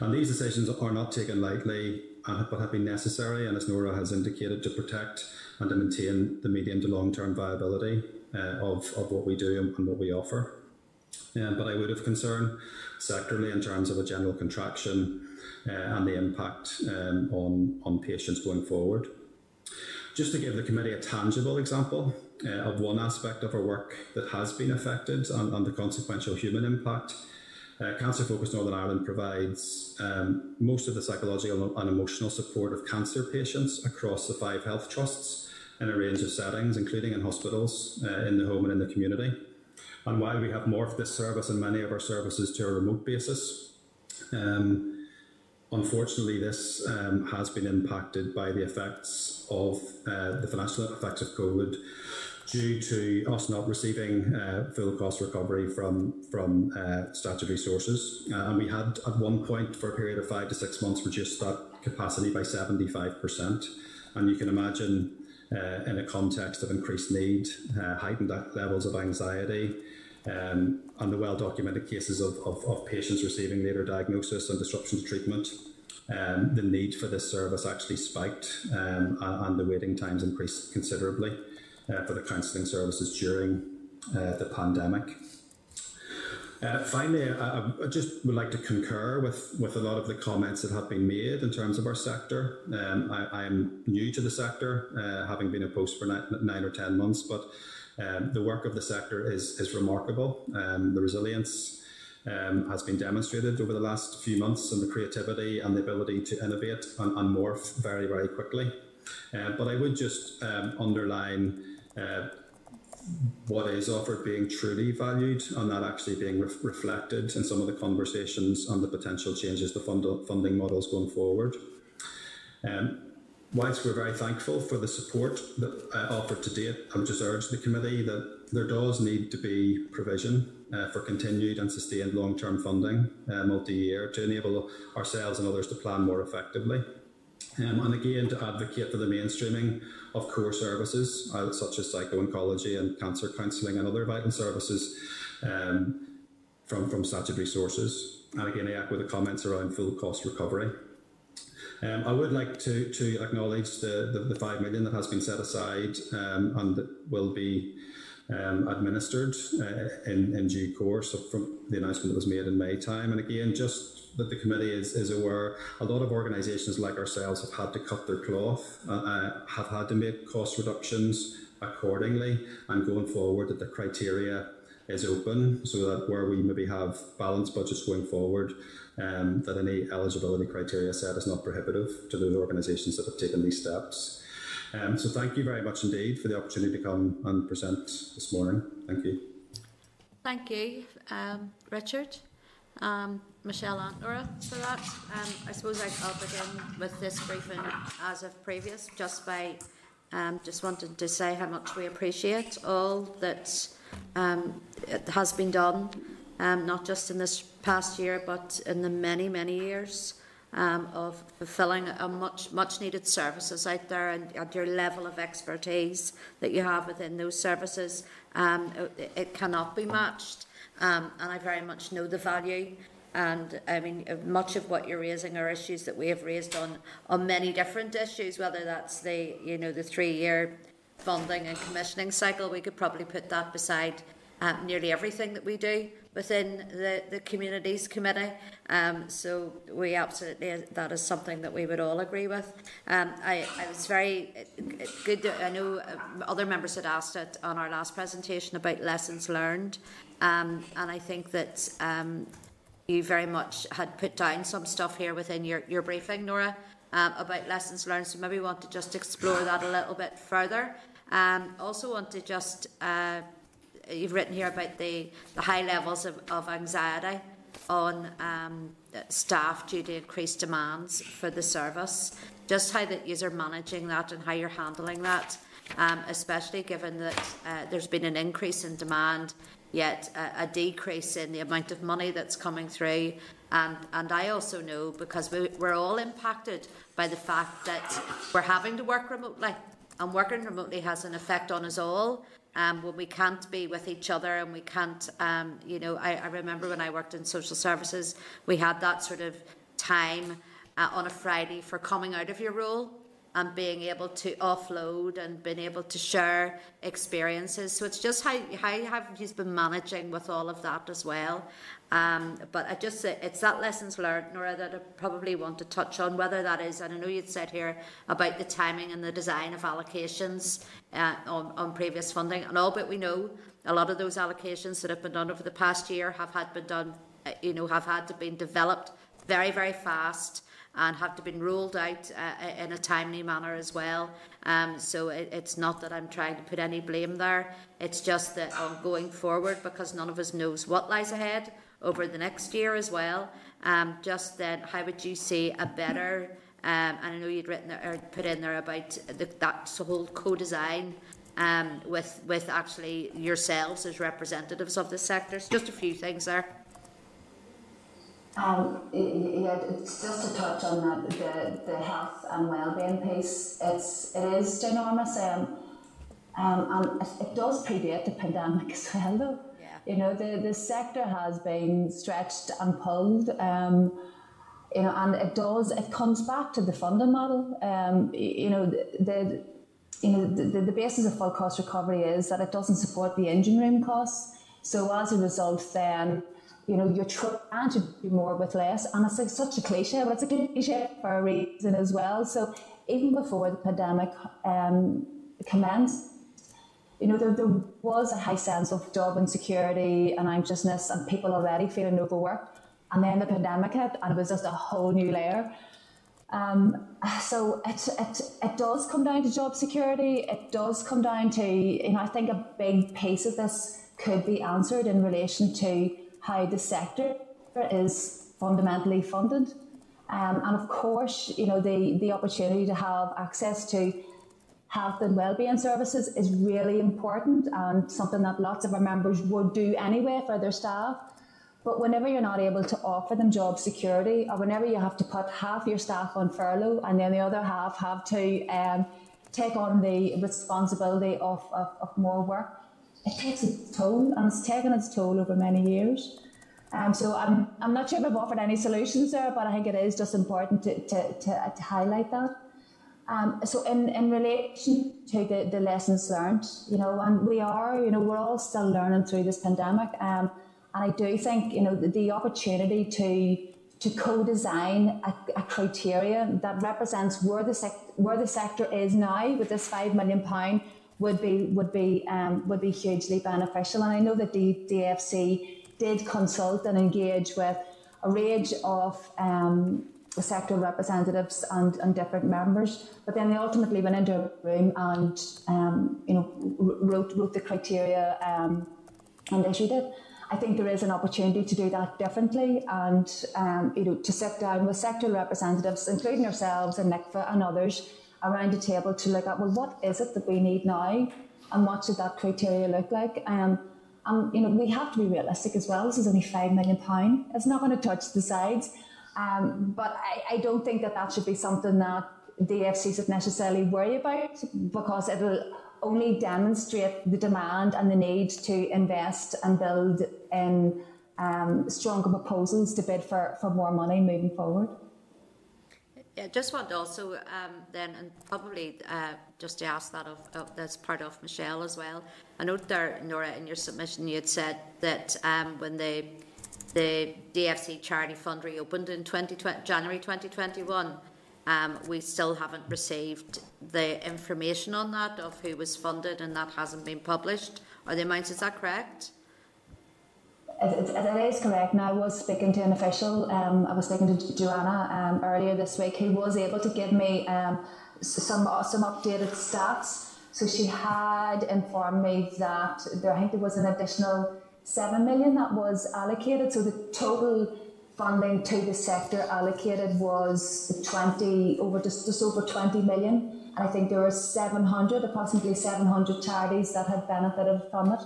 And these decisions are not taken lightly, but have been necessary, and as Nora has indicated, to protect and to maintain the medium to long term viability uh, of, of what we do and, and what we offer. Um, but I would have concern sectorally in terms of a general contraction uh, and the impact um, on, on patients going forward. Just to give the committee a tangible example uh, of one aspect of our work that has been affected and, and the consequential human impact, uh, Cancer Focus Northern Ireland provides um, most of the psychological and emotional support of cancer patients across the five health trusts in a range of settings, including in hospitals, uh, in the home, and in the community. And while we have morphed this service and many of our services to a remote basis, um, unfortunately, this um, has been impacted by the effects of uh, the financial effects of COVID due to us not receiving uh, full cost recovery from from uh, statutory sources. And we had at one point for a period of five to six months reduced that capacity by 75%. And you can imagine uh, in a context of increased need, uh, heightened levels of anxiety, um, and the well documented cases of, of, of, patients receiving later diagnosis and disruption to treatment. Um, the need for this service actually spiked um, and the waiting times increased considerably uh, for the counselling services during uh, the pandemic. Uh, finally, I, I, just would like to concur with, with a lot of the comments that have been made in terms of our sector. Um, I, am new to the sector, uh, having been a post for nine, nine or ten months, but um, the work of the sector is, is remarkable. Um, the resilience um, has been demonstrated over the last few months, and the creativity and the ability to innovate and, and morph very, very quickly. Uh, but I would just um, underline uh, what is offered being truly valued and that actually being re- reflected in some of the conversations on the potential changes to fund- funding models going forward. Um, whilst we're very thankful for the support that uh, offered to date, I would just urge the committee that there does need to be provision uh, for continued and sustained long-term funding uh, multi-year to enable ourselves and others to plan more effectively. Um, and again, to advocate for the mainstreaming of core services uh, such as psycho-oncology and cancer counselling and other vital services um, from, from statutory sources. And again, I echo the comments around full cost recovery. Um, I would like to, to acknowledge the, the, the, 5 million that has been set aside um, and that will be um, administered uh, in, in due course from the announcement that was made in May time. And again, just that the committee is, is aware, a lot of organisations like ourselves have had to cut their cloth, uh, uh, have had to make cost reductions accordingly, and going forward that the criteria is open so that where we maybe have balanced budgets going forward, um, that any eligibility criteria set is not prohibitive to those organisations that have taken these steps. Um, so thank you very much indeed for the opportunity to come and present this morning. Thank you. Thank you, um, Richard. Um, Michelle and Nora for that. Um, I suppose I'll begin with this briefing as of previous, just by um, just wanted to say how much we appreciate all that um, has been done, um, not just in this past year, but in the many, many years um, of fulfilling a much, much needed services out there and at your level of expertise that you have within those services. Um, it, it, cannot be matched. Um, and I very much know the value and I mean, much of what you're raising are issues that we have raised on on many different issues. Whether that's the you know the three-year funding and commissioning cycle, we could probably put that beside um, nearly everything that we do within the, the communities committee. Um, so we absolutely that is something that we would all agree with. Um, I, I was very good. I know uh, other members had asked it on our last presentation about lessons learned, um, and I think that um, you very much had put down some stuff here within your, your briefing, Nora, um, about lessons learned. So maybe we want to just explore that a little bit further. Um, also want to just, uh, you've written here about the, the high levels of, of anxiety on um, staff due to increased demands for the service. Just how that you're managing that and how you're handling that, um, especially given that uh, there's been an increase in demand yet a, a, decrease in the amount of money that's coming through. And, and I also know because we, we're all impacted by the fact that we're having to work remotely, and working remotely has an effect on us all. Um, when we can't be with each other and we can't, um, you know, I, I remember when I worked in social services, we had that sort of time uh, on a Friday for coming out of your role and being able to offload and being able to share experiences. So it's just how how have you been managing with all of that as well. Um, but I just it's that lessons learned, Nora, that I probably want to touch on whether that is. And I know you'd said here about the timing and the design of allocations uh, on on previous funding, and all but we know a lot of those allocations that have been done over the past year have had been done, uh, you know, have had to been developed very very fast and have to been rolled out uh, in a timely manner as well. Um, so it, it's not that I'm trying to put any blame there. It's just that on going forward, because none of us knows what lies ahead over the next year as well. Um, just then, how would you see a better? Um, and I know you'd written or put in there about the, that whole co-design um, with with actually yourselves as representatives of the sectors. Just a few things there. Um, yeah, it's just to touch on that the, the health and well-being piece. It's it is ginormous, um, um, and it, it does predate the pandemic as well, though. Yeah. You know, the the sector has been stretched and pulled. Um, you know, and it does. It comes back to the funding model. Um, you know, the, the you know the, the basis of full cost recovery is that it doesn't support the engine room costs. So as a result, then you know, you're trying to do more with less. And it's such a cliche, but it's a cliche for a reason as well. So even before the pandemic um, commenced, you know, there, there was a high sense of job insecurity and anxiousness and people already feeling overworked. And then the pandemic hit and it was just a whole new layer. Um, so it, it, it does come down to job security. It does come down to, you know, I think a big piece of this could be answered in relation to how the sector is fundamentally funded. Um, and of course, you know, the, the opportunity to have access to health and wellbeing services is really important and something that lots of our members would do anyway for their staff. But whenever you're not able to offer them job security, or whenever you have to put half your staff on furlough and then the other half have to um, take on the responsibility of, of, of more work, it takes its toll and it's taken its toll over many years. Um, so I'm, I'm not sure if I've offered any solutions there, but I think it is just important to, to, to, to highlight that. Um, so in, in relation to the, the lessons learned, you know, and we are, you know, we're all still learning through this pandemic. Um, and I do think, you know, the, the opportunity to to co-design a, a, criteria that represents where the sec- where the sector is now with this five million pound would be would be um, would be hugely beneficial. And I know that the DFC did consult and engage with a range of um, sector representatives and, and different members, but then they ultimately went into a room and um, you know wrote wrote the criteria um, and issued it. I think there is an opportunity to do that differently and um, you know to sit down with sector representatives, including ourselves and NICVA and others, around the table to look at well what is it that we need now and what should that criteria look like. Um, and you know we have to be realistic as well. This is only five million pound. It's not going to touch the sides. Um, but I, I, don't think that that should be something that the AFC should necessarily worry about because it'll only demonstrate the demand and the need to invest and build in um, stronger proposals to bid for, for more money moving forward. Yeah, just want to also um, then, and probably uh, just to ask that of, of that's part of Michelle as well. I note there, Nora, in your submission, you had said that um, when the the DFC charity fund reopened in 2020, January 2021, um, we still haven't received the information on that of who was funded, and that hasn't been published. Are the amounts? Is that correct? It, it, it is correct. Now, I was speaking to an official. Um, I was speaking to Joanna um, earlier this week, who was able to give me um, some some updated stats. So she had informed me that there, I think there was an additional seven million that was allocated. So the total funding to the sector allocated was twenty over just, just over twenty million. And I think there were seven hundred, approximately seven hundred charities that had benefited from it.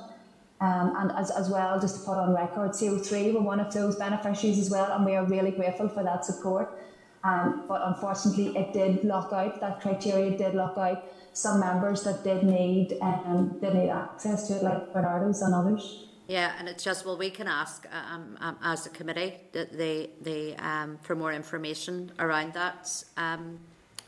Um, and as, as well, just to put on record, CO3 were one of those beneficiaries as well, and we are really grateful for that support. Um, but unfortunately, it did lock out, that criteria did lock out some members that did need, um, did need access to it, like Barnardo's and others. Yeah, and it's just well, we can ask um, um, as a committee the the, the um, for more information around that um,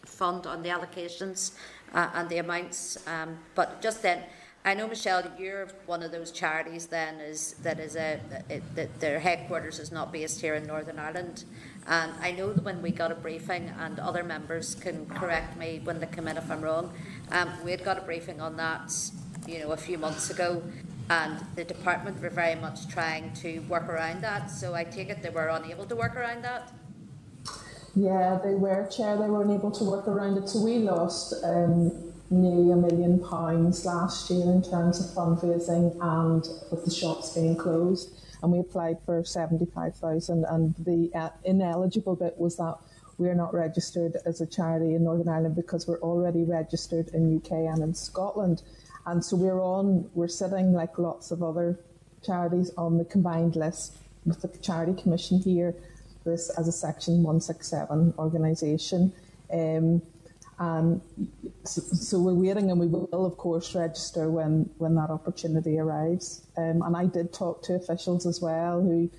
fund on the allocations uh, and the amounts. Um, but just then, I know Michelle, you're one of those charities. Then is that is a it, that their headquarters is not based here in Northern Ireland. And I know that when we got a briefing, and other members can correct me when they come in if I'm wrong, um, we had got a briefing on that, you know, a few months ago, and the department were very much trying to work around that. So I take it they were unable to work around that. Yeah, they were, Chair. They weren't able to work around it. So we lost um, nearly a million pounds last year in terms of fundraising and with the shops being closed. And we applied for 75,000 and the uh, ineligible bit was that we're not registered as a charity in Northern Ireland because we're already registered in UK and in Scotland. And so we're on, we're sitting like lots of other charities on the combined list with the Charity Commission here, this as a Section 167 organisation. Um, and so, so, we're waiting and we will, of course, register when, when that opportunity arrives. Um, and I did talk to officials as well who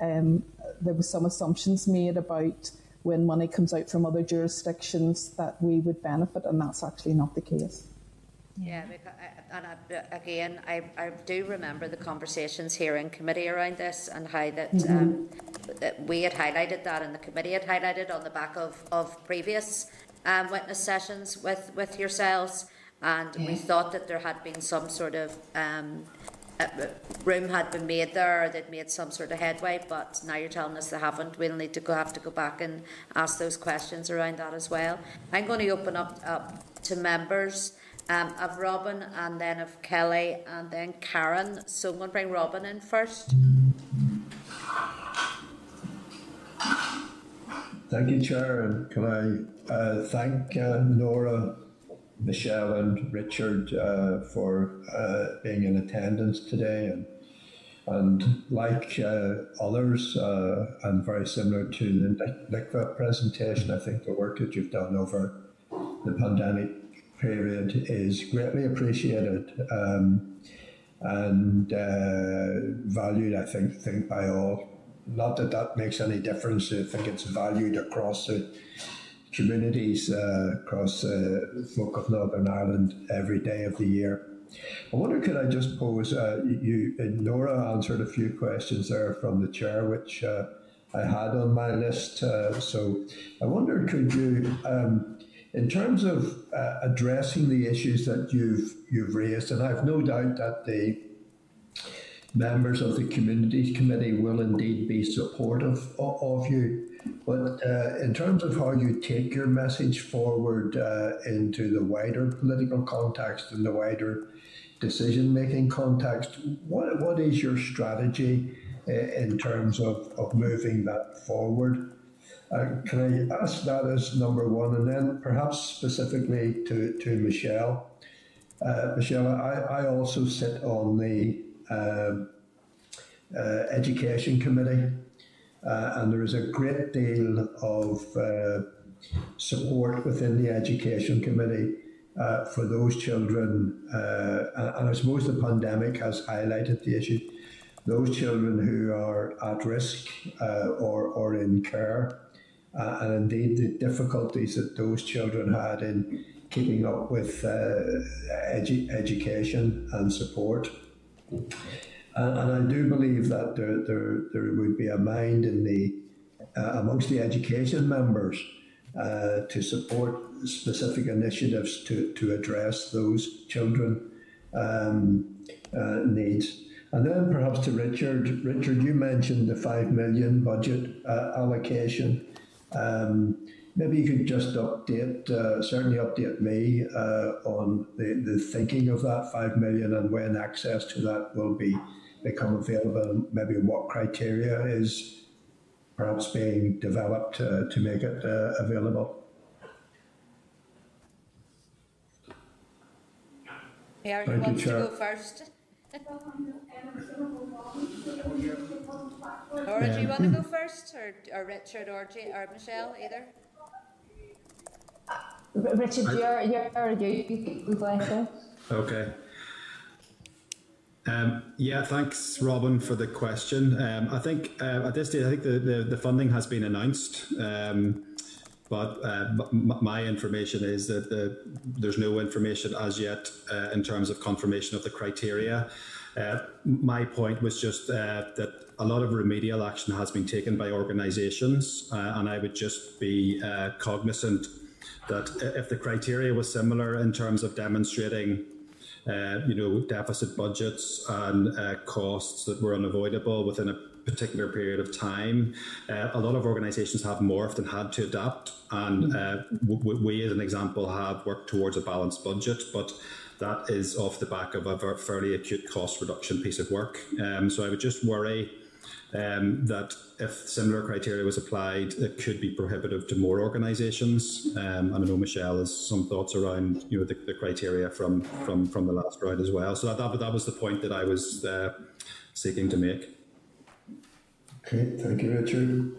um, there was some assumptions made about when money comes out from other jurisdictions that we would benefit, and that's actually not the case. Yeah, because, and I, again, I, I do remember the conversations here in committee around this and how that, mm-hmm. um, that we had highlighted that and the committee had highlighted on the back of, of previous um, witness sessions with, with yourselves. And yeah. we thought that there had been some sort of um, room had been made there, or they'd made some sort of headway, but now you're telling us they haven't. We'll need to go have to go back and ask those questions around that as well. I'm going to open up, up to members um, of Robin and then of Kellie and then Karen. So I'm going to bring Robin in first. Thank you, Chair, and can I uh, thank uh, Nora, Michelle, and Richard uh, for uh, being in attendance today. And, and like uh, others, and very similar to the NICVA presentation, I think the work that you've done over the pandemic period is greatly appreciated um, and uh, valued, I think, think by all. Not that that makes any difference. I think it's valued across the communities, uh, across uh, folk of Northern Ireland every day of the year. I wonder, could I just pose, uh, you, Nora answered a few questions there from the chair, which uh, I had on my list. Uh, so I wonder, could you um, in terms of uh, addressing the issues that you've you've raised, and I've no doubt that the members of the Communities Committee will indeed be supportive of, you. But uh, in terms of how you take your message forward uh, into the wider political context and the wider decision making context, what, what is your strategy uh, in terms of, of moving that forward? Uh, can I ask that as number one, and then perhaps specifically to, to Michelle? Uh, Michelle, I, I also sit on the um, uh, Education Committee, uh, and there is a great deal of uh, support within the Education Committee uh, for those children, and I suppose the pandemic has highlighted the issue. Those children who are at risk or, or in care uh, and indeed the difficulties that those children had in keeping up with uh, edu- education and support. And, and, I do believe that there, there, there would be a mind in the uh, amongst the education members uh, to support specific initiatives to, to address those children um, uh, needs. And then perhaps to Richard. Richard, you mentioned the five million budget uh, allocation. Um, maybe you could just update, uh, certainly update me uh, on the, the thinking of that five million and when access to that will be become available, and maybe what criteria is perhaps being developed uh, to make it uh, available. Mayor, you want to go first? Or do you want to go first, or, or Richard, or, G, or Michelle, either? Richard, you're, you're, you, go ahead. Okay. Um, yeah, thanks, Robin, for the question. Um, I think uh, at this stage, I think the, the, the funding has been announced. Um, but uh, my information is that the, there's no information as yet uh, in terms of confirmation of the criteria. Uh, my point was just uh, that a lot of remedial action has been taken by organisations, uh, and I would just be uh, cognizant that if the criteria was similar in terms of demonstrating uh, you know, deficit budgets and uh, costs that were unavoidable within a particular period of time. Uh, a lot of organisations have morphed and had to adapt, and uh, we, as an example, have worked towards a balanced budget, but that is off the back of a fairly acute cost reduction piece of work. Um, so I would just worry um, that if similar criteria was applied, it could be prohibitive to more organisations. Um, and I know Michelle has some thoughts around you know the, the, criteria from, from from the last round as well. So that that, that was the point that I was uh, seeking to make. Okay, thank you, Richard.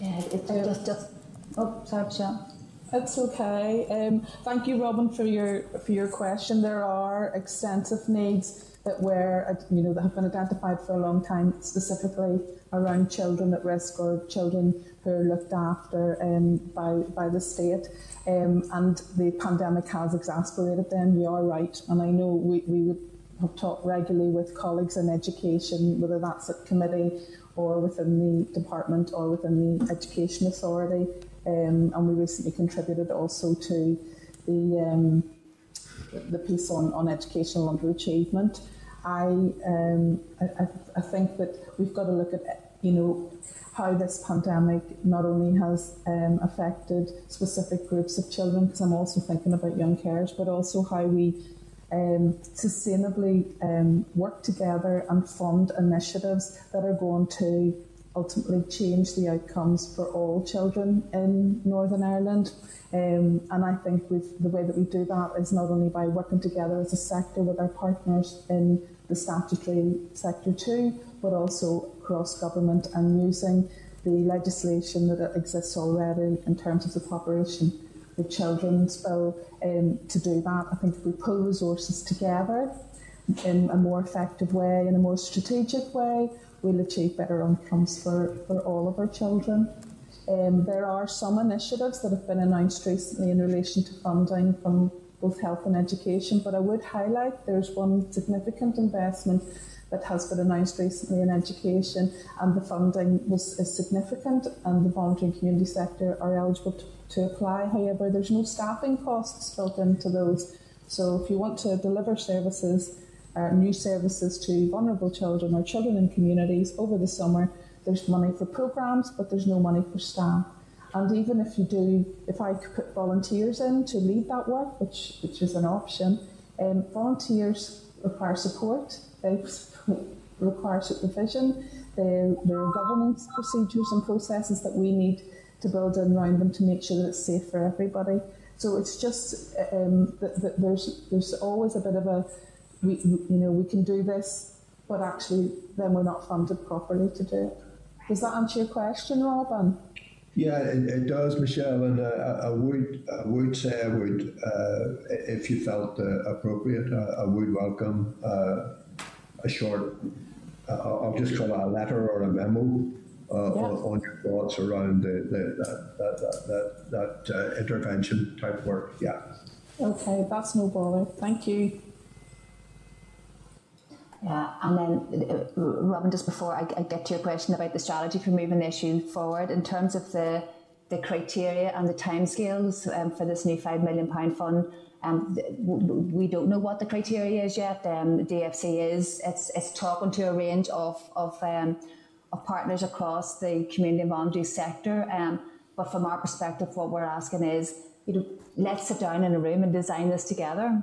Yeah, it's just just. Oh, sorry, Michelle. It's okay. Um, thank you, Robin, for your for your question. There are extensive needs that were, you know, that have been identified for a long time, specifically around children at risk or children who are looked after um, by by the state. Um, and the pandemic has exacerbated them. You are right, and I know we, we would have talked regularly with colleagues in education, whether that's at committee or within the department or within the education authority. Um, and we recently contributed also to the um, the piece on, on educational underachievement. I, um, I, I think that we've got to look at, you know, how this pandemic not only has um, affected specific groups of children, because I'm also thinking about young carers, but also how we um, sustainably um, work together and fund initiatives that are going to ultimately change the outcomes for all children in Northern Ireland. Um, and I think the way that we do that is not only by working together as a sector with our partners in the statutory sector too, but also cross government and using the legislation that exists already in terms of the cooperation with children's bill um, to do that. I think if we pull resources together in a more effective way, in a more strategic way, we'll achieve better outcomes for, for all of our children. Um, there are some initiatives that have been announced recently in relation to funding from both health and education, but I would highlight there's one significant investment that has been announced recently in education, and the funding was is significant, and the voluntary and community sector are eligible to, to apply. However, there's no staffing costs built into those. So, if you want to deliver services uh, new services to vulnerable children or children in communities over the summer. There's money for programs, but there's no money for staff. And even if you do, if I could put volunteers in to lead that work, which, which is an option, um, volunteers require support, they require supervision, there, there are governance procedures and processes that we need to build in around them to make sure that it's safe for everybody. So it's just um, that, that there's there's always a bit of a we, you know, we can do this, but actually then we're not funded properly to do it. Does that answer your question, Robin? Yeah, it, it does, Michelle, and uh, I would I would say I would, uh, if you felt uh, appropriate, I would welcome uh, a short, uh, I'll just call it a letter or a memo uh, yeah. on, on, your thoughts around the, the, that, that, that, that, that intervention type work. Yeah. Okay, that's no bother. Thank you. Yeah, and then uh, Robin, just before I, I, get to your question about the strategy for moving the issue forward, in terms of the the criteria and the timescales um, for this new five million pound fund, um, we don't know what the criteria is yet. Um, DFC is it's it's talking to a range of of um, of partners across the community and voluntary sector. Um, but from our perspective, what we're asking is, you know, let's sit down in a room and design this together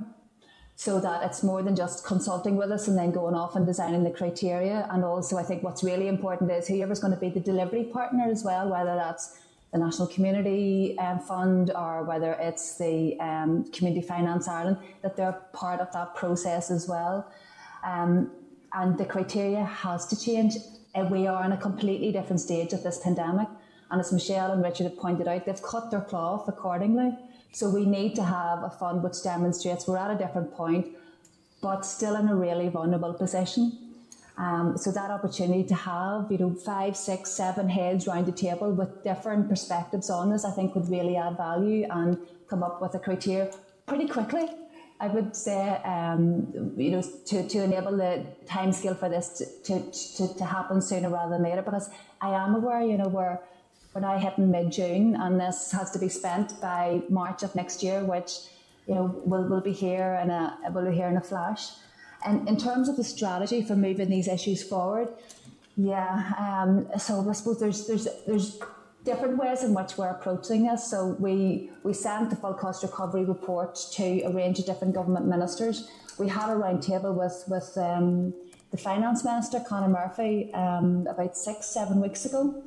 so that it's more than just consulting with us and then going off and designing the criteria. And also, I think what's really important is whoever's going to be the delivery partner as well, whether that's the National Community um, Fund or whether it's the um, Community Finance Ireland, that they're part of that process as well. Um, and the criteria has to change. Uh, we are in a completely different stage of this pandemic. And as Michelle and Richard have pointed out, they've cut their cloth accordingly. So we need to have a fund which demonstrates we're at a different point. but still in a really vulnerable position. Um, so that opportunity to have, you know, five, six, seven heads round the table with different perspectives on this, I think would really add value and come up with a criteria pretty quickly. I would say, um, you know, to, to enable the timescale for this to, to, to happen sooner rather than later, because I am aware, you know, we're, we're now hitting mid June and this has to be spent by March of next year, which, you know, will will be here in a will be here in a flash. And in terms of the strategy for moving these issues forward, yeah, um, so I suppose there's there's there's different ways in which we're approaching this. So we we sent the full cost recovery report to a range of different government ministers. We had a roundtable with with um, the finance minister Conor Murphy um, about six seven weeks ago,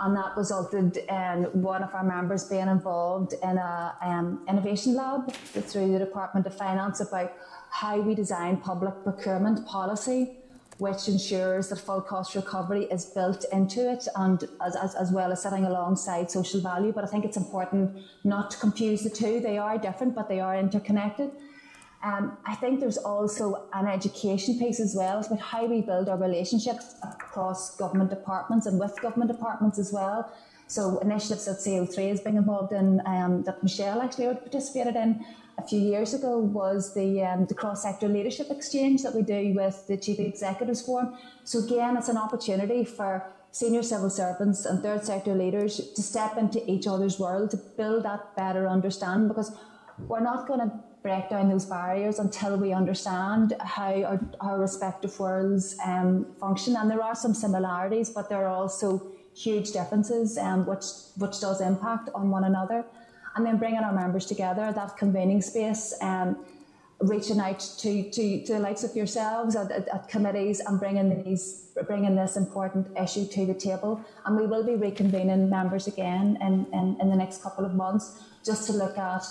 and that resulted in one of our members being involved in a um, innovation lab through the Department of Finance about how we design public procurement policy which ensures that full cost recovery is built into it and as, as, as well as sitting alongside social value. But I think it's important not to confuse the two. They are different, but they are interconnected. Um, I think there's also an education piece as well about how we build our relationships across government departments and with government departments as well. So initiatives that CO3 is being involved in, um, that Michelle actually participated in, a few years ago was the um, the cross sector leadership exchange that we do with the chief executives forum. So again, it's an opportunity for senior civil servants and third sector leaders to step into each other's world to build that better understanding because we're not going to break down those barriers until we understand how our, our respective worlds um, function. And there are some similarities, but there are also huge differences, um, which which does impact on one another and then bringing our members together, that convening space, um, reaching out to, to, to the likes of yourselves at, at, at, committees and bringing these bringing this important issue to the table. And we will be reconvening members again in, in, in the next couple of months just to look at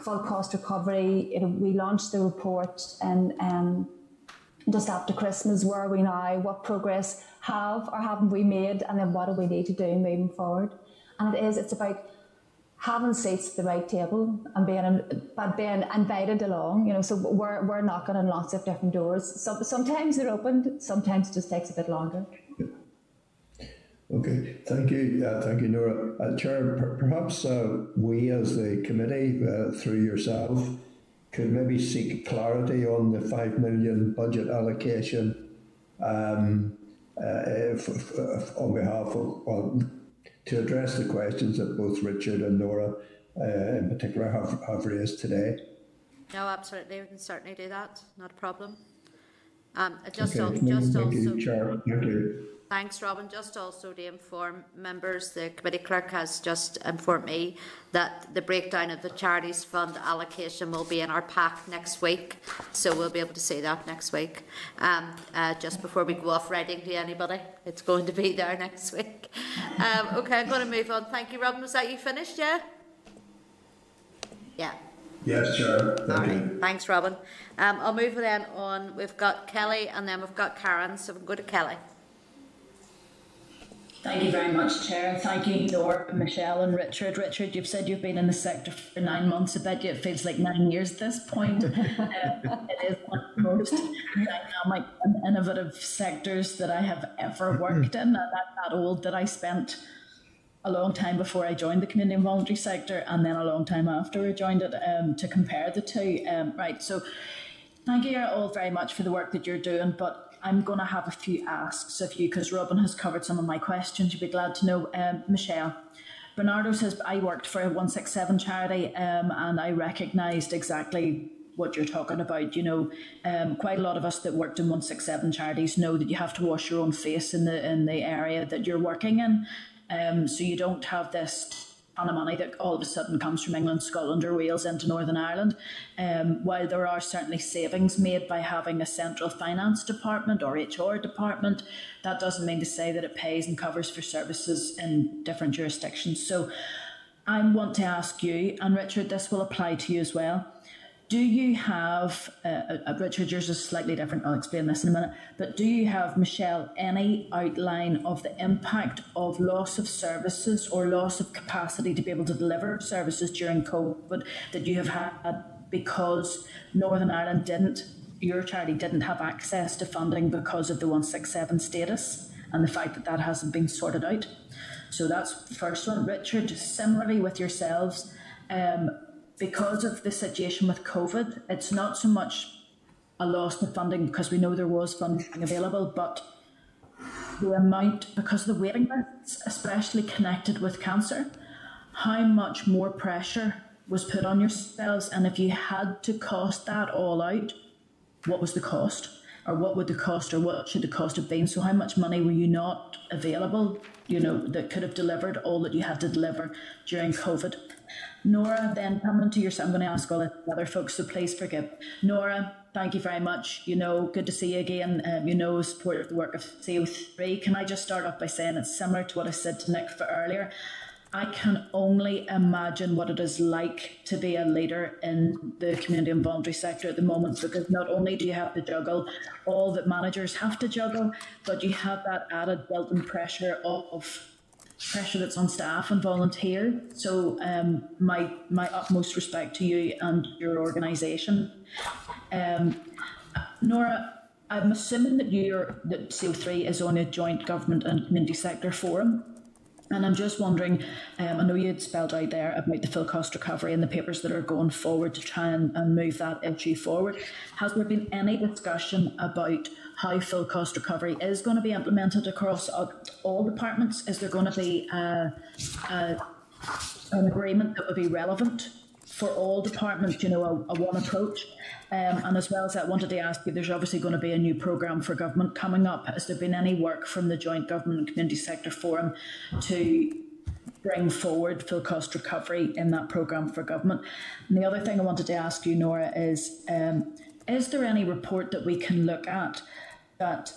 full cost recovery. Know, we launched the report and um, just after Christmas, where are we now? What progress have or haven't we made? And then what do we need to do moving forward? And it is, it's about having seats at the right table and being but being invited along, you know, so we're we're knocking on lots of different doors. So sometimes they're opened, sometimes it just takes a bit longer. Okay, thank you, uh, thank you, Nora. Uh, Chair, per- perhaps uh, we as the committee, uh, through yourself, could maybe seek clarity on the five million budget allocation um, uh, on behalf of well, to address the questions that both Richard and Nora uh, in particular have, have raised today. No, absolutely. We can certainly do that. Not a problem. Um, just okay. just Thank also, you, Chair. Thank you. Thanks, Robin. Just also to inform members, the committee clerk has just informed me that the breakdown of the charities fund allocation will be in our pack next week, so we'll be able to see that next week. Um, uh, just before we go off writing to anybody, it's going to be there next week. Um, okay, I'm going to move on. Thank you, Robin. Was that you finished? Yeah. Yeah. Yes, Chair. Thank you. Thanks, Robin. Um, I'll move then on. We've got Kellie and then we've got Karen, so we'll go to Kellie. Thank you very much, Chair, and thank you, Nora, Michelle, and Richard. Richard, you've said you've been in the sector for nine months. I bet you it feels like nine years at this point. uh, it is one of the most dynamic and innovative sectors that I have ever worked in. I'm that old that I spent a long time before I joined the community and voluntary sector, and then a long time after I joined it um, to compare the two. Um, right, so thank you all very much for the work that you're doing, but I'm going to have a few asks of you because Robin has covered some of my questions. You'd be glad to know. Um, Michelle, Barnardo says, I worked for a 167 charity um, and I recognised exactly what you're talking about. You know, um, quite a lot of us that worked in 167 charities know that you have to wash your own face in the in the area that you're working in. Um, so you don't have this ton of money that all of a sudden comes from England, Scotland, or Wales into Northern Ireland. Um, while there are certainly savings made by having a central finance department or HR department, that doesn't mean to say that it pays and covers for services in different jurisdictions. So I want to ask you, and Richard, this will apply to you as well do you have, uh, uh, Richard, yours is slightly different, I'll explain this in a minute, but do you have, Michelle, any outline of the impact of loss of services or loss of capacity to be able to deliver services during COVID that you have had because Northern Ireland didn't your charity didn't have access to funding because of the 167 status and the fact that that hasn't been sorted out. So that's the first one. Richard, similarly with yourselves, um, because of the situation with COVID, it's not so much a loss of funding because we know there was funding available, but the amount, because of the waiting lists, especially connected with cancer, how much more pressure was put on yourselves, and if you had to cost that all out, what was the cost? Or what would the cost, or what should the cost have been? So, how much money were you not available, you know, that could have delivered all that you had to deliver during COVID? Nora, then coming to yourself, I'm going to ask all the other folks, so please forgive. Nora, thank you very much. You know, good to see you again. Um, you know, support of the work of CO3. Can I just start off by saying it's similar to what I said to NICVA earlier? I can only imagine what it is like to be a leader in the community and voluntary sector at the moment because not only do you have to juggle all that managers have to juggle, but you have that added built in pressure of pressure that's on staff and volunteer. So um, my my utmost respect to you and your organisation. Um, Nora, I'm assuming that you're that CO3 is on a joint government and community sector forum. And I'm just wondering, um, I know you had spelled out there about the full cost recovery and the papers that are going forward to try and, and move that issue forward. Has there been any discussion about how full cost recovery is going to be implemented across all departments? Is there going to be an agreement that would be relevant for all departments, you know, a, a one approach? Um, and as well as that, I wanted to ask you, there's obviously going to be a new programme for government coming up. Has there been any work from the Joint Government and Community Sector Forum to bring forward full cost recovery in that programme for government? And the other thing I wanted to ask you, Nora, is um, is there any report that we can look at that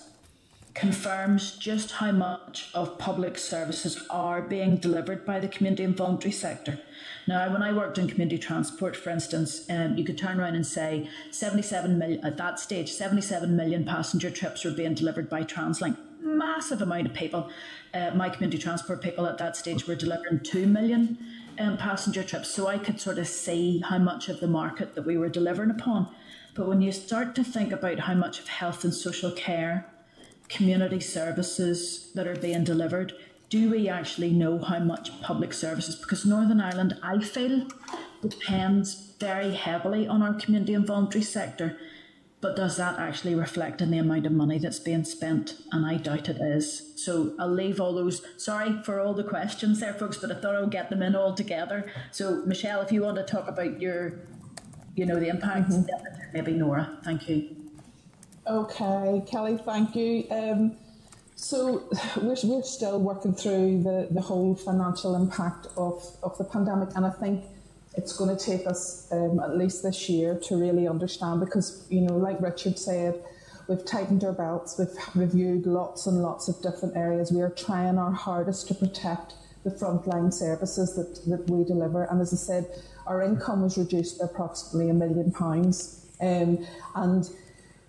confirms just how much of public services are being delivered by the community and voluntary sector? Now, when I worked in community transport, for instance, um, you could turn around and say 77 million, at that stage, 77 million passenger trips were being delivered by TransLink. Massive amount of people. Uh, my community transport people at that stage were delivering 2 million um, passenger trips. So I could sort of see how much of the market that we were delivering upon. But when you start to think about how much of health and social care, community services that are being delivered, do we actually know how much public services? Because Northern Ireland, I feel, depends very heavily on our community and voluntary sector. But does that actually reflect in the amount of money that's being spent? And I doubt it is. So I'll leave all those. Sorry for all the questions there, folks, but I thought I would get them in all together. So Michelle, if you want to talk about your, you know, the impact, mm-hmm. maybe Nora. Thank you. Okay, Kellie, thank you. Um, so we're, we're still working through the, the whole financial impact of, of the pandemic, and I think it's going to take us um, at least this year to really understand because, you know, like Richard said, we've tightened our belts, we've reviewed lots and lots of different areas. We are trying our hardest to protect the frontline services that, that we deliver. And as I said, our income was reduced by approximately a million pounds. Um, and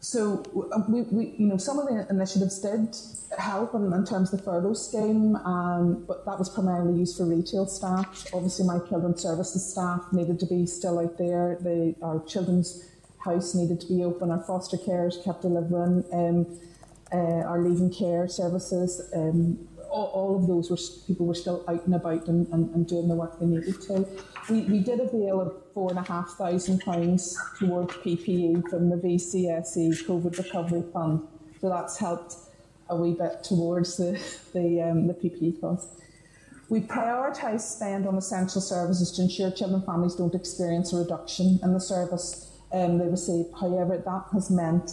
so we, we, you know, some of the initiatives did help in, in terms of the furlough scheme, um, but that was primarily used for retail staff. Obviously, my children's services staff needed to be still out there. The, our children's house needed to be open. Our foster carers kept delivering. Um, uh, our leaving care services, um, all, all, of those were people were still out and about and, and, and doing the work they needed to. We, we did avail of four and a half thousand pounds towards PPE from the VCSE COVID Recovery Fund, so that's helped a wee bit towards the, the, um, the PPE cost. We prioritise spend on essential services to ensure children and families don't experience a reduction in the service um, they receive. However, that has meant,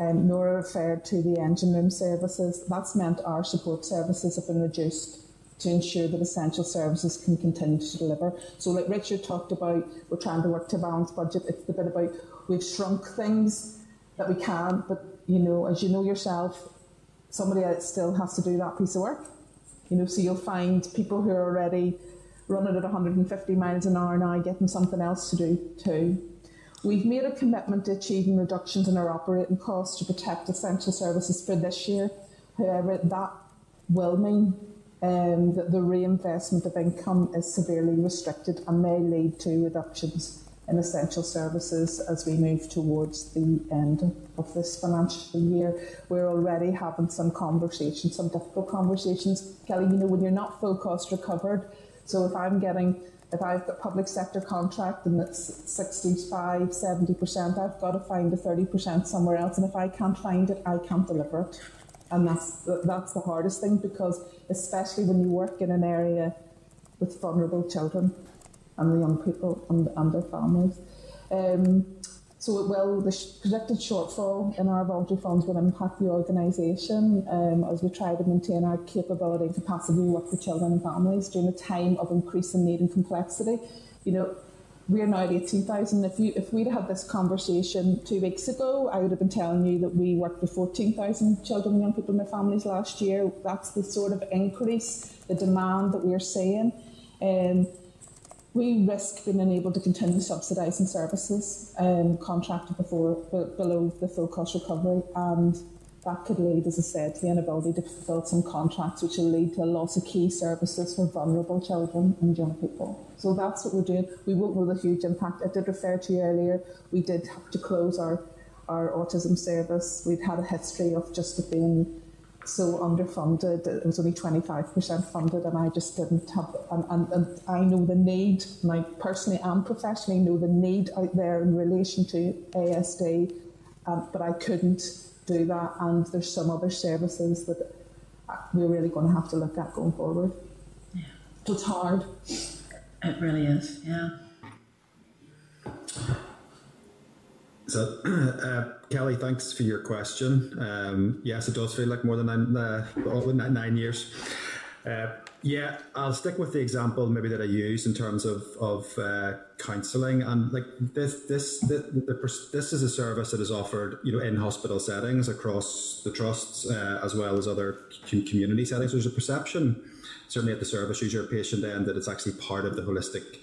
um, Nora referred to the engine room services, that's meant our support services have been reduced to ensure that essential services can continue to deliver. So like Richard talked about, we're trying to work to balance budget. It's the bit about we've shrunk things that we can, but you know, as you know yourself, somebody else still has to do that piece of work. You know, so you'll find people who are already running at 150 miles an hour now getting something else to do too. We've made a commitment to achieving reductions in our operating costs to protect essential services for this year. However, that will mean um, that the reinvestment of income is severely restricted and may lead to reductions in essential services as we move towards the end of this financial year. We're already having some conversations, some difficult conversations. Kellie, you know, when you're not full cost recovered, so if I'm getting if I've got public sector contract and it's 65, 70%, I've got to find the 30% somewhere else. And if I can't find it, I can't deliver it. And that's, that's the hardest thing because, especially when you work in an area with vulnerable children and the young people and, and their families. Um, so it will, the sh- predicted shortfall in our voluntary funds will impact the organisation um, as we try to maintain our capability and capacity to work with children and families during a time of increasing need and complexity. You know, we're now at 18,000. If you if we'd had this conversation two weeks ago, I would have been telling you that we worked with 14,000 children and young people in their families last year. That's the sort of increase, the demand that we're seeing. Um, we risk being unable to continue subsidising services um, contracted before below the full cost recovery and that could lead, as I said, to the inability to fulfil some contracts, which will lead to a loss of key services for vulnerable children and young people. So that's what we're doing. We won't know the huge impact. I did refer to you earlier, we did have to close our, our autism service. We'd had a history of just being so underfunded. It was only 25% funded, and I just didn't have. And, and, and I know the need, and I personally and professionally know the need out there in relation to ASD, um, but I couldn't do that. And there's some other services that we're really going to have to look at going forward. Yeah. So it's hard. It really is, yeah. So, uh, Kellie, thanks for your question. Um, yes, it does feel like more than nine, uh, nine years. Uh, yeah, I'll stick with the example maybe that I use in terms of of uh, counselling and like this this the, the, this is a service that is offered you know in hospital settings across the trusts uh, as well as other community settings. There's a perception certainly at the service user patient end that it's actually part of the holistic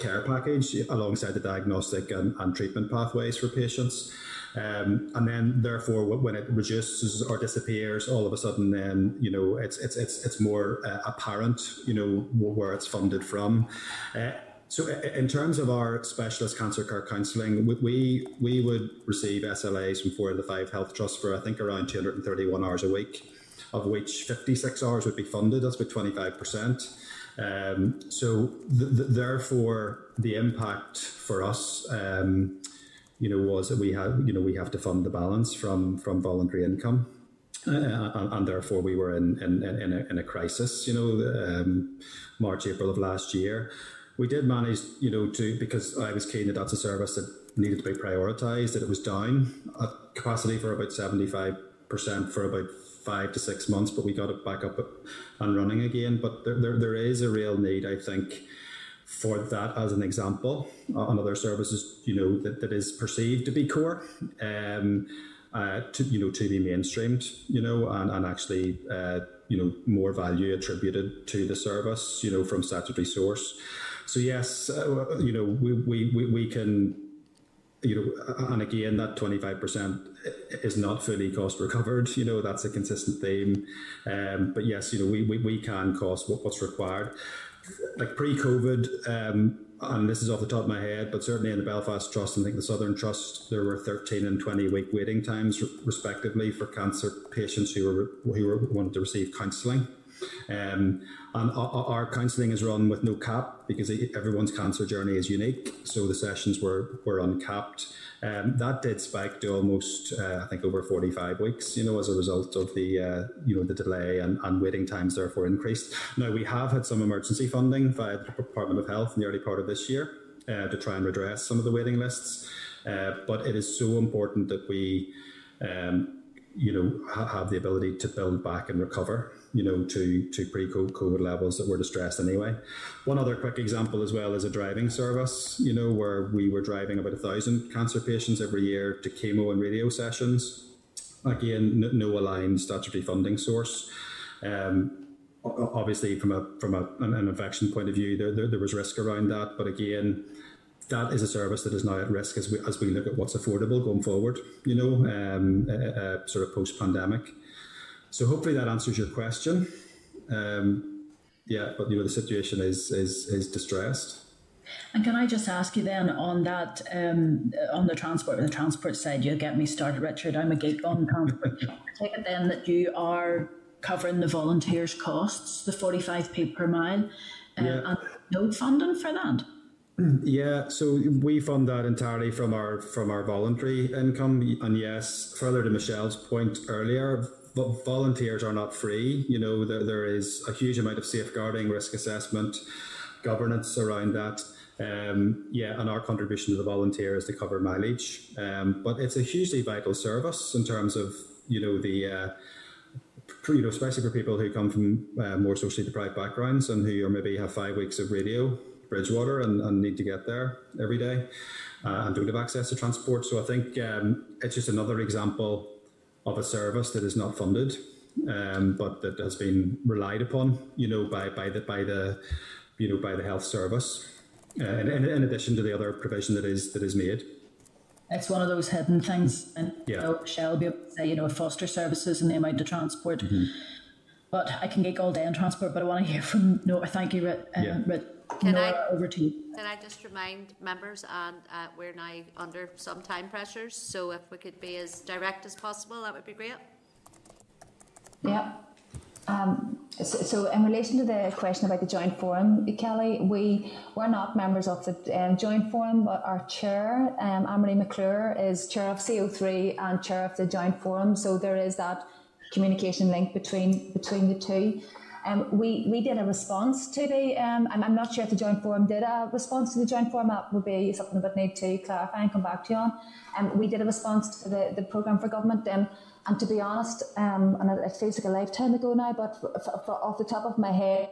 care package alongside the diagnostic and, and treatment pathways for patients. Um, and then, therefore, when it reduces or disappears, all of a sudden, then you know it's it's it's it's more uh, apparent, you know, where it's funded from. Uh, so, in terms of our specialist cancer care counselling, we we would receive SLAs from four of the five health trusts for I think around 231 hours a week, of which 56 hours would be funded. That's about 25 percent. Um, so, th- th- therefore, the impact for us. Um, you know, was that we have, you know, we have to fund the balance from from voluntary income. Uh, and, and, therefore we were in in, in, a, in a crisis, you know, um, March April of last year. We did manage, you know, to because I was keen that that's a service that needed to be prioritised. That it was down at capacity for about seventy five percent for about five to six months, but we got it back up and running again. But there, there, there is a real need, I think, for that as an example on other services, you know, that, that is perceived to be core, um, uh, to, you know, to be mainstreamed, you know, and, and actually, uh, you know, more value attributed to the service, you know, from statutory source. So yes, uh, you know, we, we, we, we can, you know, and again, that 25% is not fully cost recovered. You know, that's a consistent theme. Um, but yes, you know, we, we, we can cost what, what's required like pre-COVID, um, and this is off the top of my head, but certainly in the Belfast Trust and I think the Southern Trust, there were 13 and 20 week waiting times, respectively, for cancer patients who were who were wanted to receive counselling. Um, and our counselling is run with no cap because everyone's cancer journey is unique. So the sessions were were uncapped. Um, that did spike to almost, uh, I think, over 45 weeks, you know, as a result of the, uh, you know, the delay and, and waiting times therefore increased. Now, we have had some emergency funding via the Department of Health in the early part of this year uh, to try and redress some of the waiting lists. Uh, but it is so important that we, um, you know, ha- have the ability to build back and recover you know, to, to pre-COVID levels that were distressed anyway. One other quick example as well is a driving service, you know, where we were driving about a thousand cancer patients every year to chemo and radio sessions. Again, no aligned statutory funding source. Um, obviously, from a from a, an, infection point of view, there, there, there was risk around that, but again, that is a service that is now at risk as we as we look at what's affordable going forward. You know, um, uh, uh, sort of post pandemic. So hopefully that answers your question. Um, yeah, but you know the situation is is is distressed. And can I just ask you then on that, um, on the transport, the transport side, you get me started, Richard. I'm a geek on transport. Take it then that you are covering the volunteers' costs, the 45p per mile, uh, yeah. and no funding for that. Yeah, so we fund that entirely from our from our voluntary income, and yes, further to Michelle's point earlier, volunteers are not free. You know, there, there is a huge amount of safeguarding, risk assessment, governance around that. Um, yeah, and our contribution to the volunteer is to cover mileage. Um, but it's a hugely vital service in terms of you know the uh, you know especially for people who come from uh, more socially deprived backgrounds and who are maybe have five weeks of radio Bridgwater and, and need to get there every day uh, and don't have access to transport. So I think um, it's just another example of a service that is not funded, um, but that has been relied upon, you know, by by the by the you know by the health service uh, in, in, addition to the other provision that is that is made. It's one of those hidden things, and yeah. you know, be able to say, you know, foster services and the amount of transport. Mm-hmm. But I can geek all day on transport, but I want to hear from no. Thank you, Rit. Uh, yeah. Rit can Nora, I, over to you. Can I just remind members, and uh, we're now under some time pressures, so if we could be as direct as possible, that would be great. Yeah. Um, so, so, in relation to the question about the joint forum, Kellie, we we're not members of the um, joint forum, but our chair, um, Anne-Marie McClure, is chair of CO3 and chair of the joint forum. So there is that communication link between between the two. Um, we, we did a response to the, um, I'm, I'm not sure if the joint forum did a response to the joint forum. That would be something that would need to clarify and come back to you on. Um, we did a response to the, the programme for government. Um, and to be honest, um, and it feels like a lifetime ago now, but for, for, off the top of my head,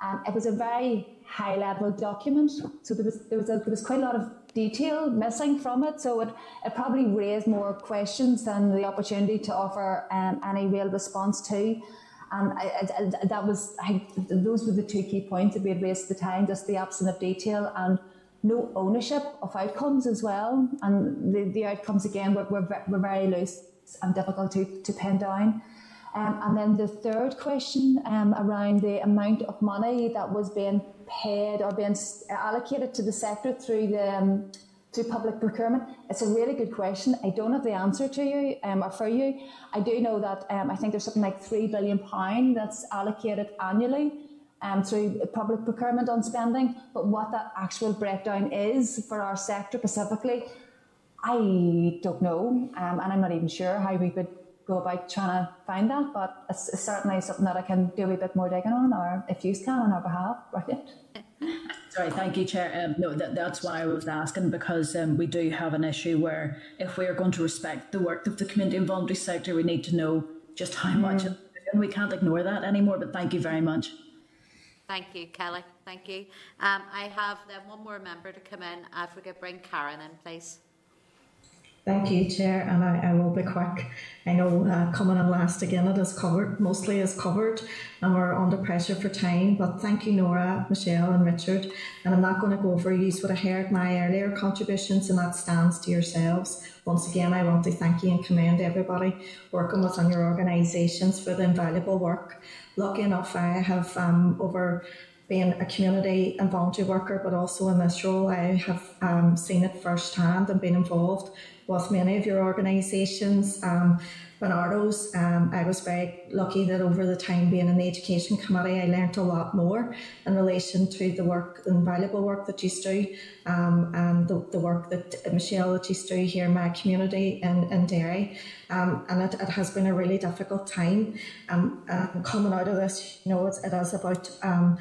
um, it was a very high level document. So there was, there was, a, there was quite a lot of detail missing from it. So it, it probably raised more questions than the opportunity to offer um, any real response to. And I, I, that was, I, those were the two key points that we had raised at the time, just the absence of detail and no ownership of outcomes as well. And the, the outcomes, again, were, were, were very loose and difficult to, to pin down. Um, and then the third question um, around the amount of money that was being paid or being allocated to the sector through the um, to public procurement? It's a really good question. I don't have the answer to you um, or for you. I do know that um, I think there's something like three billion pound that's allocated annually um, through public procurement on spending. But what that actual breakdown is for our sector specifically, I don't know, um, and I'm not even sure how we would go about trying to find that. But it's, certainly something that I can do a bit more digging on, or if you can on our behalf, brilliant. Sorry, thank you, Chair. Um, no, that, that's why I was asking because um, we do have an issue where if we are going to respect the work of the community and voluntary sector, we need to know just how mm. much, and we can't ignore that anymore. But thank you very much. Thank you, Kellie. Thank you. Um, I have then one more member to come in. If we could bring Karen in, please. Thank you, Chair, and I, I will be quick. I know uh, coming in last again, it is covered, mostly is covered, and we're under pressure for time. But thank you, Nora, Michelle, and Richard. And I'm not going to go over you would have heard my earlier contributions, and that stands to yourselves. Once again, I want to thank you and commend everybody working within your organisations for the invaluable work. Lucky enough, I have um, over being a community and voluntary worker, but also in this role, I have um, seen it firsthand and been involved with many of your organisations. Um, Barnardo's, um, I was very lucky that over the time being in the Education Committee, I learnt a lot more in relation to the work and valuable work that you do um, and the, the work that Michelle that you do here in my community in, in Derry. Um, and it, it has been a really difficult time. Um, coming out of this, you know, it's, it is about um,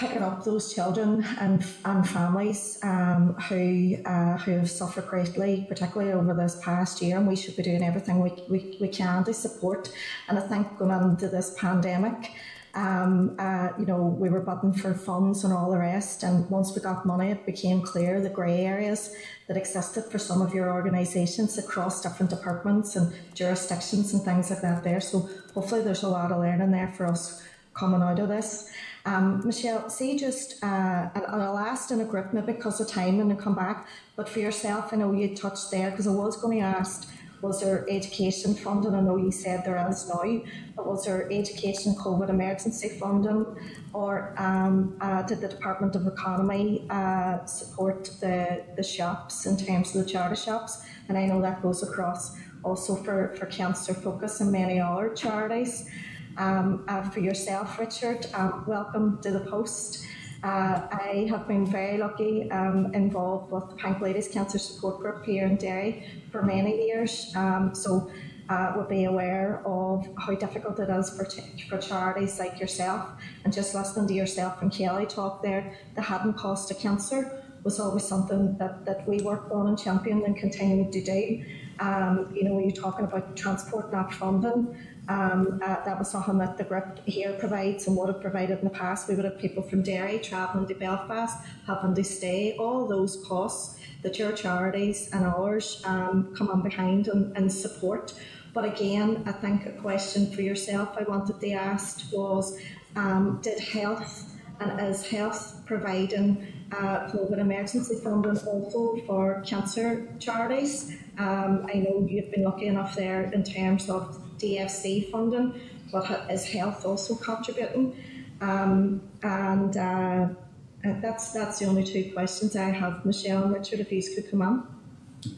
picking up those children and, and families um, who uh, who have suffered greatly, particularly over this past year, and we should be doing everything we, we, we can to support. And I think going into this pandemic, um, uh, you know, we were butting for funds and all the rest. And once we got money, it became clear the grey areas that existed for some of your organisations across different departments and jurisdictions and things like that there. So hopefully there's a lot of learning there for us coming out of this. Um, Michelle, see just, uh, and I'll ask in a group maybe because of time and then come back, but for yourself, I know you touched there because I was going to ask Was there education funding? I know you said there is now, but was there education COVID emergency funding? Or um, uh, did the Department of Economy uh, support the, the shops in terms of the charity shops? And I know that goes across also for, for Cancer Focus and many other charities. Um, uh, for yourself, Richard, um, welcome to the post. Uh, I have been very lucky um, involved with the Ladies Cancer Support Group here in Derry for many years, um, so uh, will be aware of how difficult it is for, ch- for charities like yourself. And just listening to yourself and Kellie talk there, the hidden cost of cancer was always something that, that we worked on and championed and continued to do. Um, you know, when you're talking about transport not funding, um, uh, that was something that the group here provides and would have provided in the past. We would have people from Derry travelling to Belfast, having to stay, all those costs that your charities and ours um, come on behind and, and support. But again, I think a question for yourself I wanted to ask was um, did health and is health providing uh, COVID emergency funding also for cancer charities? Um, I know you've been lucky enough there in terms of DFC funding, but is health also contributing? Um, and uh, that's that's the only two questions I have. Michelle and Richard, if you could come on.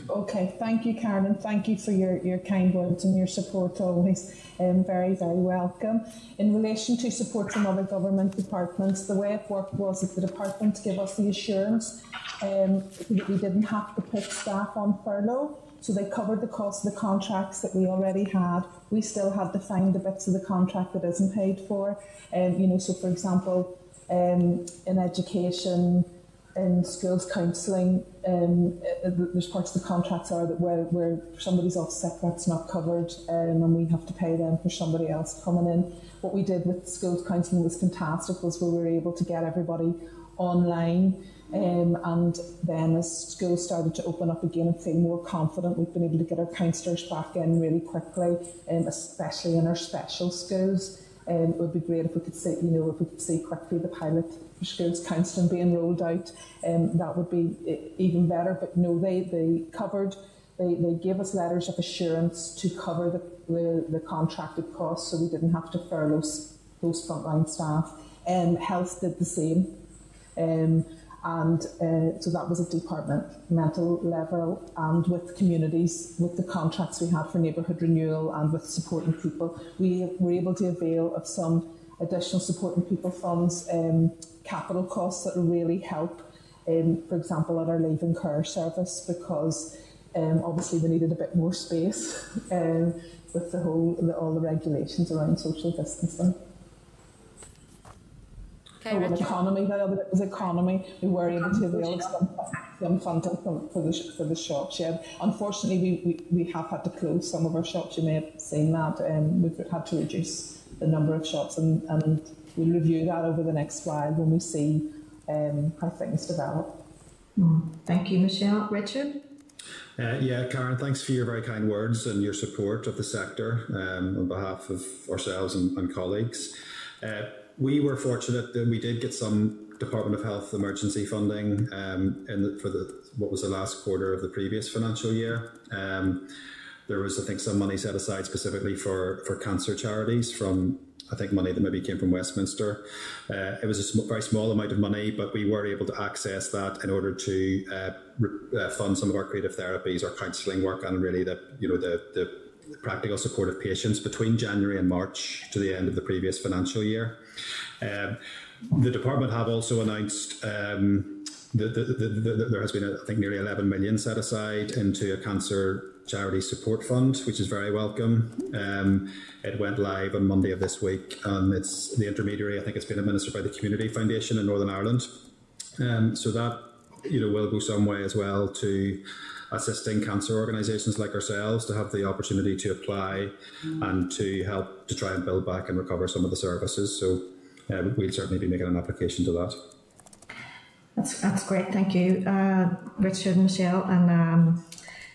Okay, thank you, Karen, and thank you for your, your kind words and your support always. Um, very, very welcome. In relation to support from other government departments, the way it worked was that the department gave us the assurance um, that we didn't have to put staff on furlough. So they covered the cost of the contracts that we already had. We still had to find the bits of the contract that isn't paid for. Um, you know, so for example, um, in education, in schools counselling, um, uh, there's parts of the contracts are that where, where somebody's off sick, that's not covered, um, and we have to pay them for somebody else coming in. What we did with schools counselling was fantastic, was we were able to get everybody online um, and then as schools started to open up again and feel more confident, we've been able to get our counsellors back in really quickly, um, especially in our special schools. Um, it would be great if we could see, you know, if we could see quickly the pilot for schools counselling being rolled out. Um, that would be even better. But no, they they covered. They, they gave us letters of assurance to cover the, the, the contracted costs so we didn't have to furlough those frontline staff. Um, health did the same. Um, and uh, so that was at departmental level and with communities, with the contracts we had for neighbourhood renewal and with supporting people, we were able to avail of some additional supporting people funds, um, capital costs that really help, um, for example, at our leaving care service because um, obviously we needed a bit more space um, with the whole the, all the regulations around social distancing. Okay, oh, economy, the other bit was economy. We were able to avail some, some funding for, for, the, for the shops. Yeah. Unfortunately, we, we, we have had to close some of our shops. You may have seen that. Um, we've had to reduce the number of shops, and, and we'll review that over the next while when we see um, how things develop. Mm. Thank you, Michelle. Richard? Uh, yeah, Karen, thanks for your very kind words and your support of the sector um, on behalf of ourselves and, and colleagues. Uh, we were fortunate that we did get some Department of Health emergency funding um, the, for the what was the last quarter of the previous financial year. Um, there was, I think, some money set aside specifically for for cancer charities from. I think money that maybe came from Westminster. Uh, it was a sm- very small amount of money, but we were able to access that in order to uh, re- uh, fund some of our creative therapies, our counselling work, and really the you know the the practical support of patients between January and March to the end of the previous financial year. Um, the department have also announced um, that, there has been, I think, nearly 11 million set aside into a cancer charity support fund, which is very welcome. Um, it went live on Monday of this week, and it's the intermediary. I think it's been administered by the Community Foundation in Northern Ireland. Um, so that you know will go some way as well to assisting cancer organisations like ourselves to have the opportunity to apply and to help to try and build back and recover some of the services. So um, we'll certainly be making an application to that. That's that's great. Thank you, uh, Richard and Michelle. And um,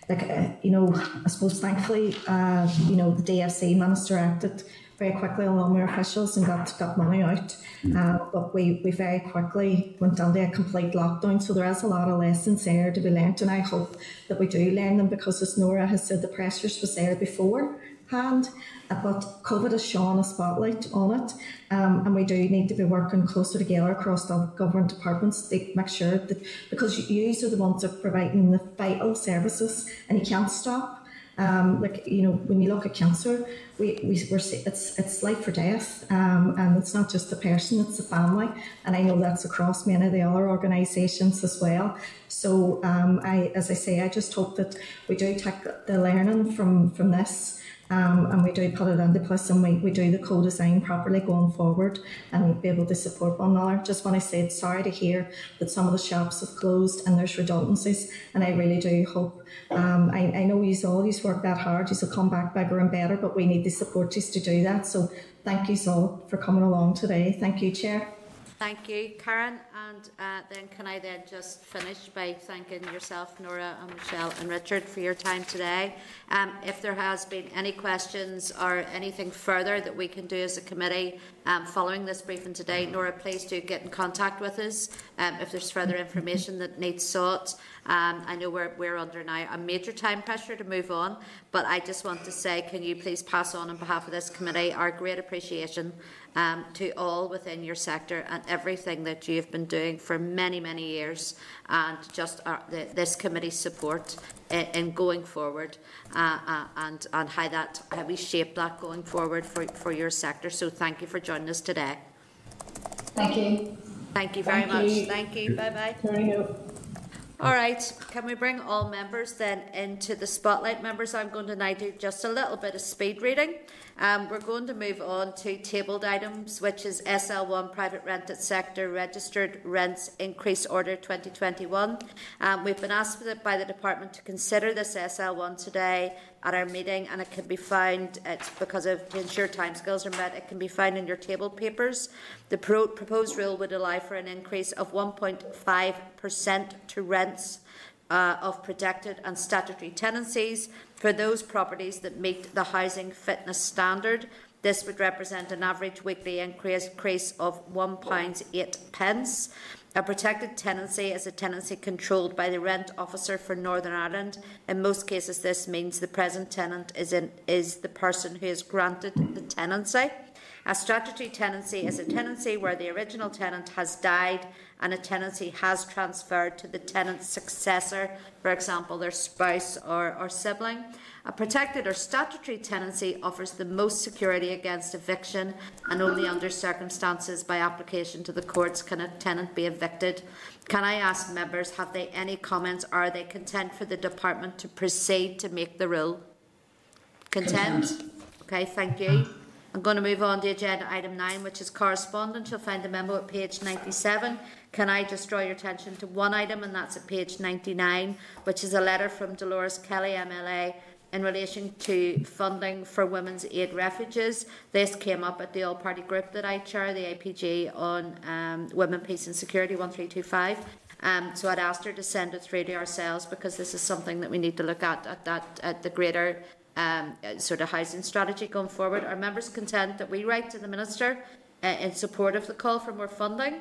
like uh, you know, I suppose thankfully, uh, you know, the DFC minister acted very quickly along with officials and got, got money out. Uh, but we, we very quickly went under a complete lockdown. So there is a lot of lessons there to be learnt, and I hope that we do learn them because, as Nora has said, the pressures was there beforehand. Uh, but COVID has shone a spotlight on it, um, and we do need to be working closer together across the government departments to make sure that because you are the ones that are providing the vital services, and you can't stop. Um, like you know, when you look at cancer, we, we we're it's it's life or death, um, and it's not just the person; it's the family. And I know that's across many of the other organisations as well. So, um, I, as I say, I just hope that we do take the learning from from this um, and we do put it into place and we, we do the co-design properly going forward and be able to support one another. Just want to say sorry to hear that some of the shops have closed and there's redundancies and I really do hope um, I, I know you all you work that hard, you will come back bigger and better, but we need the support just to do that. So thank you all for coming along today. Thank you, Chair. Thank you, Karen. And uh, then can I then just finish by thanking yourself, Nora and Michelle and Richard for your time today. Um, if there has been any questions or anything further that we can do as a committee um, following this briefing today, Nora, please do get in contact with us um, if there's further information that needs sought. Um, I know we're, we're under now a major time pressure to move on, but I just want to say, can you please pass on on behalf of this committee our great appreciation um, to all within your sector and everything that you have been doing for many, many years, and just our, the, this committee's support in, in going forward, uh, uh, and and how that how we shape that going forward for, for your sector. So thank you for joining us today. Thank you. Thank you very Thank much. you. Thank you. Bye bye. All right, can we bring all members then into the spotlight? Members, I'm going to now do just a little bit of speed reading. Um, we're going to move on to tabled items, which is SL1 Private Rented Sector Registered Rents Increase Order 2021. Um, we've been asked by the Department to consider this SL1 today at our meeting, and it can be found, it's because of to ensure timescales are met, it can be found in your table papers. The pro- proposed rule would allow for an increase of 1.5% to rents uh, of protected and statutory tenancies for those properties that meet the housing fitness standard. This would represent an average weekly increase, of £1.08. A protected tenancy is a tenancy controlled by the rent officer for Northern Ireland. In most cases, this means the present tenant is, in, is the person who has granted the tenancy. A statutory tenancy is a tenancy where the original tenant has died and a tenancy has transferred to the tenant's successor, for example, their spouse or, or sibling. A protected or statutory tenancy offers the most security against eviction, and only under circumstances by application to the courts can a tenant be evicted. Can I ask members, have they any comments? Are they content for the department to proceed to make the rule? Content? Okay, thank you. I'm going to move on to agenda item 9, which is correspondence. You'll find the memo at page 97. Can I just draw your attention to one item, and that's at page 99, which is a letter from Dolores Kelly, MLA, in relation to funding for women's aid refuges. This came up at the all party group that I chair, the APG, on um, Women, Peace and Security 1325. Um, so I'd asked her to send it through to ourselves because this is something that we need to look at at, that, at the greater um, sort of housing strategy going forward. Are members content that we write to the Minister uh, in support of the call for more funding?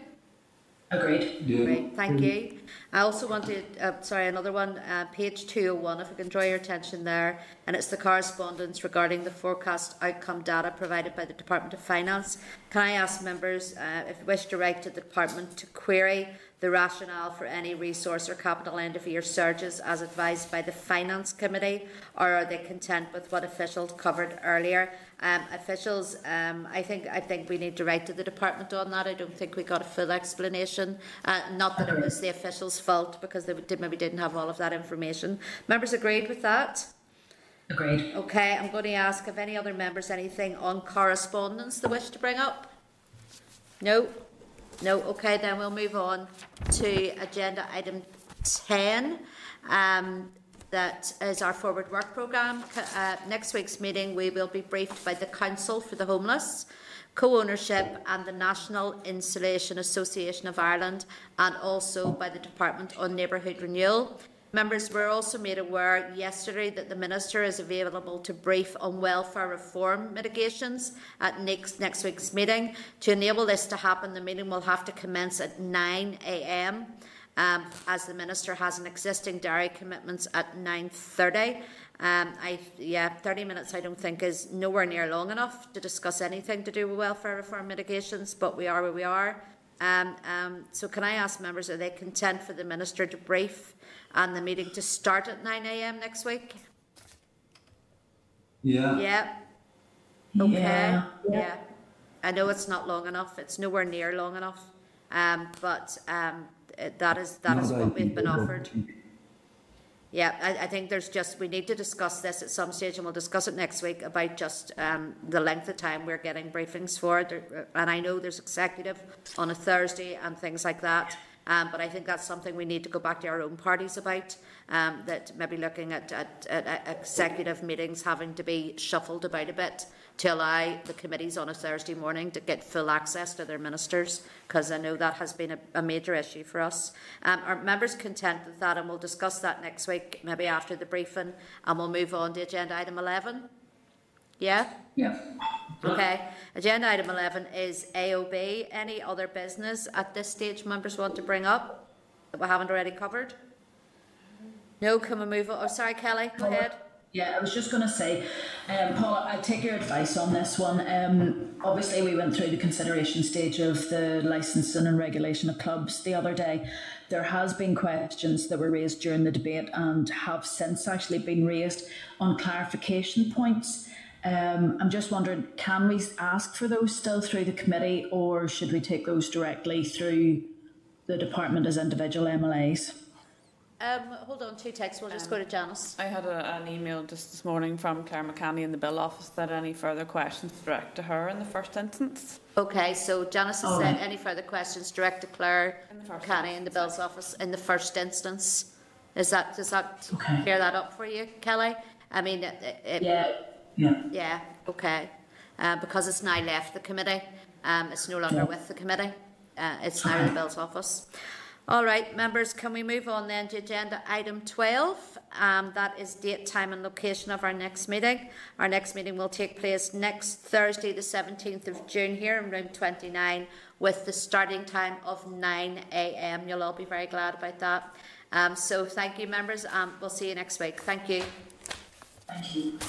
Agreed. Yeah. Great, thank you. I also wanted, uh, sorry, another one, uh, page 201, if I can draw your attention there, and it's the correspondence regarding the forecast outcome data provided by the Department of Finance. Can I ask members, uh, if you wish to write to the Department, to query the rationale for any resource or capital end of year surges as advised by the Finance Committee, or are they content with what officials covered earlier? Um, officials, um, I think I think we need to write to the department on that. I don't think we got a full explanation. Uh, not that it was the officials' fault because they did, maybe didn't have all of that information. Members agreed with that. Agreed. Okay, I'm going to ask if any other members anything on correspondence they wish to bring up. No. No. Okay, then we'll move on to agenda item ten. Um, that is our forward work programme. Uh, next week's meeting, we will be briefed by the Council for the Homeless, co ownership, and the National Insulation Association of Ireland, and also by the Department on Neighbourhood Renewal. Members were also made aware yesterday that the Minister is available to brief on welfare reform mitigations at next, next week's meeting. To enable this to happen, the meeting will have to commence at 9am. Um, as the minister has an existing diary commitments at 9.30 um, I, yeah, 30 minutes I don't think is nowhere near long enough to discuss anything to do with welfare reform mitigations, but we are where we are. Um, um, so can I ask members, are they content for the Minister to brief and the meeting to start at 9am next week? Yeah. Yeah. Okay. Yeah. Yeah. I know it's not long enough. It's nowhere near long enough. Um, but um, that is that is Not what we've been offered. Yeah, I, I think there's just we need to discuss this at some stage, and we'll discuss it next week about just um, the length of time we're getting briefings for. There, and I know there's executive on a Thursday and things like that. Um, but I think that's something we need to go back to our own parties about. Um, that maybe looking at, at, at executive meetings having to be shuffled about a bit to allow the committees on a Thursday morning to get full access to their ministers, because I know that has been a, a major issue for us. Um, are members content with that? And we'll discuss that next week, maybe after the briefing, and we'll move on to agenda item 11. Yeah? Yeah. Okay. Agenda item 11 is AOB. Any other business at this stage members want to bring up that we haven't already covered? No, can we move on? Oh, sorry, Kellie, go ahead. Yeah, I was just going to say, um, Paula, I take your advice on this one. Um, obviously, we went through the consideration stage of the licensing and regulation of clubs the other day. There has been questions that were raised during the debate and have since actually been raised on clarification points. Um, I'm just wondering, can we ask for those still through the committee, or should we take those directly through the department as individual MLAs? Um, hold on, two texts. We'll just go to Janice. I had a, an email just this morning from Claire McCanny in the bill office that any further questions direct to her in the first instance. Okay, so Janice has All said any further questions direct to Claire Canny in the Bill's office in the first instance. Is that does that clear that up for you, Kellie? I mean, it, it, it- Yeah. Yeah. yeah, okay. Uh, because it's now left the committee, um, it's no longer Yeah. with the committee. Uh, it's now in the Bill's office. All right, members, can we move on then to agenda item 12? Um, that is date, time and location of our next meeting. Our next meeting will take place next Thursday, the 17th of June here in room 29 with the starting time of 9am. You'll all be very glad about that. Um, so thank you, members. Um, we'll see you next week. Thank you. Thank you.